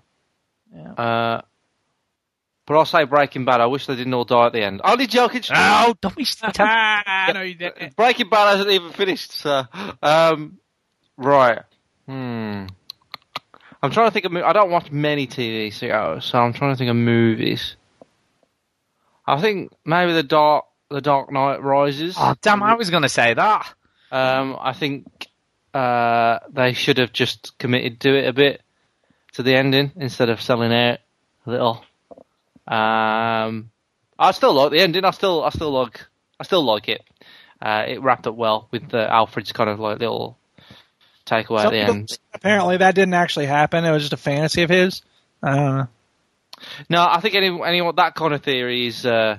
Yeah. Uh, but I'll say Breaking Bad. I wish they didn't all die at the end. Only joking. Oh, don't be I know you did. Breaking Bad hasn't even finished. So, um, right. Hmm. I'm trying to think of. mo- I don't watch many TV shows, so I'm trying to think of movies. I think maybe the Dark, the Dark Knight Rises. Oh, damn, I was going to say that. Um, I think uh, they should have just committed to it a bit to the ending instead of selling out a little. Um, I still like the ending. I still, I still like, I still like it. Uh, it wrapped up well with the Alfred's kind of like little takeaway at the end. Apparently, that didn't actually happen. It was just a fantasy of his. I. No, I think any anyone that kind of theory is uh,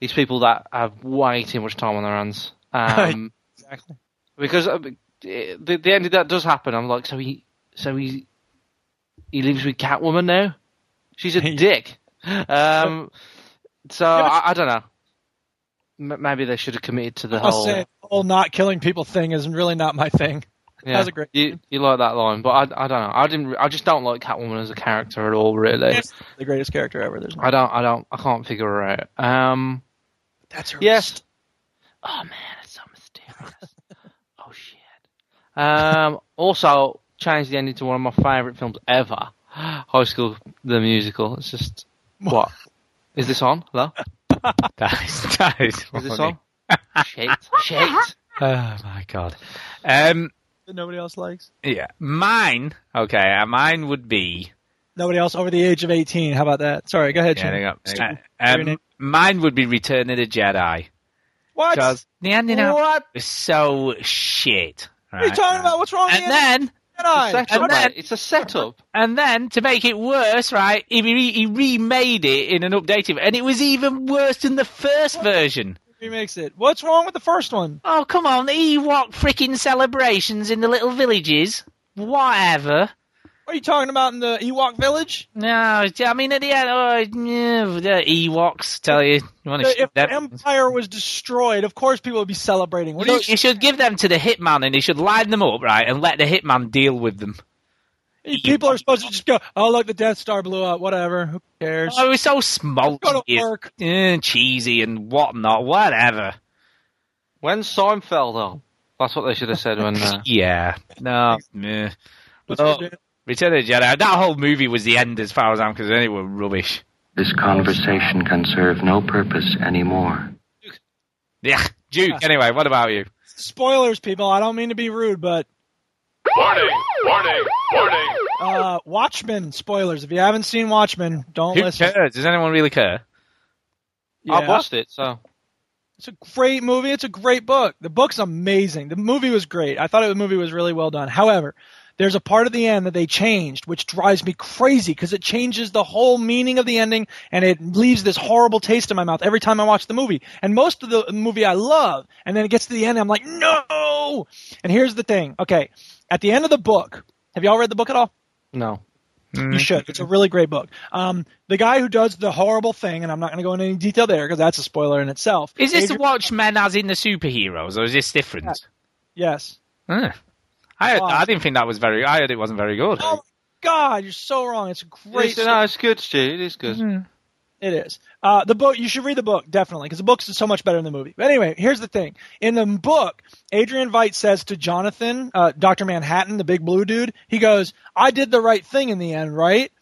is people that have way too much time on their hands. Um, exactly. Because uh, the the of that does happen, I'm like, so he so he he lives with Catwoman now. She's a dick. Um, so I, I don't know. M- maybe they should have committed to the I must whole. say, the whole not killing people thing is really not my thing. Yeah, That a great. you you like that line, but I I don't know. I didn't. I just don't like Catwoman as a character at all. Really, It's the greatest character ever. There's no. I don't. I don't. I can't figure her out. Um. That's her. Yes. Oh man, it's so mysterious. oh shit. Um. Also, changed the ending to one of my favourite films ever. High School the Musical. It's just what is this on? Hello. That is, that is, Is this funny. on? Shit. Shit. Oh my god. Um, That nobody else likes. yeah, mine. Okay, uh, mine would be. Nobody else over the age of 18. How about that? Sorry, go ahead, Yeah, Jim. there you go. Uh, um, mine would be Return of the Jedi. What? Because the ending What? was so shit. What are you talking about? What's wrong And with then, Jedi? Setup, And then- It's a setup. and then to make it worse, right? He, re- he remade it in an updated, and it was even worse than the first version. Remakes it. What's wrong with the first one? Oh come on, the Ewok freaking celebrations in the little villages. Whatever. What are you talking about in the Ewok village? No, I mean at the end, oh, yeah, the Ewoks tell you. You want to if the? Empire was destroyed, of course people would be celebrating. What You, you? you should give them to the hitman, and he should line them up right, and let the hitman deal with them. People are supposed to just go, oh look, the Death Star blew up. Whatever. Who cares? Oh, it was so smokey, Go to work. and cheesy, and whatnot. Whatever. When Seinfeld on? That's what they should have said when. Uh, Yeah. No. meh. What's Oh, good? Return of the Jedi. That whole movie was the end as far as I'm concerned. It was rubbish. This conversation can serve no purpose anymore. Yeah. Duke. Anyway, what about you? Spoilers, people. I don't mean to be rude, but Warning! Warning! Warning! uh, Watchmen spoilers. If you haven't seen Watchmen, don't Who listen. cares? Does anyone really care? I Yeah. watched it, so. It's a great movie. It's a great book. The book's amazing. The movie was great. I thought the movie was really well done. However, there's a part of the end that they changed, which drives me crazy because it changes the whole meaning of the ending and it leaves this horrible taste in my mouth every time I watch the movie. And most of the movie I love, and then it gets to the end, I'm like, no. And here's the thing. Okay, at the end of the book, have y'all read the book at all? No. You should. It's a really great book. Um, the guy who does the horrible thing, and I'm not going to go into any detail there because that's a spoiler in itself. Is this Adrian- the Watchmen as in the superheroes, or is this different? Yes. Huh. I heard, I didn't think that was very. I heard it wasn't very good. Oh my God, you're so wrong. It's a great. It's, no, it's good, Stu. It is good. It is. Uh, the book, you should read the book, definitely, because the book's is so much better than the movie. But anyway, here's the thing. In the book, Adrian Veidt says to Jonathan, uh, Dr. Manhattan, the big blue dude, he goes, I did the right thing in the end, right?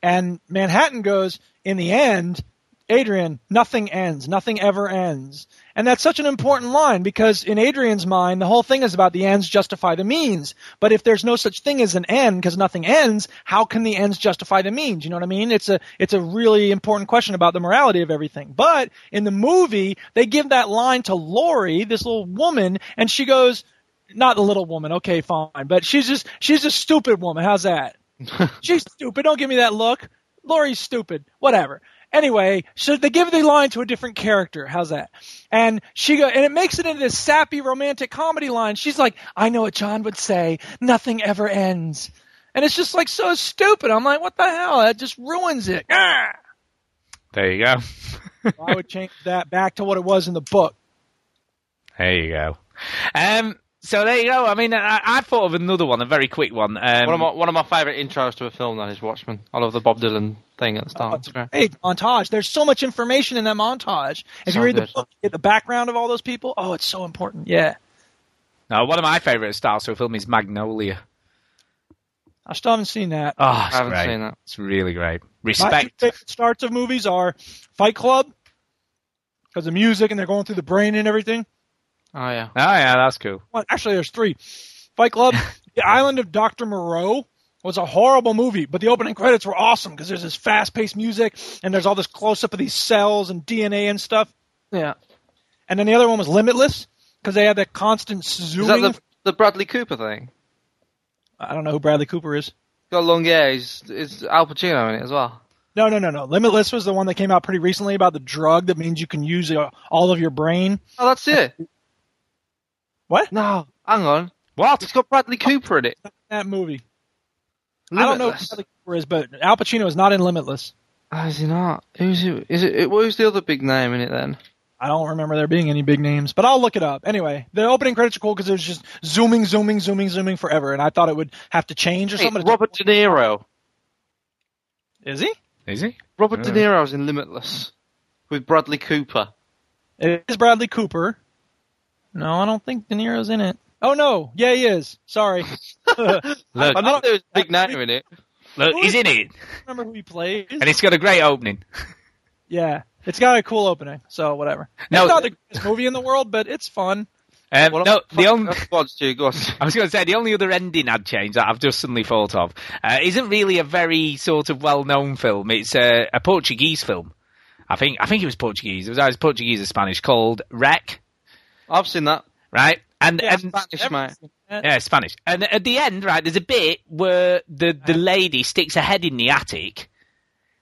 And Manhattan goes, in the end, Adrian, nothing ends. Nothing ever ends. And that's such an important line because in Adrian's mind, the whole thing is about the ends justify the means. But if there's no such thing as an end because nothing ends, how can the ends justify the means? You know what I mean? It's a, it's a really important question about the morality of everything. But in the movie, they give that line to Laurie, this little woman, and she goes, not the little woman, okay, fine, but she's just, she's a stupid woman. How's that? she's stupid. Don't give me that look. Laurie's stupid. Whatever. Anyway, so they give the line to a different character. How's that? And she go, and it makes it into this sappy romantic comedy line. She's like, I know what John would say. Nothing ever ends. And it's just like so stupid. I'm like, what the hell? That just ruins it. Ah! There you go. I would change that back to what it was in the book. There you go. Um, so there you go. I mean, I, I thought of another one, a very quick one. Um, one of my one of my favourite intros to a film that is Watchmen. I love the Bob Dylan thing at the start. It's great. Hey, montage. There's so much information in that montage. If So you read good. the book, you get the background of all those people. Oh, it's so important. Yeah. no, one of my favourite styles of film is Magnolia. I still haven't seen that. Oh, I haven't great. seen that. It's really great. My Respect. favorite starts of movies are Fight Club because the music and they're going through the brain and everything. Oh yeah. Oh yeah, that's cool. Well, actually, there's three. Fight Club, The Island of Dr. Moreau was a horrible movie, but the opening credits were awesome because there's this fast-paced music and there's all this close-up of these cells and DNA and stuff. Yeah. And then the other one was Limitless because they had that constant zooming. Is that the the Bradley Cooper thing? I don't know who Bradley Cooper is. Got long hair. He's, it's Al Pacino in it as well. No, no, no, no. Limitless was the one that came out pretty recently about the drug that means you can use uh, all of your brain. Oh, that's it. What? No, hang on. What? It's got Bradley Cooper in it. That movie. I don't know who Bradley Cooper is, but Al Pacino is not in Limitless. Oh, is he not? Who's it? Is it? Who's the other big name in it then? I don't remember there being any big names, but I'll look it up. Anyway, the opening credits are cool because it was just zooming, zooming, zooming, zooming forever, and I thought it would have to change or Hey, something. Robert De Niro. Is he? Is he? Robert De Yeah. Niro's in Limitless with Bradley Cooper. It is Bradley Cooper. No, I don't think De Niro's in it. Oh no, yeah, he is. Sorry. Look, I know there was a big name in it. look, he's in it, remember who he plays? and it's got a great opening. Yeah, it's got a cool opening. So whatever. No. it's not the greatest movie in the world, but it's fun. Um, What no, the only. Go go on. I was going to say the only other ending I'd change that I've just suddenly thought of uh, isn't really a very sort of well-known film. It's a, a Portuguese film. I think I think it was Portuguese. It was either Portuguese or Spanish called REC, I've seen that. right? And Yeah, and Spanish, mate. Yeah, Spanish. And at the end, right, there's a bit where the, the lady sticks her head in the attic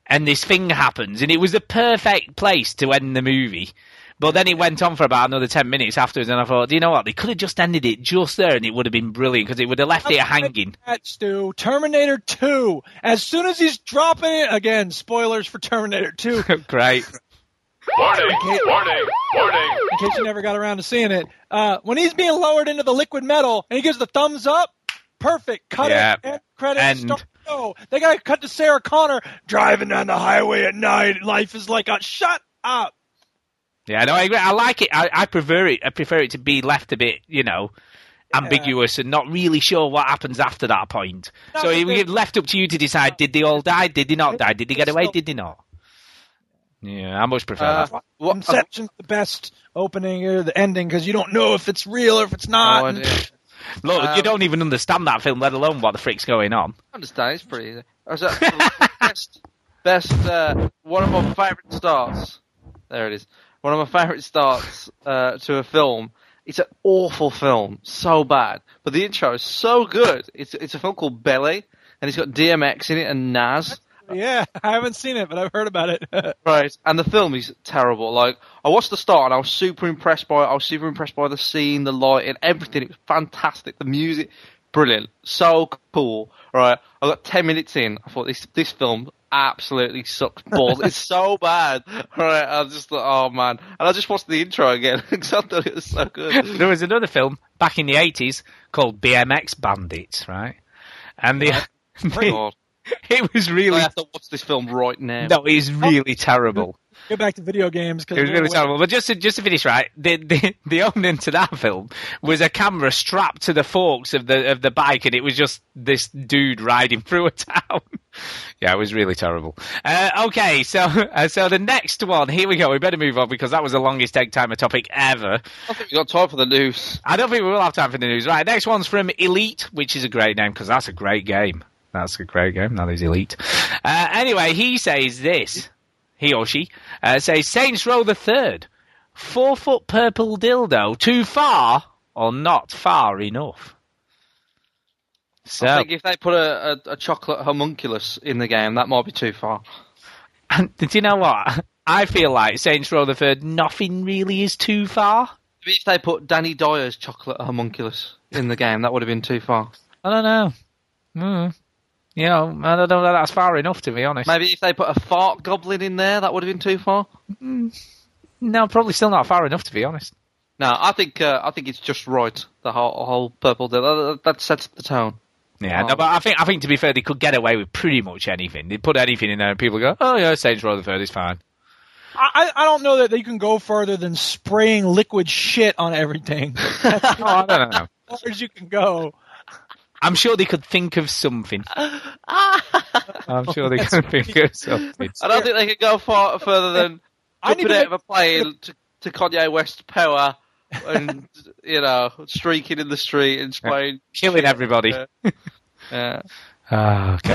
and this thing happens and it was the perfect place to end the movie. But then it went on for about another 10 minutes afterwards and I thought, do you know what? They could have just ended it just there and it would have been brilliant because it would have left it hanging. That, Stu, Terminator 2. As soon as he's dropping it, again, spoilers for Terminator 2. Great. Warning, warning, warning. In case you never got around to seeing it, uh, when he's being lowered into the liquid metal and he gives the thumbs up, perfect. Cut Yeah. it. End credits. And- Start the. They got to cut to Sarah Connor driving down the highway at night. Life is like a shut up. Yeah, no, I agree. I like it. I, I prefer it. I prefer it to be left a bit, you know, ambiguous and not really sure what happens after that point. No, so but it, the- it left up to you to decide: did they all die? Did they not die? Did they get away? Did they not? Yeah, I much prefer Uh, that. Inception's the best opening or the ending because you don't know if it's real or if it's not. Oh, And- do. Look, um, you don't even understand that film, let alone what the freak's going on. I understand. It's pretty easy. I was, uh, best, best, uh, one of my favourite starts. There it is. One of my favourite starts uh, to a film. It's an awful film, so bad, but the intro is so good. It's it's a film called Belly, and it's got DMX in it and Nas. Yeah, I haven't seen it, but I've heard about it. Right, and the film is terrible. Like, I watched the start and I was super impressed by it. I was super impressed by the scene, the lighting, everything. It was fantastic. The music, brilliant, so cool. Right, I got ten minutes in. I thought this this film absolutely sucks balls. it's so bad. Right, I just thought, oh man, and I just watched the intro again because I thought it was so good. there was another film back in the eighties called BMX Bandits, right? And the, oh God. it was really I have to watch this film right now. no, it is really terrible. Get back to video games because It was really terrible. But just to, just to finish, right, the, the the opening to that film was a camera strapped to the forks of the of the bike, and it was just this dude riding through a town. yeah, it was really terrible. Uh, okay, so uh, so the next one, here we go. We better move on because that was the longest egg timer topic ever. I think we got time for the news. I don't think we will have time for the news. Right, next one's from Elite, which is a great name because that's a great game. That's a great game. That is Elite. Uh, anyway, he says this. He or she uh, says Saints Row the Third, four foot purple dildo, too far or not far enough. So, I think if they put a, a, a chocolate homunculus in the game, that might be too far. and do you know what? I feel like Saints Row the Third, nothing really is too far. Maybe if they put Danny Dyer's chocolate homunculus in the game, that would have been too far. I don't know. Mm. You know, I don't know that that's far enough to be honest. Maybe if they put a fart goblin in there, that would have been too far. No, probably still not far enough to be honest. No, I think uh, I think it's just right. The whole whole purple deal that, that sets the tone. Yeah, no, but I think I think to be fair, they could get away with pretty much anything. They put anything in there, and people go, "Oh yeah, Saints Row the Third is fine." I, I don't know that they can go further than spraying liquid shit on everything. That's Oh, I don't know. as far as you can go. I'm sure they could think of something. I'm sure they could think of something. I don't think they could go far further than I need jumping to out of a plane to, to Kanye West power and you know streaking in the street and spraying Killing everybody. Yeah. yeah. Ah, okay.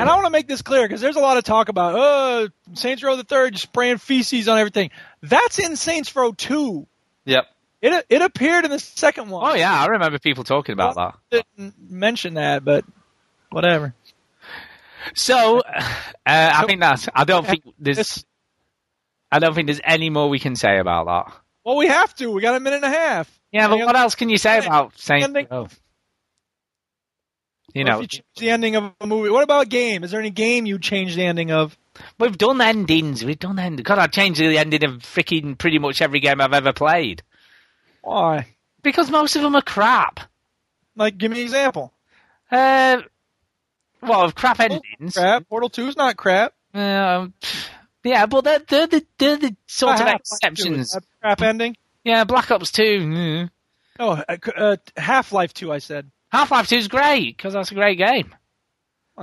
And I want to make this clear because there's a lot of talk about oh Saints Row the Third spraying feces on everything. That's in Saints Row Two. Yep. It it appeared in the second one. Oh yeah, I remember people talking about that. Didn't mention that, but whatever. So, uh, I think that's. I don't think there's. I don't think there's any more we can say about that. Well, we have to. We got a minute and a half. Yeah, but what else can you say about ending? Row? You know, if you change the ending of a movie. What about a game? Is there any game you change the ending of? we've done endings. We've done endings. God, I changed the ending of freaking pretty much every game I've ever played Why? because most of them are crap. Like, give me an example. Uh, well, of crap endings. Crap. Portal Two is not crap. Um, yeah, but they're, they're the they're the sort of 2 is exceptions. crap ending. Yeah, Black Ops Two. Mm. Oh, uh, uh, Half Life Two. I said. Half Life Two is great because that's a great game.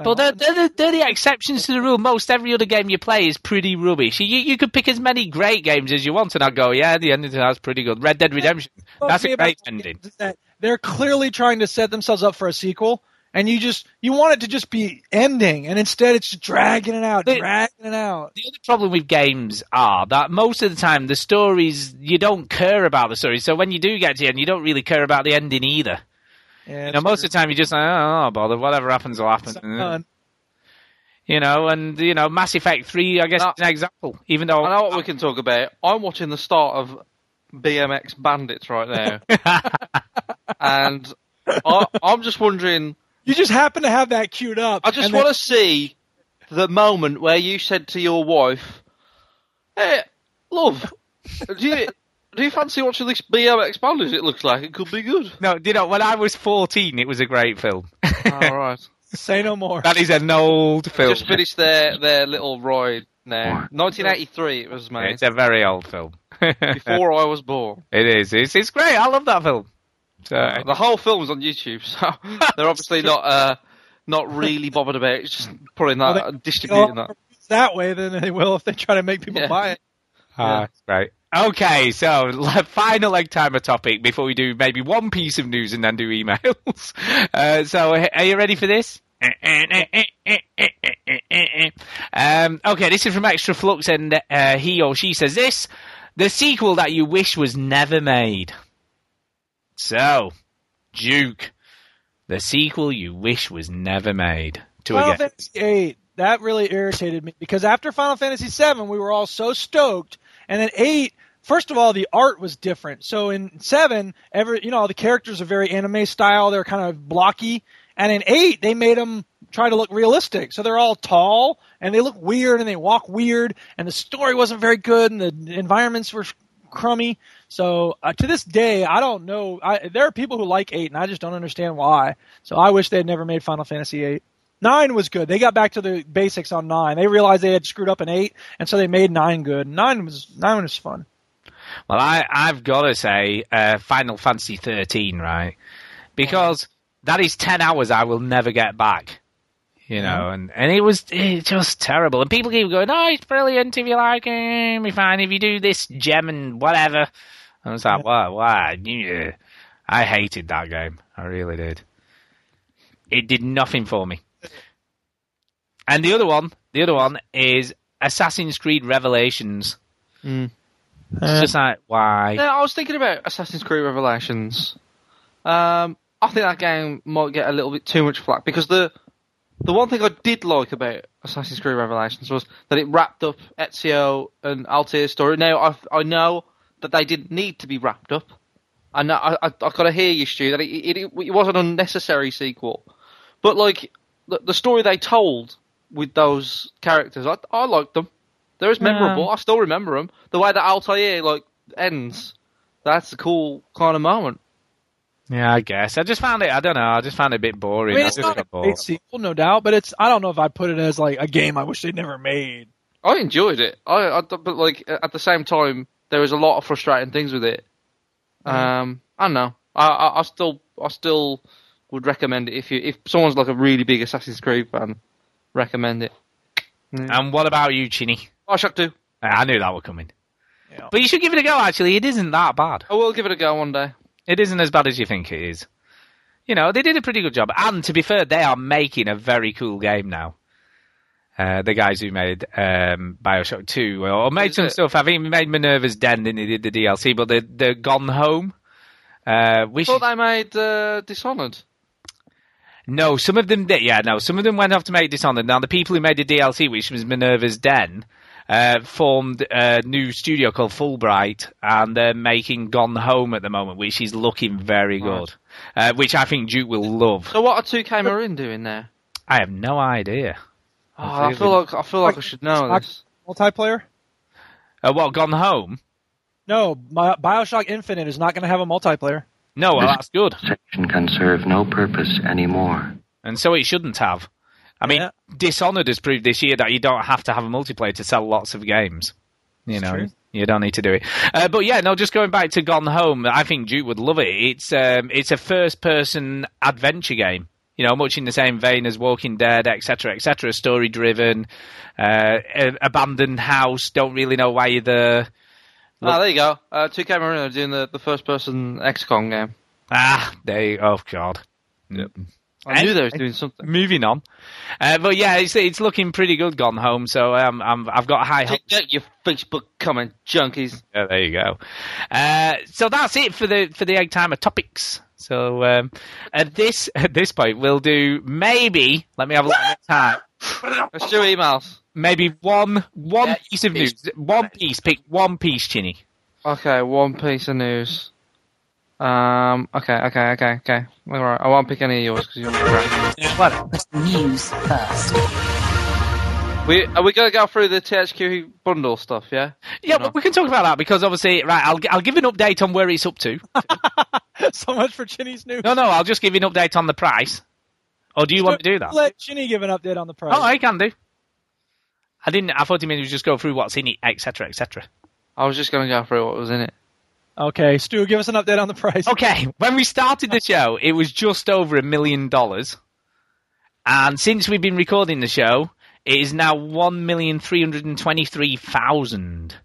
But they're, they're, the, they're the exceptions to the rule. Most every other game you play is pretty rubbish. You, you could pick as many great games as you want, and I'd go, yeah, the ending to that's pretty good. Red Dead Redemption, that's a great ending. that They're clearly trying to set themselves up for a sequel, and you just you want it to just be ending, and instead it's just dragging it out, dragging it out. The other problem with games are that most of the time the stories you don't care about the story. So when you do get to the end, you don't really care about the ending either. Yeah, you know, most of the time you just like, oh, oh, bother, whatever happens will happen. done. You know, and you know, Mass Effect Three, I guess, is an example. Even though I know what we can talk about. I'm watching the start of BMX Bandits right now, and I, I'm just wondering. You just happen to have that queued up. I just want to see the moment where you said to your wife, "Hey, love, do you do you fancy watching this BMX Bandits? It looks like it could be good." No, you know, when I was 14, it was a great film. All right. Say no more. That is an old film. Just finished their their little ride now. 1983 it was made. It's a very old film. Before I was born. It is. It's, it's great. I love that film. So, the whole film's on YouTube, so they're obviously not uh, not really bothered about it. It's just putting that, Well, and they- distributing that. that way than they will if they try to make people Yeah. buy it. Ah, that's great. Okay, so final egg timer topic before we do maybe one piece of news and then do emails. Uh, so, are you ready for this? Um, okay, this is from Extra Flux, and uh, he or she says this: the sequel that you wish was never made. So, Duke, the sequel you wish was never made to Final a game. Fantasy VIII. That really irritated me because after Final Fantasy VII, we were all so stoked, and then eight. First of all, the art was different. So in seven, every you know the characters are very anime style. They're kind of blocky, and in eight, they made them try to look realistic. So they're all tall and they look weird and they walk weird, and the story wasn't very good, and the environments were crummy. So uh, to this day, I don't know. I, there are people who like eight, and I just don't understand why. So I wish they had never made Final Fantasy eight. Nine was good. They got back to the basics on nine. They realized they had screwed up in eight, and so they made nine good. Nine was nine was fun. Well, I, I've got to say, uh, Final Fantasy 13, right? Because that is 10 hours I will never get back. You know, and, and it was it's just terrible. And people keep going, oh, it's brilliant if you like it, it'll be fine if you do this gem and whatever. And I was like, why, why? Yeah. I hated that game. I really did. It did nothing for me. And the other one, the other one is Assassin's Creed Revelations. Mm. It's just like, why? Yeah, I was thinking about Assassin's Creed Revelations. Um, I think that game might get a little bit too much flack because the the one thing I did like about Assassin's Creed Revelations was that it wrapped up Ezio and Altair's story. Now I I know that they didn't need to be wrapped up. I know I I, I got to hear you, Stu, that it, it it was an unnecessary sequel, but like the, the story they told with those characters, I I liked them. They're as memorable. Yeah. I still remember them. The way that Altair like ends, that's a cool kind of moment. Yeah, I guess. I just found it, I don't know, I just found it a bit I boring. mean, it's just not a great sequel, no doubt, but it's I don't know if I'd put it as like a game I wish they'd never made. I enjoyed it. I, I but like at the same time, there was a lot of frustrating things with it. Um, I don't know. I, I, I still, I still would recommend it if you, if someone's like a really big Assassin's Creed fan, recommend it. And what about you, Chinny? Bioshock Two. I knew that was coming. But you should give it a go, actually. It isn't that bad. I will give it a go one day. It isn't as bad as you think it is. You know, they did a pretty good job. And to be fair, they are making a very cool game now. Uh, the guys who made um, Bioshock 2, or made Is some it? stuff. I think they made Minerva's Den, then they did the DLC, but they're, they're gone home. Uh, I which thought they made uh, Dishonored. No, some of them did. Yeah, no, some of them went off to make Dishonored. Now, the people who made the DLC, which was Minerva's Den, uh, formed a new studio called Fullbright, and they're making Gone Home at the moment, which is looking very good. Uh, which I think Duke will love. So what are 2K Marin doing there? I have no idea. Oh, I feel like I feel like I should know this. Multiplayer? Uh, what, Gone Home? No, my, Bioshock Infinite is not going to have a multiplayer. No, well, that's good. Section can serve no purpose anymore. And so it shouldn't have. I mean, Dishonored has proved this year that you don't have to have a multiplayer to sell lots of games. You know, true. you don't need to do it. Uh, but yeah, no, just going back to Gone Home, I think Duke would love it. It's um, it's a first-person adventure game. You know, much in the same vein as Walking Dead, etc., etc. Story-driven, uh, abandoned house. Don't really know why you're there. Ah, there you go. Uh, 2K Marin are doing the, the first person XCOM game. Ah, there they. Oh God. Yep. I knew they was Anyway, doing something. Moving on, uh, but yeah, it's it's looking pretty good. Gone home, so um, I'm, I've got a high hopes. Get your Facebook comment, junkies. Yeah, there you go. Uh, so that's it for the for the egg timer topics. So um, at this at this point, we'll do maybe. Let me have a look at the time. Let's do emails. Maybe one one piece of news. One piece. Pick one piece, Chinny. Okay, one piece of news. Um. Okay. Okay. Okay. Okay. All right. I won't pick any of yours because you're great. News first. We are we gonna go through the THQ bundle stuff? Yeah. Yeah, but we can talk about that because obviously, right? I'll I'll give an update on where it's up to. so much for Chinny's news. No, no, I'll just give you an update on the price. Or do you want to do that? Let Chinny give an update on the price. Oh, I can do. I didn't. I thought you meant to just go through what's in it, etc., etc. I was just gonna go through what was in it. Okay, Stu, give us an update on the price. Okay, when we started the show, it was just over a million dollars, and since we've been recording the show, it is now one million three hundred and twenty-three thousand.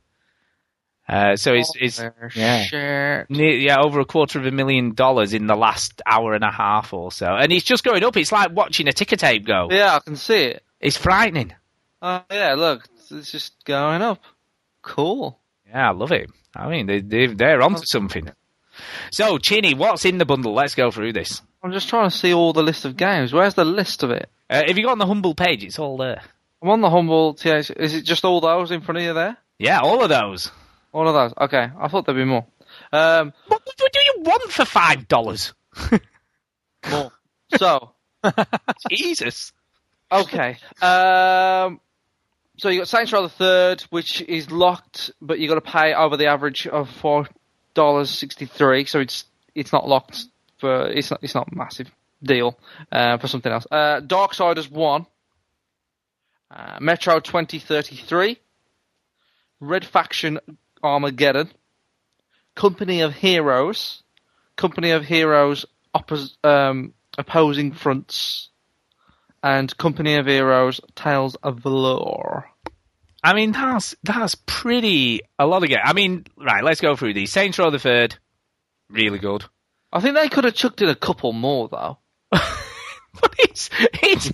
Uh, so it's it's yeah, near, yeah over a quarter of a million dollars in the last hour and a half or so, and it's just going up. It's like watching a ticker tape go. Yeah, I can see it. It's frightening. Oh yeah, look, it's- just going up. Cool. Yeah, I love it. I mean, they, they they're onto something. So, Chinny, what's in the bundle? Let's go through this. I'm just trying to see all the list of games. Where's the list of it? Uh, if you go on the Humble page, it's all there. I'm on the humble TH. Is it just all those in front of you there? Yeah, all of those. All of those. Okay, I thought there'd be more. Um, What, what do you want for five dollars? more. So, Jesus. okay. Um, so you got Saints Row the Third, which is locked, but you got to pay over the average of four dollars sixty three. So it's it's not locked for it's not it's not a massive deal uh, for something else. Uh, Darksiders One, uh, Metro twenty thirty three, Red Faction Armageddon, Company of Heroes, Company of Heroes oppos- um, Opposing Fronts, and Company of Heroes Tales of Valor. I mean, that's that's pretty a lot of game. I mean, right, let's go through these. Saints Row the Third, really good. I think they could have chucked in a couple more though. But it's it's.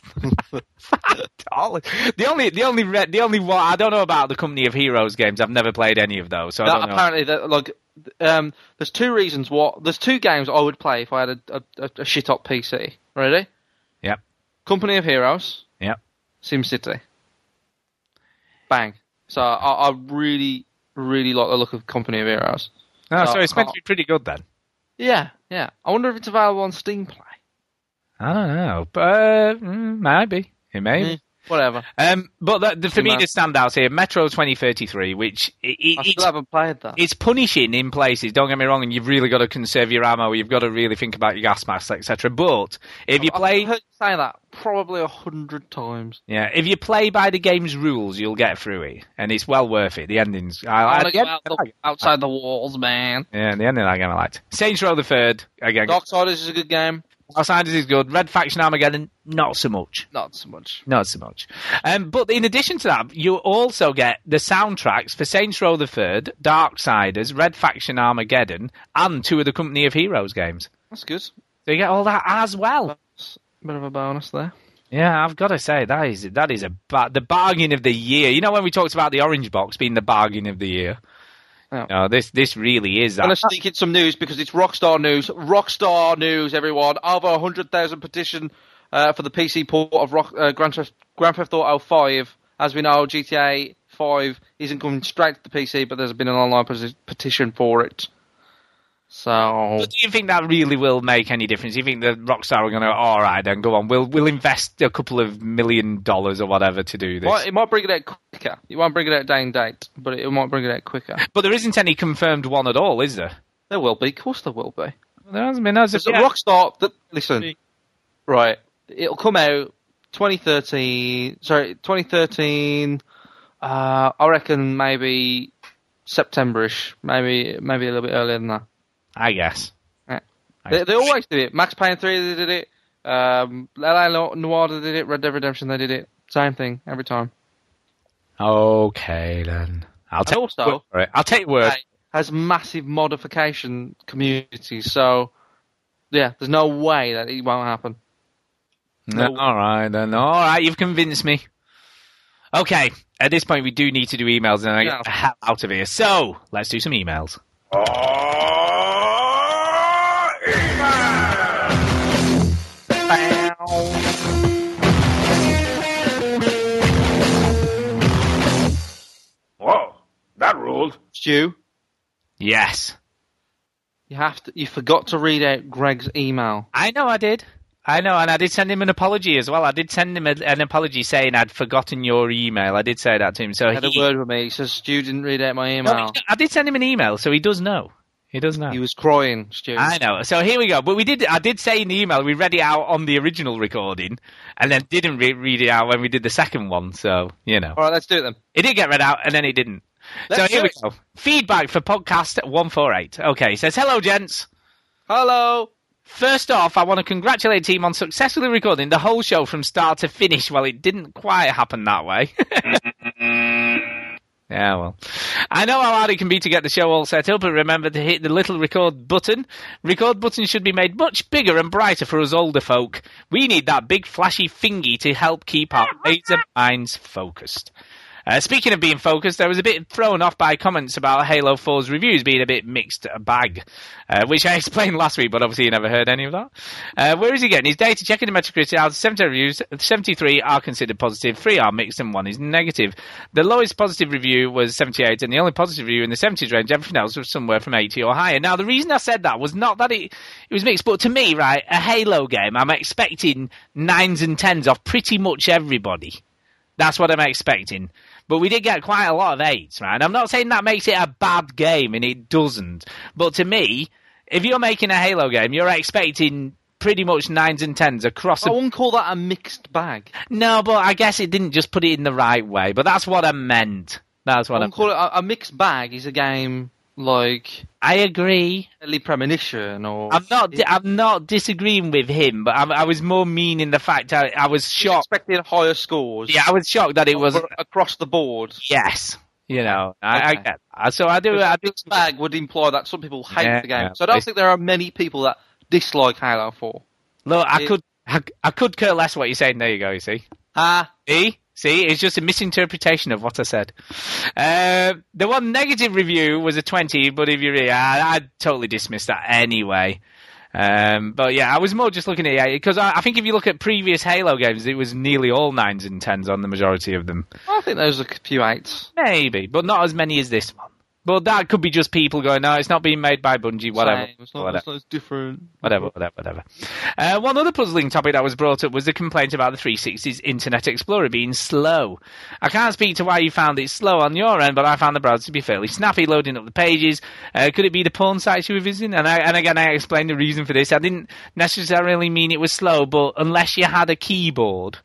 The only the only re- the only one I don't know about the Company of Heroes games. I've never played any of those, so I That- don't know. apparently, that, like, um, there's two reasons. What there's two games I would play if I had a, a, a shit up PC. Ready? Company of Heroes, Yep. SimCity. Bang. So I, I really, really like the look of Company of Heroes. No, so I it's meant to be pretty good then. Yeah, yeah. I wonder if it's available on Steam Play. I don't know, but uh, mm, maybe it may. Whatever. Um, but the, the, for me, the standouts here, Metro 2033, which it, I still haven't played that. it's punishing in places. Don't get me wrong, and you've really got to conserve your ammo. You've got to really think about your gas masks, etc. But if you play, I've heard you say that probably a hundred times. yeah, if you play by the game's rules, you'll get through it, and it's well worth it. The endings, I, I I, want to the go end- out the, outside the walls, man. yeah, the ending I game I liked. Saints Row the Third again. Darksiders is a good game. Outsiders is good. Red Faction Armageddon, not so much. Not so much. Not so much. Um, but in addition to that, you also get the soundtracks for Saints Row the Third, Darksiders, Red Faction Armageddon, and two of the Company of Heroes games. That's good. So you get all that as well. a Bit of a bonus there. Yeah, I've got to say that is that is a ba- the bargain of the year. You know when we talked about the orange box being the bargain of the year. Yeah. No, this this really is I'm going to sneak in some news because it's Rockstar news. Rockstar news, everyone. Over 100,000 petition uh, for the PC port of Rock, uh, Grand, Theft, Grand Theft Auto 5. As we know, GTA 5 isn't coming straight to the PC, but there's been an online peti- petition for it. So, But do you think that really will make any difference? Do you think the Rockstar are going to, all right, then go on, we'll we'll invest a couple of million dollars or whatever to do this? Well, it might bring it out quicker. It won't bring it out day and date, but it might bring it out quicker. But there isn't any confirmed one at all, is there? There will be. Of course there will be. There hasn't been as There's a. Rockstar. That, listen, right? It'll come out 2013. Sorry, 2013. Uh, I reckon maybe Septemberish. Maybe maybe a little bit earlier than that. I guess. Yeah. They, they always do it. Max Payne 3 they did it. Um, LA Noire they did it. Red Dead Redemption they did it. Same thing every time. Okay then. I'll And take also- word for it. I'll take word. Has massive modification community. So yeah, there's no way that it won't happen. No, all right then. All right, you've convinced me. Okay, at this point we do need to do emails and I get the hell out of here. So let's do some emails. Whoa, that ruled. Stu, Yes, you have to. You forgot to read out Greg's email. I know I did. I know, and I did send him an apology as well. I did send him a, an apology saying I'd forgotten your email. I did say that to him. So He had a word with me. He says Stu didn't read out my No, email. I did send him an email, so he does know. He does know. He was crying, Stu. I know. So here we go. But we did. I did say in the email we read it out on the original recording, and then didn't re- read it out when we did the second one. So you know, All right, let's do it then. it did get read out, and then it didn't. Let's so here we it. go. Feedback for podcast one four eight. Okay, it says hello, gents. Hello. First off, I want to congratulate the team on successfully recording the whole show from start to finish. Well, it didn't quite happen that way. Yeah, well. I know how hard it can be to get the show all set up, but remember to hit the little record button. Record button should be made much bigger and brighter for us older folk. We need that big flashy thingy to help keep our laser minds focused. Uh, speaking of being focused, I was a bit thrown off by comments about Halo 4's reviews being a bit mixed bag, uh, which I explained last week, but obviously you never heard any of that. Uh, where is he getting his data? Checking the Metacritic out of 70 reviews, 73 are considered positive, 3 are mixed, and 1 is negative. The lowest positive review was 78, and the only positive review in the 70s range, everything else was somewhere from 80 or higher. Now, the reason I said that was not that it, it was mixed, but to me, right, a Halo game, I'm expecting 9s and 10s off pretty much everybody. That's what I'm expecting. But we did get quite a lot of eights, right? And I'm not saying that makes it a bad game, and it doesn't. But to me, if you're making a Halo game, you're expecting pretty much nines and tens across. I wouldn't call that a mixed bag. No, but I guess it didn't just put it in the right way. But that's what I meant. That's what I wouldn't call it a, a mixed bag. Is a game like I agree. Deadly Premonition or I'm not. di- I'm not disagreeing with him, but I, I was more mean in the fact I, I was shocked. expecting higher scores. Yeah, I was shocked that it was. across the board. Yes, you know, I, I Okay. get. So I do. I do. Bag would imply that some people hate Yeah, the game. So I don't think there are many people that dislike Halo 4. Look, I It- could. I, I could care less what you're saying. There you go. You see. Ah, See? See, it's just a misinterpretation of what I said. Uh, the one negative review was a 20, but if you read, I, I'd totally dismiss that anyway. Um, but yeah, I was more just looking at it because I, I think if you look at previous Halo games, it was nearly all nines and tens on the majority of them. I think those are a few eights. Maybe, but not as many as this one. But that could be just people going, no, it's not being made by Bungie, whatever. Same. It's not, whatever. it's not as different. Whatever, whatever, whatever. Uh, one other puzzling topic that was brought up was the complaint about the 360's Internet Explorer being slow. I can't speak to why you found it slow on your end, but I found the browser to be fairly snappy loading up the pages. Uh, could it be the porn sites you were visiting? And, I, and again, I explained the reason for this. I didn't necessarily mean it was slow, but unless you had a keyboard,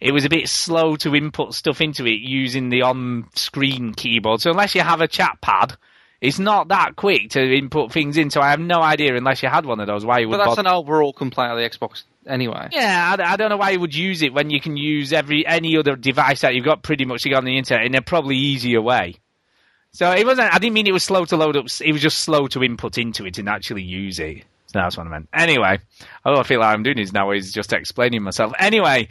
it was a bit slow to input stuff into it using the on-screen keyboard. So unless you have a chat pad, it's not that quick to input things in. So I have no idea unless you had one of those why you would. But that's bother. an overall complaint of the Xbox anyway. Yeah, I, I don't know why you would use it when you can use every any other device that you've got pretty much on the internet in a probably easier way. So it wasn't. I didn't mean it was slow to load up. It was just slow to input into it and actually use it. That's what I meant. Anyway, all I feel like I'm doing is now is just explaining myself. Anyway,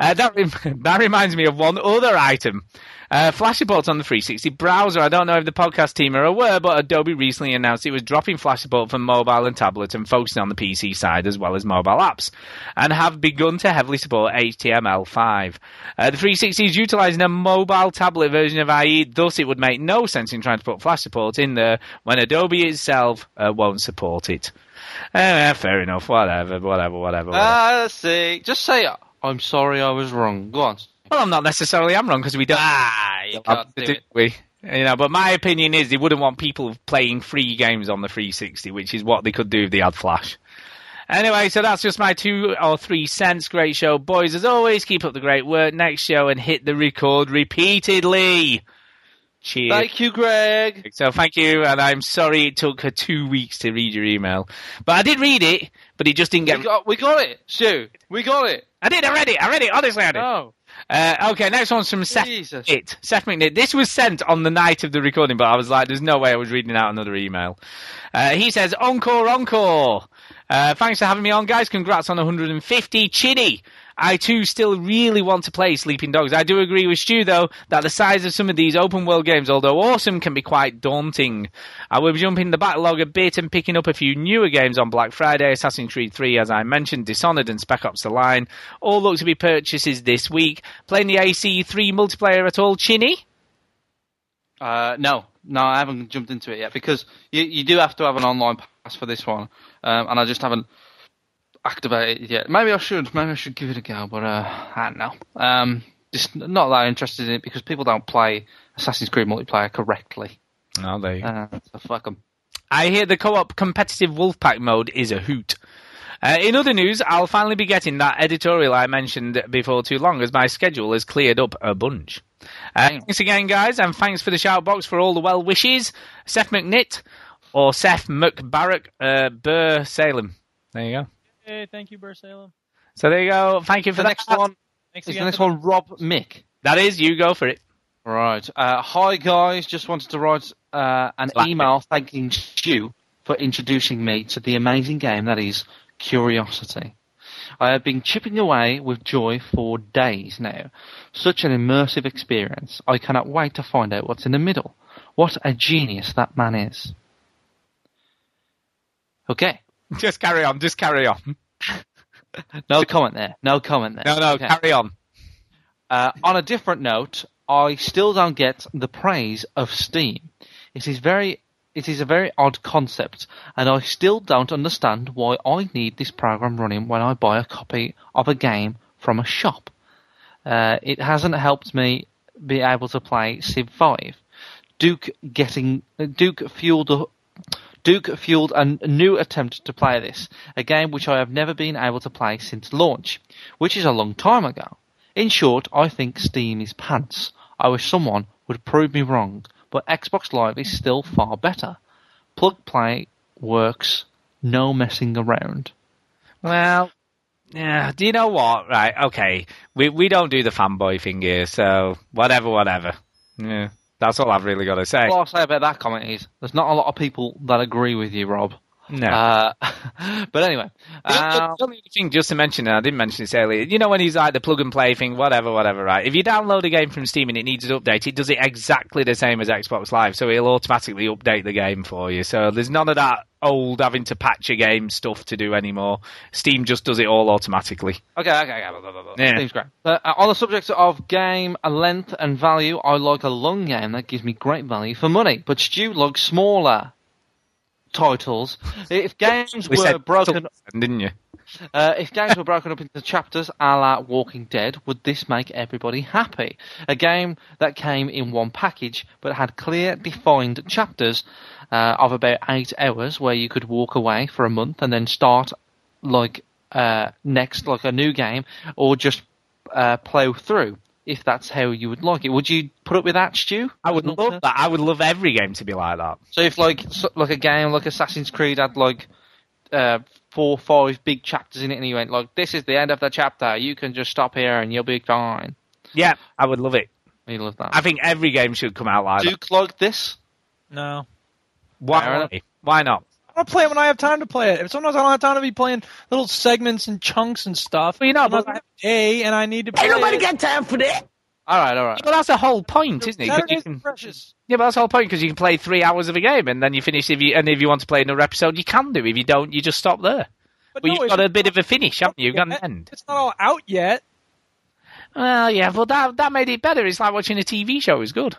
uh, that rem- that reminds me of one other item. Uh, Flash support on the 360 browser. I don't know if the podcast team are aware, but Adobe recently announced it was dropping Flash support for mobile and tablet and focusing on the PC side as well as mobile apps, and have begun to heavily support HTML5. Uh, the 360 is utilizing a mobile tablet version of IE, thus it would make no sense in trying to put Flash support in there when Adobe itself uh, won't support it. Uh, fair enough. Whatever. Whatever. Whatever. whatever. Ah, let's see. Just say, I'm sorry I was wrong. Go on. Well, I'm not necessarily I'm wrong because we don't. Ah, you can't do it. We, you know, but my opinion is they wouldn't want people playing free games on the 360, which is what they could do if they had Flash. Anyway, so that's just my two or three cents. Great show, boys. As always, keep up the great work. Next show and hit the record repeatedly. Cheers. Thank you, Greg. So thank you, and I'm sorry it took her two weeks to read your email, but I did read it, but it just didn't get. We got, we got it, Stu. We got it. I did. I read it. I read it. Honestly, I did. Oh. Uh, okay, next one's from Seth. Jesus. It Seth McNitt. This was sent on the night of the recording, but I was like, "There's no way I was reading out another email." Uh, he says, "Encore, encore." Uh, thanks for having me on, guys. Congrats on 150. Chinny. I too still really want to play Sleeping Dogs. I do agree with Stu though that the size of some of these open world games, although awesome, can be quite daunting. I will be jumping the backlog a bit and picking up a few newer games on Black Friday, Assassin's Creed 3 as I mentioned, Dishonored and Spec Ops The Line. All look to be purchases this week. Playing the AC3 multiplayer at all, Chinny? Uh, no, no, I haven't jumped into it yet because you you do have to have an online pass for this one, um, and I just haven't activated it yet. Maybe I should. Maybe I should give it a go, but uh, I don't know. Um, just not that interested in it because people don't play Assassin's Creed multiplayer correctly. You go. Uh, so fuck them. I hear the co-op competitive Wolfpack mode is a hoot. Uh, in other news, I'll finally be getting that editorial I mentioned before too long, as my schedule has cleared up a bunch. Uh, thanks again, guys, and thanks for the shout box for all the well wishes. Seth McNitt or Seth McBarrack uh, Burr Salem. There you go. Hey, thank you, Burr Salem. So there you go. Thank you for The that. next one Thanks is again the next for one Rob Mick. That is you. Go for it. Right. Uh, hi guys, just wanted to write uh, an Slap email thanking Stu for introducing me to the amazing game that is Curiosity. I have been chipping away with joy for days now. Such an immersive experience. I cannot wait to find out what's in the middle. What a genius that man is. Okay. Just carry on. Just carry on. No comment there. No comment there. No, no, Okay. carry on. Uh, on a different note, I still don't get the praise of Steam. It is very, it is a very odd concept, and I still don't understand why I need this program running when I buy a copy of a game from a shop. Uh, it hasn't helped me be able to play Civ 5. Duke getting Duke fueled a, Duke fueled a new attempt to play this, a game which I have never been able to play since launch, which is a long time ago. In short, I think Steam is pants. I wish someone would prove me wrong, but Xbox Live is still far better. Plug play works, no messing around. Well, yeah. Do you know what? Right. Okay. We we don't do the fanboy thing here, so whatever, whatever. Yeah. That's all I've really got to say. All I'll say about that comment is there's not a lot of people that agree with you, Rob. No. Uh, but anyway, uh, the only thing, just to mention, and I didn't mention this earlier, you know when he's like the plug and play thing, whatever, whatever, right? If you download a game from Steam and it needs an update, it does it exactly the same as Xbox Live, so it'll automatically update the game for you. So there's none of that old having to patch a game stuff to do anymore. Steam just does it all automatically. Okay, okay, okay. Blah, blah, blah. Yeah. Seems great. Uh, uh, on the subject of game length and value, I like a long game that gives me great value for money, but Stu likes smaller titles. If games We were said broken, didn't you? uh, if games were broken up into chapters, a la Walking Dead, would this make everybody happy? A game that came in one package but had clear, defined chapters uh, of about eight hours, where you could walk away for a month and then start like uh, next, like a new game, or just uh, plow through. If that's how you would like it, would you put up with that, Stu? I would love that. I would love every game to be like that. So if like so, like a game like Assassin's Creed had like uh, four or five big chapters in it, and you went like, "This is the end of the chapter. You can just stop here and you'll be fine." Yeah, I would love it. You love that. I think every game should come out like that. Duke like this. No. Why? Why not? I don't play it when I have time to play it. Sometimes I don't have time to be playing little segments and chunks and stuff. Well, you know, but- I have a day and I need to play Ain't nobody it. got time for that. All right, all right. Well, that's the whole point, isn't it? 'Cause you Saturdays can- precious. Yeah, but that's the whole point because you can play three hours of a game and then you finish. If you and if you want to play another episode, you can do. If you don't, you just stop there. But But no, you've got a bit of a finish, haven't you? You've got an end. It's not all out yet. Well, yeah, but that that made it better. It's like watching a TV show. It's good.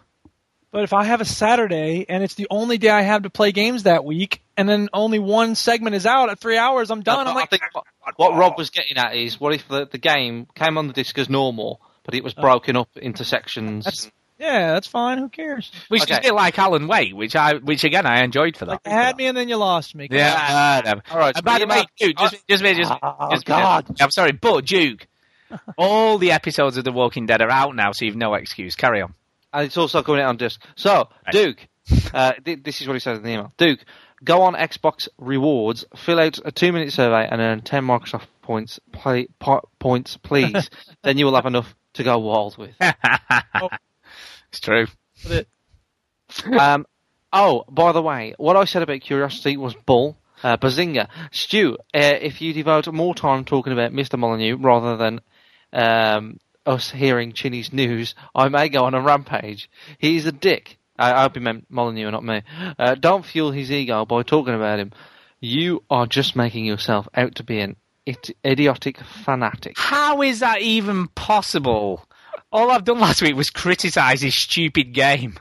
But if I have a Saturday and it's the only day I have to play games that week, and then only one segment is out at three hours, I'm done. I I'm like, think what, what Rob was getting at is, what if the, the game came on the disc as normal, but it was uh, broken up into sections? That's- yeah, that's fine. Who cares? Which is a bit like Alan Wake, which I which again I enjoyed for that. You had me and then you lost me. Yeah, on. I know. All right. And by the way, Duke, just just just, just, Oh, just God. I'm sorry, but Duke, all the episodes of The Walking Dead are out now, so you've no excuse. Carry on. And it's also coming out on disc. So, Duke, uh, th- this is what he says in the email. Duke, go on Xbox Rewards, fill out a two-minute survey, and earn ten Microsoft points, play, po- points, please. then you will have enough to go wild with. It's true. um, oh, by the way, what I said about curiosity was bull. Uh, Bazinga. Stu, uh, if you devote more time talking about Mr. Molyneux rather than um, us hearing Chinny's news, I may go on a rampage. He's a dick. I, hope he meant Molyneux, not me. Uh, don't fuel his ego by talking about him. You are just making yourself out to be an it- idiotic fanatic. How is that even possible? All I've done last week was criticise his stupid game.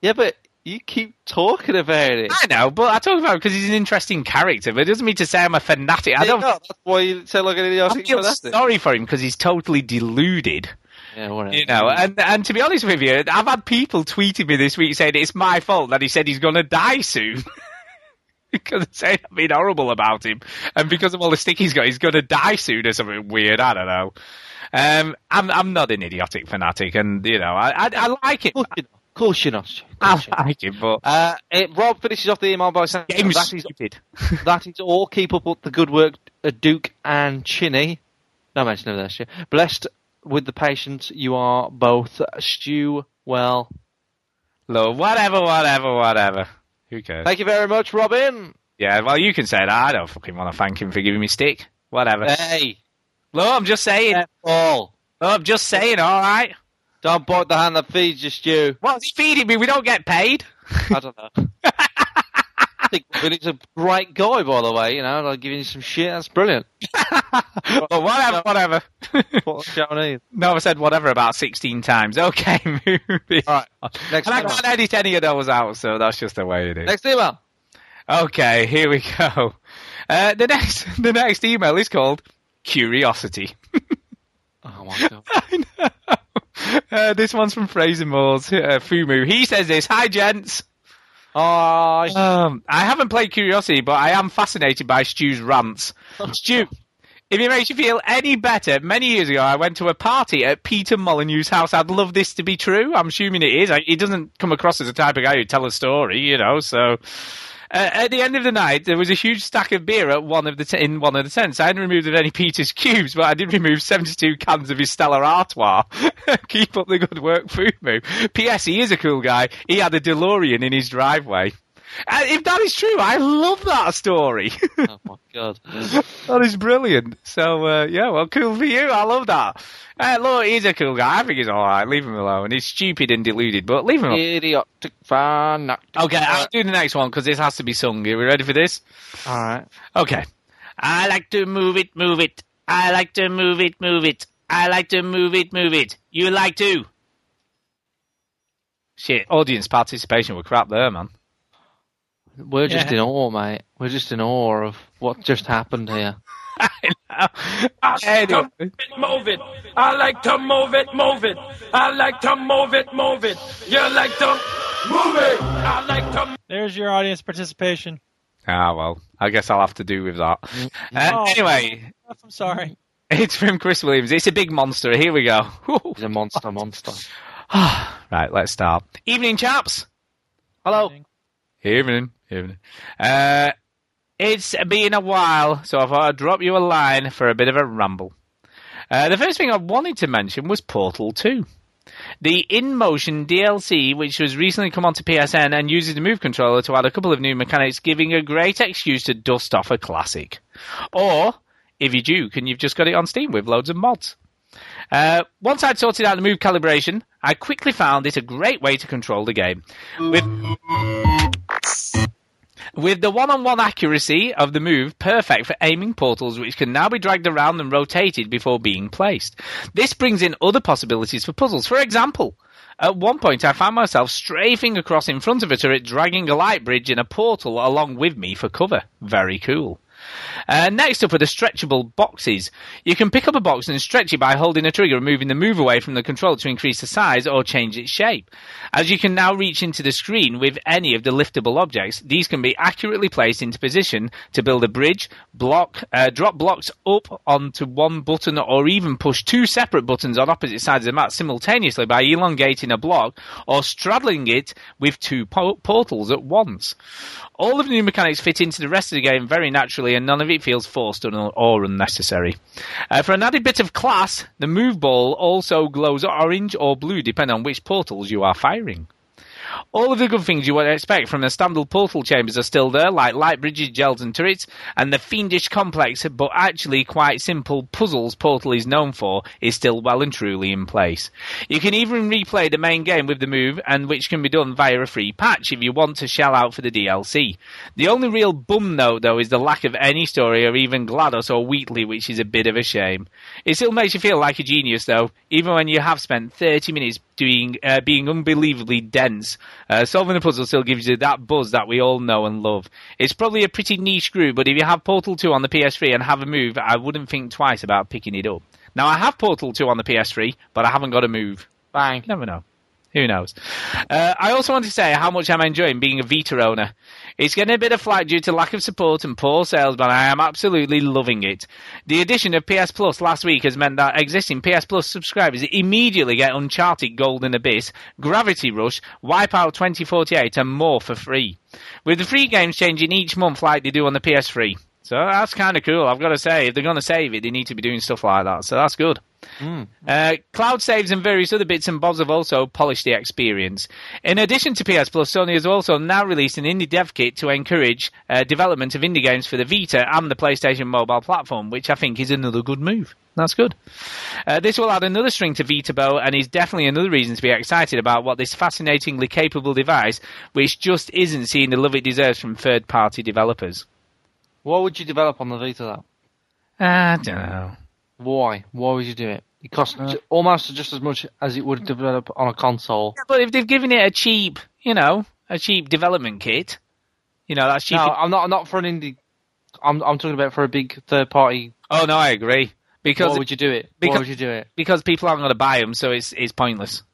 Yeah, but you keep talking about it. I know, but I talk about it because he's an interesting character. But it doesn't mean to say I'm a fanatic. I don't. no, that's why you sound like an I idiotic feel fanatic. sorry for him because he's totally deluded. Yeah, whatever. You know, and and to be honest with you, I've had people tweeting me this week saying it's my fault that he said he's going to die soon. because I've been horrible about him, and because of all the stick he's got, he's going to die soon or something weird. I don't know. Um, I'm I'm not an idiotic fanatic, and you know, I I, I like it. Of course you're not. I like it, but Uh, it, Rob finishes off the email by saying game's that is, stupid. that is all. Keep up with the good work, uh, Duke and Chinny. No mention of that shit. Blessed with the patience you are both. Stu well. Look, whatever, whatever, whatever. Who cares? Thank you very much, Robin. Yeah, well, you can say that. I don't fucking want to thank him for giving me stick. Whatever. Hey, Look, I'm just saying. all. Look, I'm just saying. All right. Don't bite the hand that feeds you, Stu. What's he feeding me? We don't get paid. I don't know. I think a great guy, by the way. You know, like giving you some shit. That's brilliant. Whatever, whatever. What show needs. No, I said whatever about 16 times. Okay, moving. All right. Next And I email. can't edit any of those out, so that's just the way it is. Next email. Okay, here we go. Uh, the next, the next email is called Curiosity. Oh my god. I know. Uh, this one's from Fraser Moore's uh, Fumu. He says this. Hi, gents. Hi. Um, I haven't played Curiosity, but I am fascinated by Stu's rants. Stu, if it makes you feel any better, many years ago I went to a party at Peter Molyneux's house. I'd love this to be true. I'm assuming it is. I- He doesn't come across as the type of guy who'd tell a story, you know, so... Uh, at the end of the night, there was a huge stack of beer at one of the t- in one of the tents. I hadn't removed any Peter's cubes, but I did remove 72 cans of his Stella Artois. Keep up the good work, Fumu. P.S. He is a cool guy. He had a DeLorean in his driveway. Uh, if that is true, I love that story. Oh my god. that is brilliant. So, uh, yeah, well, cool for you. I love that. Uh, look, he's a cool guy. I think he's alright. Leave him alone. He's stupid and deluded, but leave him alone. Idiotic fanatic. Okay, I'll do the next one because this has to be sung. Are we ready for this? All right. Okay. I like to move it, move it. I like to move it, move it. I like to move it, move it. You like to? Shit, audience participation were crap there, man. We're just Yeah. in awe, mate. We're just in awe of what just happened here. Anyway. Move it. I like to move it, move it. I like to move it, move it. You like to move it. I like to. There's your audience participation. Ah, well, I guess I'll have to do with that. Uh, Oh. anyway, I'm sorry. it's from Chris Williams. It's a big monster. Here we go. He's a monster, monster. right, let's start. Evening, chaps. Hello. Evening, evening. Evening. Uh, it's been a while, so I thought I'd drop you a line for a bit of a ramble. Uh, the first thing I wanted to mention was Portal 2. The in-motion DLC, which has recently come onto PSN and uses the Move controller to add a couple of new mechanics, giving a great excuse to dust off a classic. Or, if you Duke and you've just got it on Steam with loads of mods. Uh, once I'd sorted out the move calibration, I quickly found it a great way to control the game. With with the one-on-one accuracy of the move perfect for aiming portals which can now be dragged around and rotated before being placed. This brings in other possibilities for puzzles. For example, at one point I found myself strafing across in front of a turret dragging a light bridge and a portal along with me for cover. Very cool. Uh, next up are the stretchable boxes. You can pick up a box and stretch it by holding a trigger and moving the move away from the control to increase the size or change its shape. As you can now reach into the screen with any of the liftable objects, these can be accurately placed into position to build a bridge, block, uh, drop blocks up onto one button or even push two separate buttons on opposite sides of the map simultaneously by elongating a block or straddling it with two po- portals at once. All of the new mechanics fit into the rest of the game very naturally, and none of it feels forced or, unnecessary. Uh, for an added bit of class, the move ball also glows orange or blue depending on which portals you are firing. All of the good things you would expect from the standard portal chambers are still there, like light bridges, gels, and turrets, and the fiendish complex, but actually quite simple puzzles Portal is known for, is still well and truly in place. You can even replay the main game with the move, and which can be done via a free patch if you want to shell out for the DLC. The only real bum note, though, is the lack of any story or even GLaDOS or Wheatley, which is a bit of a shame. It still makes you feel like a genius, though, even when you have spent 30 minutes doing uh, being unbelievably dense. Uh, solving the puzzle still gives you that buzz that we all know and love. It's probably a pretty niche group, but if you have Portal 2 on the PS3 and have a move, I wouldn't think twice about picking it up. Now, I have Portal 2 on the PS3, but I haven't got a move. Bang. Never know. Who knows? Uh, I also want to say how much I'm enjoying being a Vita owner. It's getting a bit of flack due to lack of support and poor sales, but I am absolutely loving it. The addition of PS Plus last week has meant that existing PS Plus subscribers immediately get Uncharted Golden Abyss, Gravity Rush, Wipeout 2048, and more for free. With the free games changing each month like they do on the PS3. So that's kind of cool. I've got to say, if they're going to save it, they need to be doing stuff like that. So that's good. Uh, cloud saves and various other bits and bobs have also polished the experience. In addition to PS Plus, Sony has also now released an indie dev kit to encourage uh, development of indie games for the Vita and the PlayStation mobile platform, which I think is another good move. That's good. Uh, this will add another string to Vita bow and is definitely another reason to be excited about what this fascinatingly capable device, which just isn't seeing the love it deserves from third-party developers. What would you develop on the Vita though? I don't know. Why? Why would you do it? It costs ju- almost just as much as it would develop on a console. But if they've given it a cheap, you know, a cheap development kit, you know, that's cheap. No, I'm not. I'm not for an indie. I'm. I'm talking about for a big third party. Oh no, I agree. Because Why would you do it? because- Why would you do it? because people aren't going to buy them, so it's it's pointless.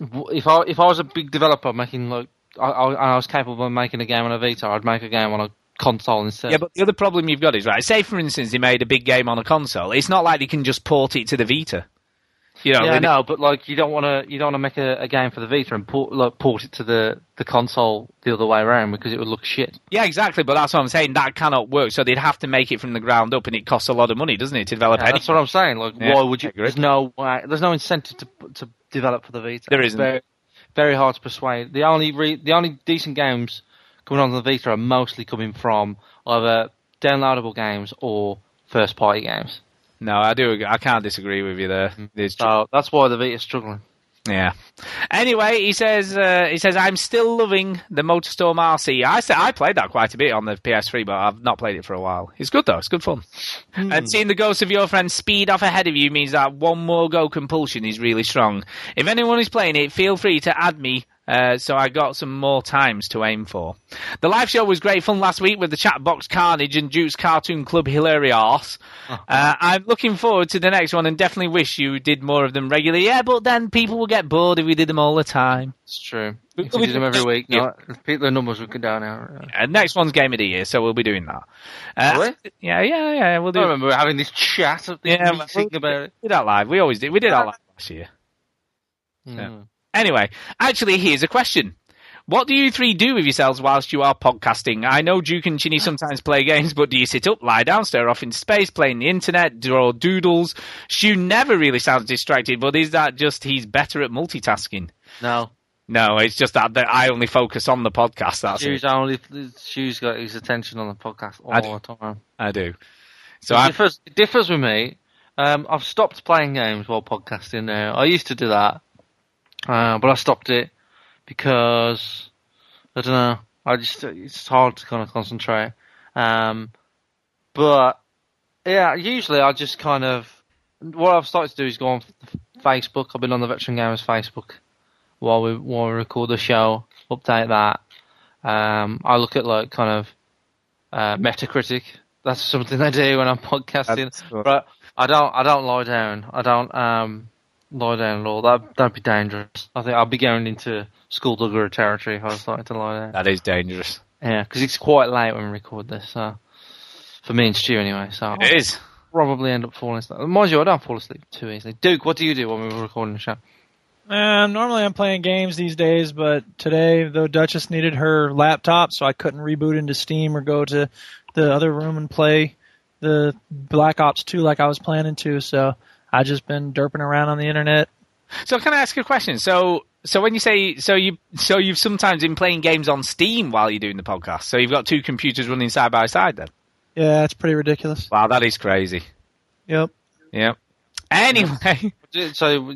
If I if I was a big developer making like I, I, I was capable of making a game on a Vita, I'd make a game on a console instead. Yeah, but the other problem you've got is right. Say, for instance, they made a big game on a console. It's not like they can just port it to the Vita. You know, yeah, no, but like you don't want to you don't want to make a, a game for the Vita and port like, port it to the the console the other way around because it would look shit. Yeah, exactly. But that's what I'm saying. That cannot work. So they'd have to make it from the ground up, and it costs a lot of money, doesn't it, to develop Yeah, that's what I'm saying. Like, Yeah, why would you? There's no way. There's no incentive to to develop for the Vita. There It's isn't. Very, very hard to persuade. The only re, the only decent games coming onto the Vita are mostly coming from either downloadable games or first party games. No, I do. I can't disagree with you there. There's So that's why the Vita's struggling. Yeah. Anyway, he says uh, he says I'm still loving the Motorstorm RC. I said I played that quite a bit on the PS3, but I've not played it for a while. It's good though. It's good fun. And seeing the ghost of your friend speed off ahead of you means that one more go compulsion is really strong. If anyone is playing it, feel free to add me. Uh, so I got some more times to aim for. The live show was great fun last week with the chat box Carnage and Duke's Cartoon Club Hilarious. Uh, I'm looking forward to the next one and definitely wish you did more of them regularly. Yeah, but then people will get bored if we did them all the time. It's true. We- If we we- did them every week, Yeah. no, people, the numbers would go down now. Uh, next one's Game of the Year, so we'll be doing that. Uh, Yeah, yeah, yeah. We'll do. I remember having this chat, this Yeah, meeting about it. We did that live. We always did. We did that live last year. Mm. Anyway, actually, here's a question. What do you three do with yourselves whilst you are podcasting? I know Duke and Chinny sometimes play games, but do you sit up, lie down, stare off into space, playing the internet, draw doodles? Stu never really sounds distracted, but is that just he's better at multitasking? No. No, it's just that, that I only focus on the podcast. That's Stu's it. only Stu's got his attention on the podcast all I the time. I do. So it I differs, it differs with me. Um, I've stopped playing games while podcasting now. I used to do that, uh, but I stopped it because I don't know. I just it's hard to kind of concentrate. Um, but yeah, usually I just kind of what I've started to do is go on Facebook. I've been on the Veteran Gamers Facebook while we while we record the show. Update that. Um, I look at like kind of uh, Metacritic. That's something I do when I'm podcasting. But I don't. I don't lie down. I don't um, lie down at all. That that'd be dangerous. I think I'll be going into skullduggery territory if I was starting to lie down. that is dangerous. Yeah, because it's quite late when we record this. So for me and Stu anyway. So It is. Probably end up falling asleep. Mind you, I don't fall asleep too easily. Duke, what do you do when we're recording the show? Um, normally I'm playing games these days, but today, though Duchess needed her laptop, so I couldn't reboot into Steam or go to the other room and play the Black Ops 2 like I was planning to. So I just been derping around on the internet. So can I ask you a question? So So when you say so you so you've sometimes been playing games on Steam while you're doing the podcast. So you've got two computers running side by side then. Yeah, it's pretty ridiculous. Wow, that is crazy. Yep. Yep. Anyway, So,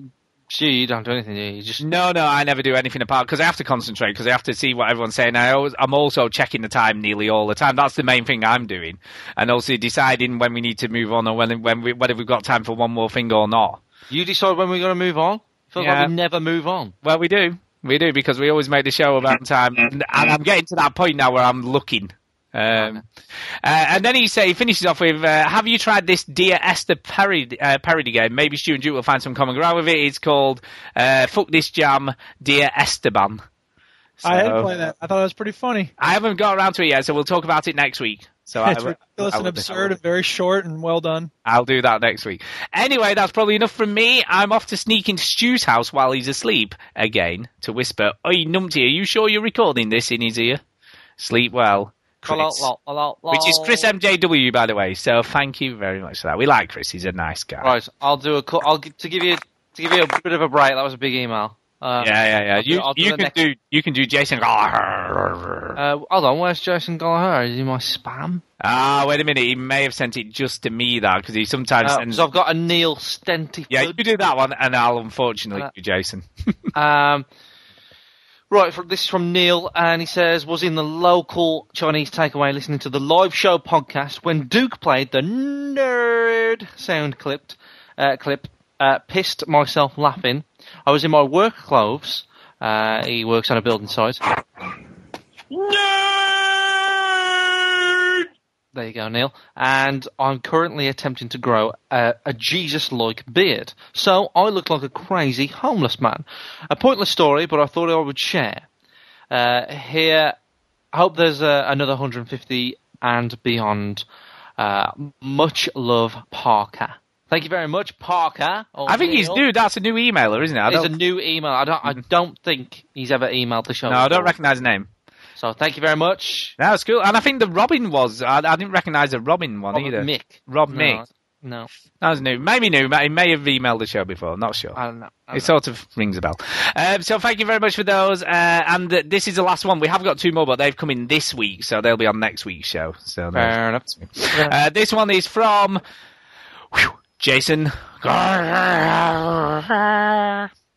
gee, you don't do anything, do you? You just no, no, I never do anything apart because I have to concentrate because I have to see what everyone's saying. I always, I'm also checking the time nearly all the time. That's the main thing I'm doing, and also deciding when we need to move on or when when we, whether we've got time for one more thing or not. you decide when we're going to move on. Feels Yeah. like we never move on. Well, we do. We do because we always make the show about time, and I'm getting to that point now where I'm looking. Um, uh, and then he say he finishes off with, uh, "Have you tried this Dear Esther parody, uh, parody game? Maybe Stu and Duke will find some common ground with it. It's called uh, Fuck This Jam, Dear Esteban." I had So- played that. I thought it was pretty funny. I haven't got around to it yet, so we'll talk about it next week. So I, it's ridiculous I and absurd and very short and well done. I'll do that next week. Anyway, that's probably enough from me. I'm off to sneak into Stu's house while he's asleep again to whisper, "Oi, Numpty, are you sure you're recording this in his ear? Sleep well." Chris. Which is Chris MJW, by the way. So thank you very much for that. We like Chris. He's a nice guy. Right, I'll do a. I'll to give you to give you a bit of a break. That was a big email. Uh, Yeah, yeah, yeah. I'll do- You, I'll do you can next- do you can do Jason. Uh, hold on, where's Jason Gallagher? Is he my spam? Ah, wait a minute. He may have sent it just to me that because he sometimes Uh, sends. so I've got a Neil Stenty. yeah, you do that one, and I'll unfortunately Uh, do Jason. Um, right, this is from Neil, and he says, was in the local Chinese takeaway listening to the live show podcast when Duke played the nerd sound clipped, uh, clip, uh, pissed myself laughing. I was in my work clothes. Uh, he works on a building site. There you go, Neil. And I'm currently attempting to grow a, a Jesus-like beard. So I look like a crazy homeless man. A pointless story, but I thought I would share. Uh, here, I hope there's uh, another 150 and beyond. Uh, much love, Parker. Thank you very much, Parker. I think he's new. That's a new emailer, isn't it? I It's a new email. I don't. I don't think he's ever emailed the show. no, I don't recognise the name. So thank you very much. That was cool. And I think the Robin was. I, I didn't recognise the Robin one Robert either. Mick. Rob No, Mick. No, That was new. Maybe new. He may have emailed the show before. Not sure. I don't know. I It don't sort of rings a bell. Um, so thank you very much for those. Uh, and uh, this is the last one. We have got two more, but they've come in this week, so they'll be on next week's show. So Fair enough. Uh, this one is from whew, Jason.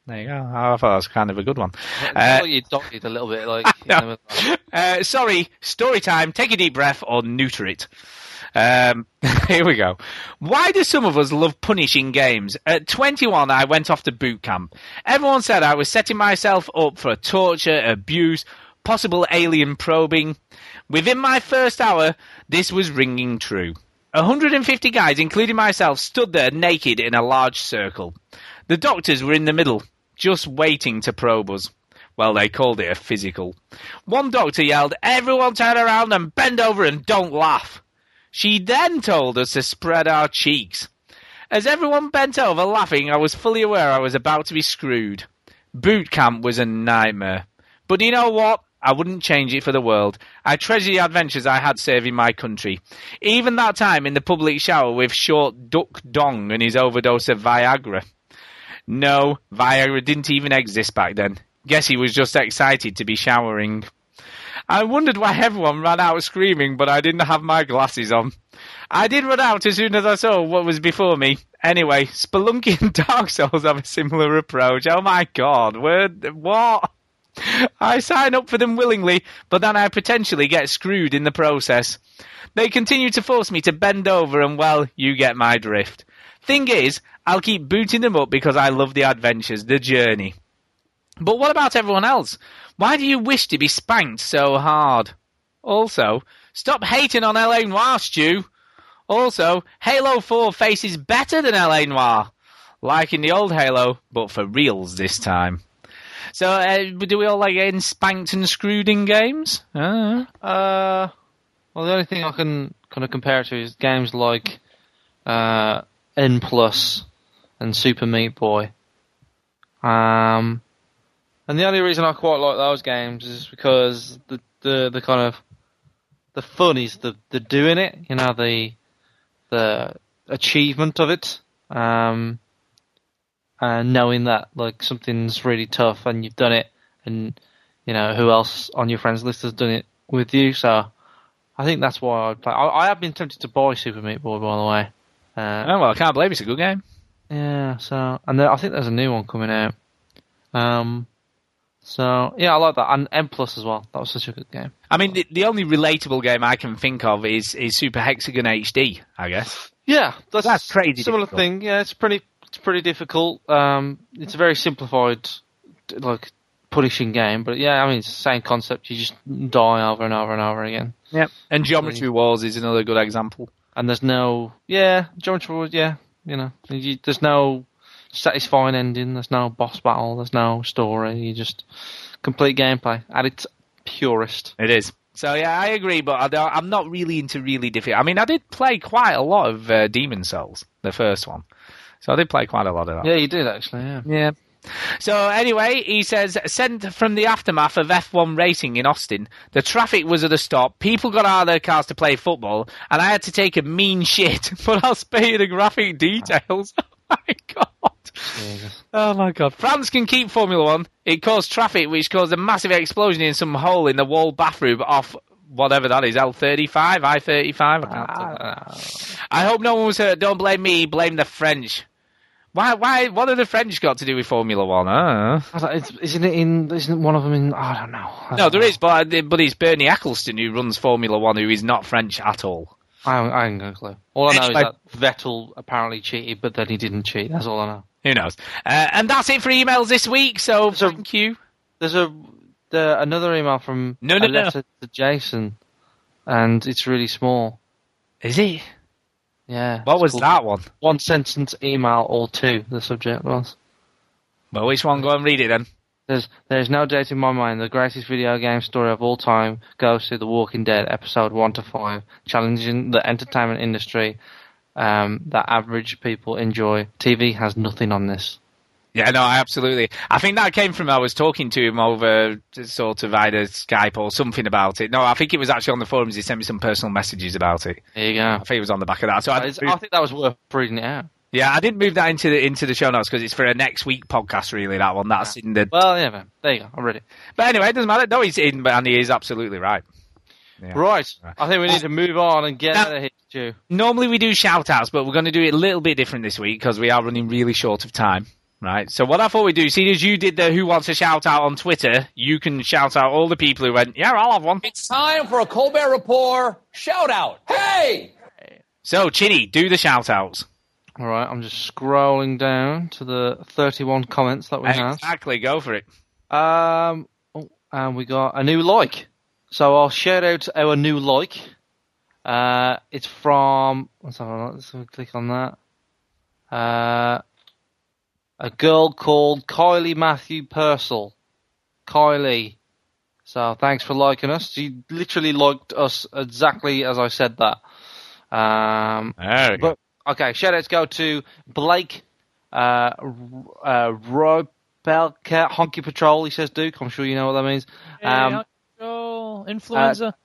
There you go. I thought that was kind of a good one. I Uh, thought you a little bit, like. no. uh, sorry, story time. Take a deep breath or neuter it. Um, here we go. Why do some of us love punishing games? At 21, I went off to boot camp. Everyone said I was setting myself up for torture, abuse, possible alien probing. Within my first hour, this was ringing true. 150 guys, including myself, stood there naked in a large circle. The doctors were in the middle, just waiting to probe us. Well, they called it a physical. One doctor yelled, Everyone turn around and bend over and don't laugh. She then told us to spread our cheeks. As everyone bent over laughing, I was fully aware I was about to be screwed. Boot camp was a nightmare. But you know what? I wouldn't change it for the world. I treasure the adventures I had serving my country. Even that time in the public shower with short Duck Dong and his overdose of Viagra. No, Viagra didn't even exist back then. Guess he was just excited to be showering. I wondered why everyone ran out screaming, but I didn't have my glasses on. I did run out as soon as I saw what was before me. Anyway, Spelunky and Dark Souls have a similar approach. Oh my god, word, what? I sign up for them willingly, but then I potentially get screwed in the process. They continue to force me to bend over, and well, you get my drift. Thing is, I'll keep booting them up because I love the adventures, the journey. But what about everyone else? Why do you wish to be spanked so hard? Also, stop hating on LA Noire, Stu. Also, Halo 4 faces better than LA Noire. Like in the old Halo, but for reals this time. So, uh, do we all like getting spanked and screwed in games? Uh, Uh, well, the only thing I can kind of compare it to is games like uh, N Plus and Super Meat Boy. Um, and the only reason I quite like those games is because the the, the kind of the fun is the the doing it. You know the the achievement of it. Um, and knowing that like something's really tough and you've done it, and you know who else on your friends list has done it with you. So I think that's why I play. I, I have been tempted to buy Super Meat Boy, by the way. Uh, Oh well, I can't believe it's a good game. Yeah, so and there, I think there's a new one coming out. Um, so yeah, I like that, and N Plus as well. That was such a good game. I mean, the, the only relatable game I can think of is is Super Hexagon HD. I guess. Yeah, that's, That's crazy Similar difficult. thing. Yeah, it's pretty. It's pretty difficult. Um, it's a very simplified, like punishing game. But yeah, I mean, it's the same concept. You just die over and over and over again. Yep. And Geometry Wars is another good example. And there's no. Yeah, Geometry Wars. Yeah, you know, you, there's no satisfying ending. There's no boss battle. There's no story. You just complete gameplay at its purest. It is. So yeah, I agree, but I don't, I'm not really into really difficult. I mean, I did play quite a lot of uh, Demon Souls, the first one. So I did play quite a lot of that. Yeah, you did actually. Yeah. Yeah. So anyway, he says, sent from the aftermath of F1 racing in Austin, the traffic was at a stop, people got out of their cars to play football, and I had to take a mean shit, but I'll spare you the graphic details. Oh my god. Oh my god. France can keep Formula One. It caused traffic which caused a massive explosion in some hole in the wall bathroom off whatever that is, L35, I-35, I can't I hope no one was hurt. Don't blame me, blame the French. Why? Why? What have the French got to do with Formula One? Uh? I don't- it's- Isn't it in? Isn't one of them in? I don't know. I No, don't there know. is, but but it's Bernie Ecclestone who runs Formula One, who is not French at all. I I haven't got a clue. All I know is that Vettel apparently cheated, but then he didn't cheat. That's all I know. Who knows? Uh, and that's it for emails this week. So, thank you. There's a the, another email from No, no, a no. letter to Jason, and it's really small. Is it? Yeah. What was that one? One sentence email or two. The subject was. Well, which one? Go and read it then. There's there's no doubt in my mind the greatest video game story of all time goes to The Walking Dead episode one to five, challenging the entertainment industry um, that average people enjoy. TV has nothing on this. Yeah, no, absolutely. I think that came from I was talking to him over sort of either Skype or something about it. No, I think it was actually on the forums. He sent me some personal messages about it. There you go. I think it was on the back of that. So I, I think that was worth reading it out. yeah, I didn't move that into the into the show notes because it's for a next week podcast. Really, that one. That's in the. Well, yeah, man. There you go. I read it. But anyway, it doesn't matter. No, he's in, and he is absolutely right. Yeah. Right. I think we need to move on and get Now- out of here, Stu. Normally we do shout outs, but we're going to do it a little bit different this week because we are running really short of time. Right. So what I thought we'd do, seeing as you did the Who Wants a Shout Out on Twitter, you can shout out all the people who went, yeah, I'll have one. It's time for a Colbert Report shout out. Hey! So, Chinny, do the shout outs. All right, I'm just scrolling down to the 31 comments that we have. Exactly, go for it. Um, oh, and we got a new like. So I'll shout out our new like. Uh, it's from. Let's have a look. Let's have a click on that. Uh, a girl called Kylie Matthew Purcell. Kylie. So thanks for liking us. She literally liked us exactly as I said that. Um, There we go. but okay, shout outs go to Blake, uh, R- uh, Robelka, Honky Patrol. He says Duke. I'm sure you know what that means. Um, oh, influenza.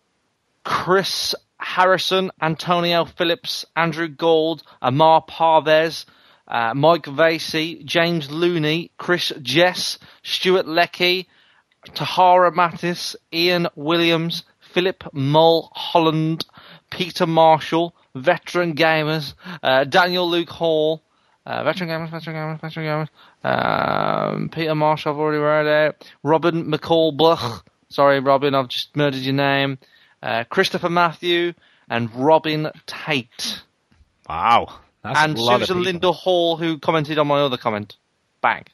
Chris Harrison, Antonio Phillips, Andrew Gold, Amar Parvez, uh, Mike Vasey, James Looney, Chris Jess, Stuart Leckie, Tahara Mattis, Ian Williams, Philip Mulholland, Peter Marshall, Veteran Gamers, uh, Daniel Luke Hall, uh, Veteran Gamers, Veteran Gamers, Veteran Gamers, um, Peter Marshall, I've already read out, Robin McCall Bluch, sorry Robin, I've just murdered your name, uh, Christopher Matthew, and Robin Tate. Wow. That's and a lot of Susan. Linda Hall, who commented on my other comment. Bang.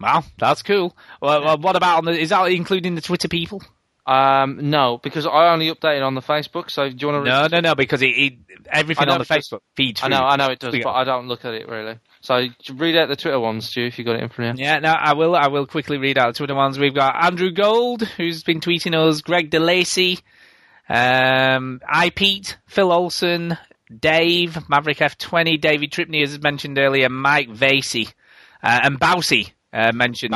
Wow, that's cool. Well, well, what about on the, is that including the Twitter people? Um, no, because I only updated on the Facebook. So do you want to? No, no, no, because it, it everything on the. Facebook feeds. I know. I know it does, but I don't look at it really. So read out the Twitter ones, Stu, if you got it in front of you. Yeah, no, I will. I will quickly read out the Twitter ones. We've got Andrew Gold, who's been tweeting us, Greg DeLacy, um, I Pete, Phil Olson, Dave, Maverick F20, David Tripney, as mentioned earlier, Mike Vasey, uh, and Bousey, uh, mentioned.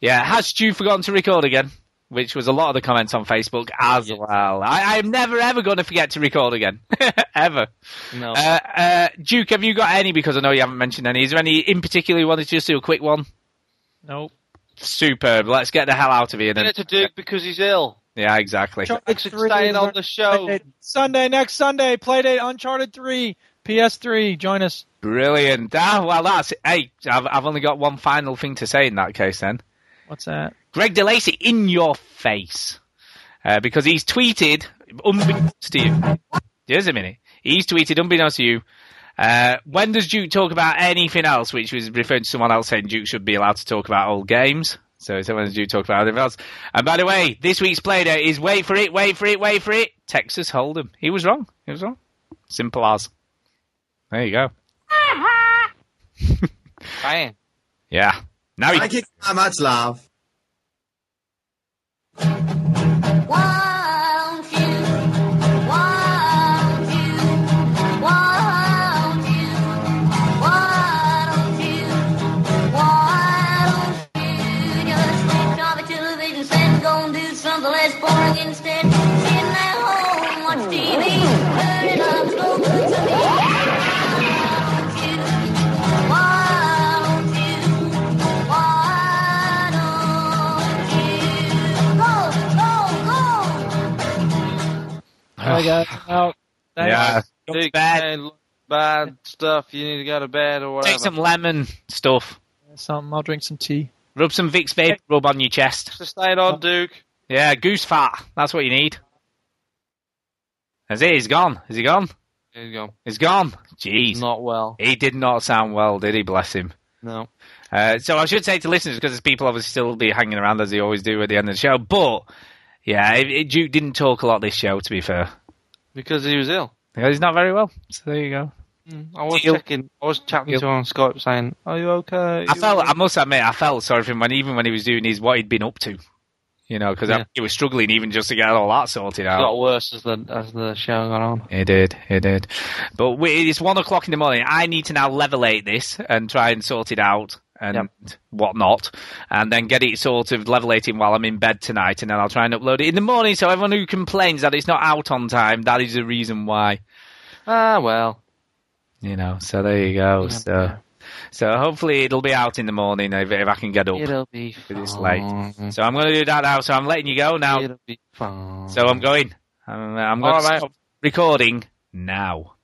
Yeah, has Stu forgotten to record again? which was a lot of the comments on Facebook as well. I, I'm never ever going to forget to record again, ever. No. Uh, uh, Duke, have you got any? Because I know you haven't mentioned any. Is there any in particular you wanted to just do a quick one? Nope. Superb. Let's get the hell out of here Send then. it to Duke because he's ill. Yeah, exactly. Thanks for staying on the show. Sunday, next Sunday, Playdate Uncharted 3, PS3. Join us. Brilliant. Ah, well, that's hey. I've, I've only got one final thing to say in that case. Then, What's that? Greg DeLacy in your face, uh, because he's tweeted unbeknownst to you. Just a minute. He's tweeted unbeknownst to you. Uh, when does Duke talk about anything else? Which was referring to someone else saying Duke should be allowed to talk about old games. So, so when does talk about anything else? And by the way, this week's playdate is wait for it, wait for it, wait for it. Texas Hold'em. He was wrong. He was wrong. Simple as. There you go. Bang. Yeah. Now you Thank you so much, love. I got out. Thanks. Yeah. Go to Duke, bed. hey, look, bad stuff. You need to go to bed or whatever. Take some lemon stuff. Something. I'll drink some tea. Rub some Vicks Vape rub on your chest. Just staying on, Duke. Yeah, goose fat. That's what you need. That's it. He's gone. Is he gone? He's gone. He's gone. Jeez. Not well. He did not sound well, did he? Bless him. No. Uh, so I should say to listeners, because there's people obviously still be hanging around as they always do at the end of the show. But yeah, it, it, Duke didn't talk a lot this show. To be fair, Because he was ill. Yeah, he's not very well. So there you go. Mm. I was Deal. checking. I was chatting Deal. to him on Skype saying, "Are you okay?" I felt, I must admit, I felt sorry for him when even when he was doing his what he'd been up to. You know, because Yeah. he was struggling even just to get all that sorted It out. got worse as the as the show got on. It did, it did. But we, it's one o'clock in the morning. I need to now levelate this and try and sort it out and whatnot, and then get it sort of levelating while I'm in bed tonight, and then I'll try and upload it in the morning. So everyone who complains that it's not out on time, that is the reason why. Ah, well. You know. So there you go. So. So hopefully it'll be out in the morning if, if I can get up. It'll be If it's late. So I'm going to do that now. So I'm letting you go now. It'll be fine. So I'm going. I'm, I'm going right. stop recording now.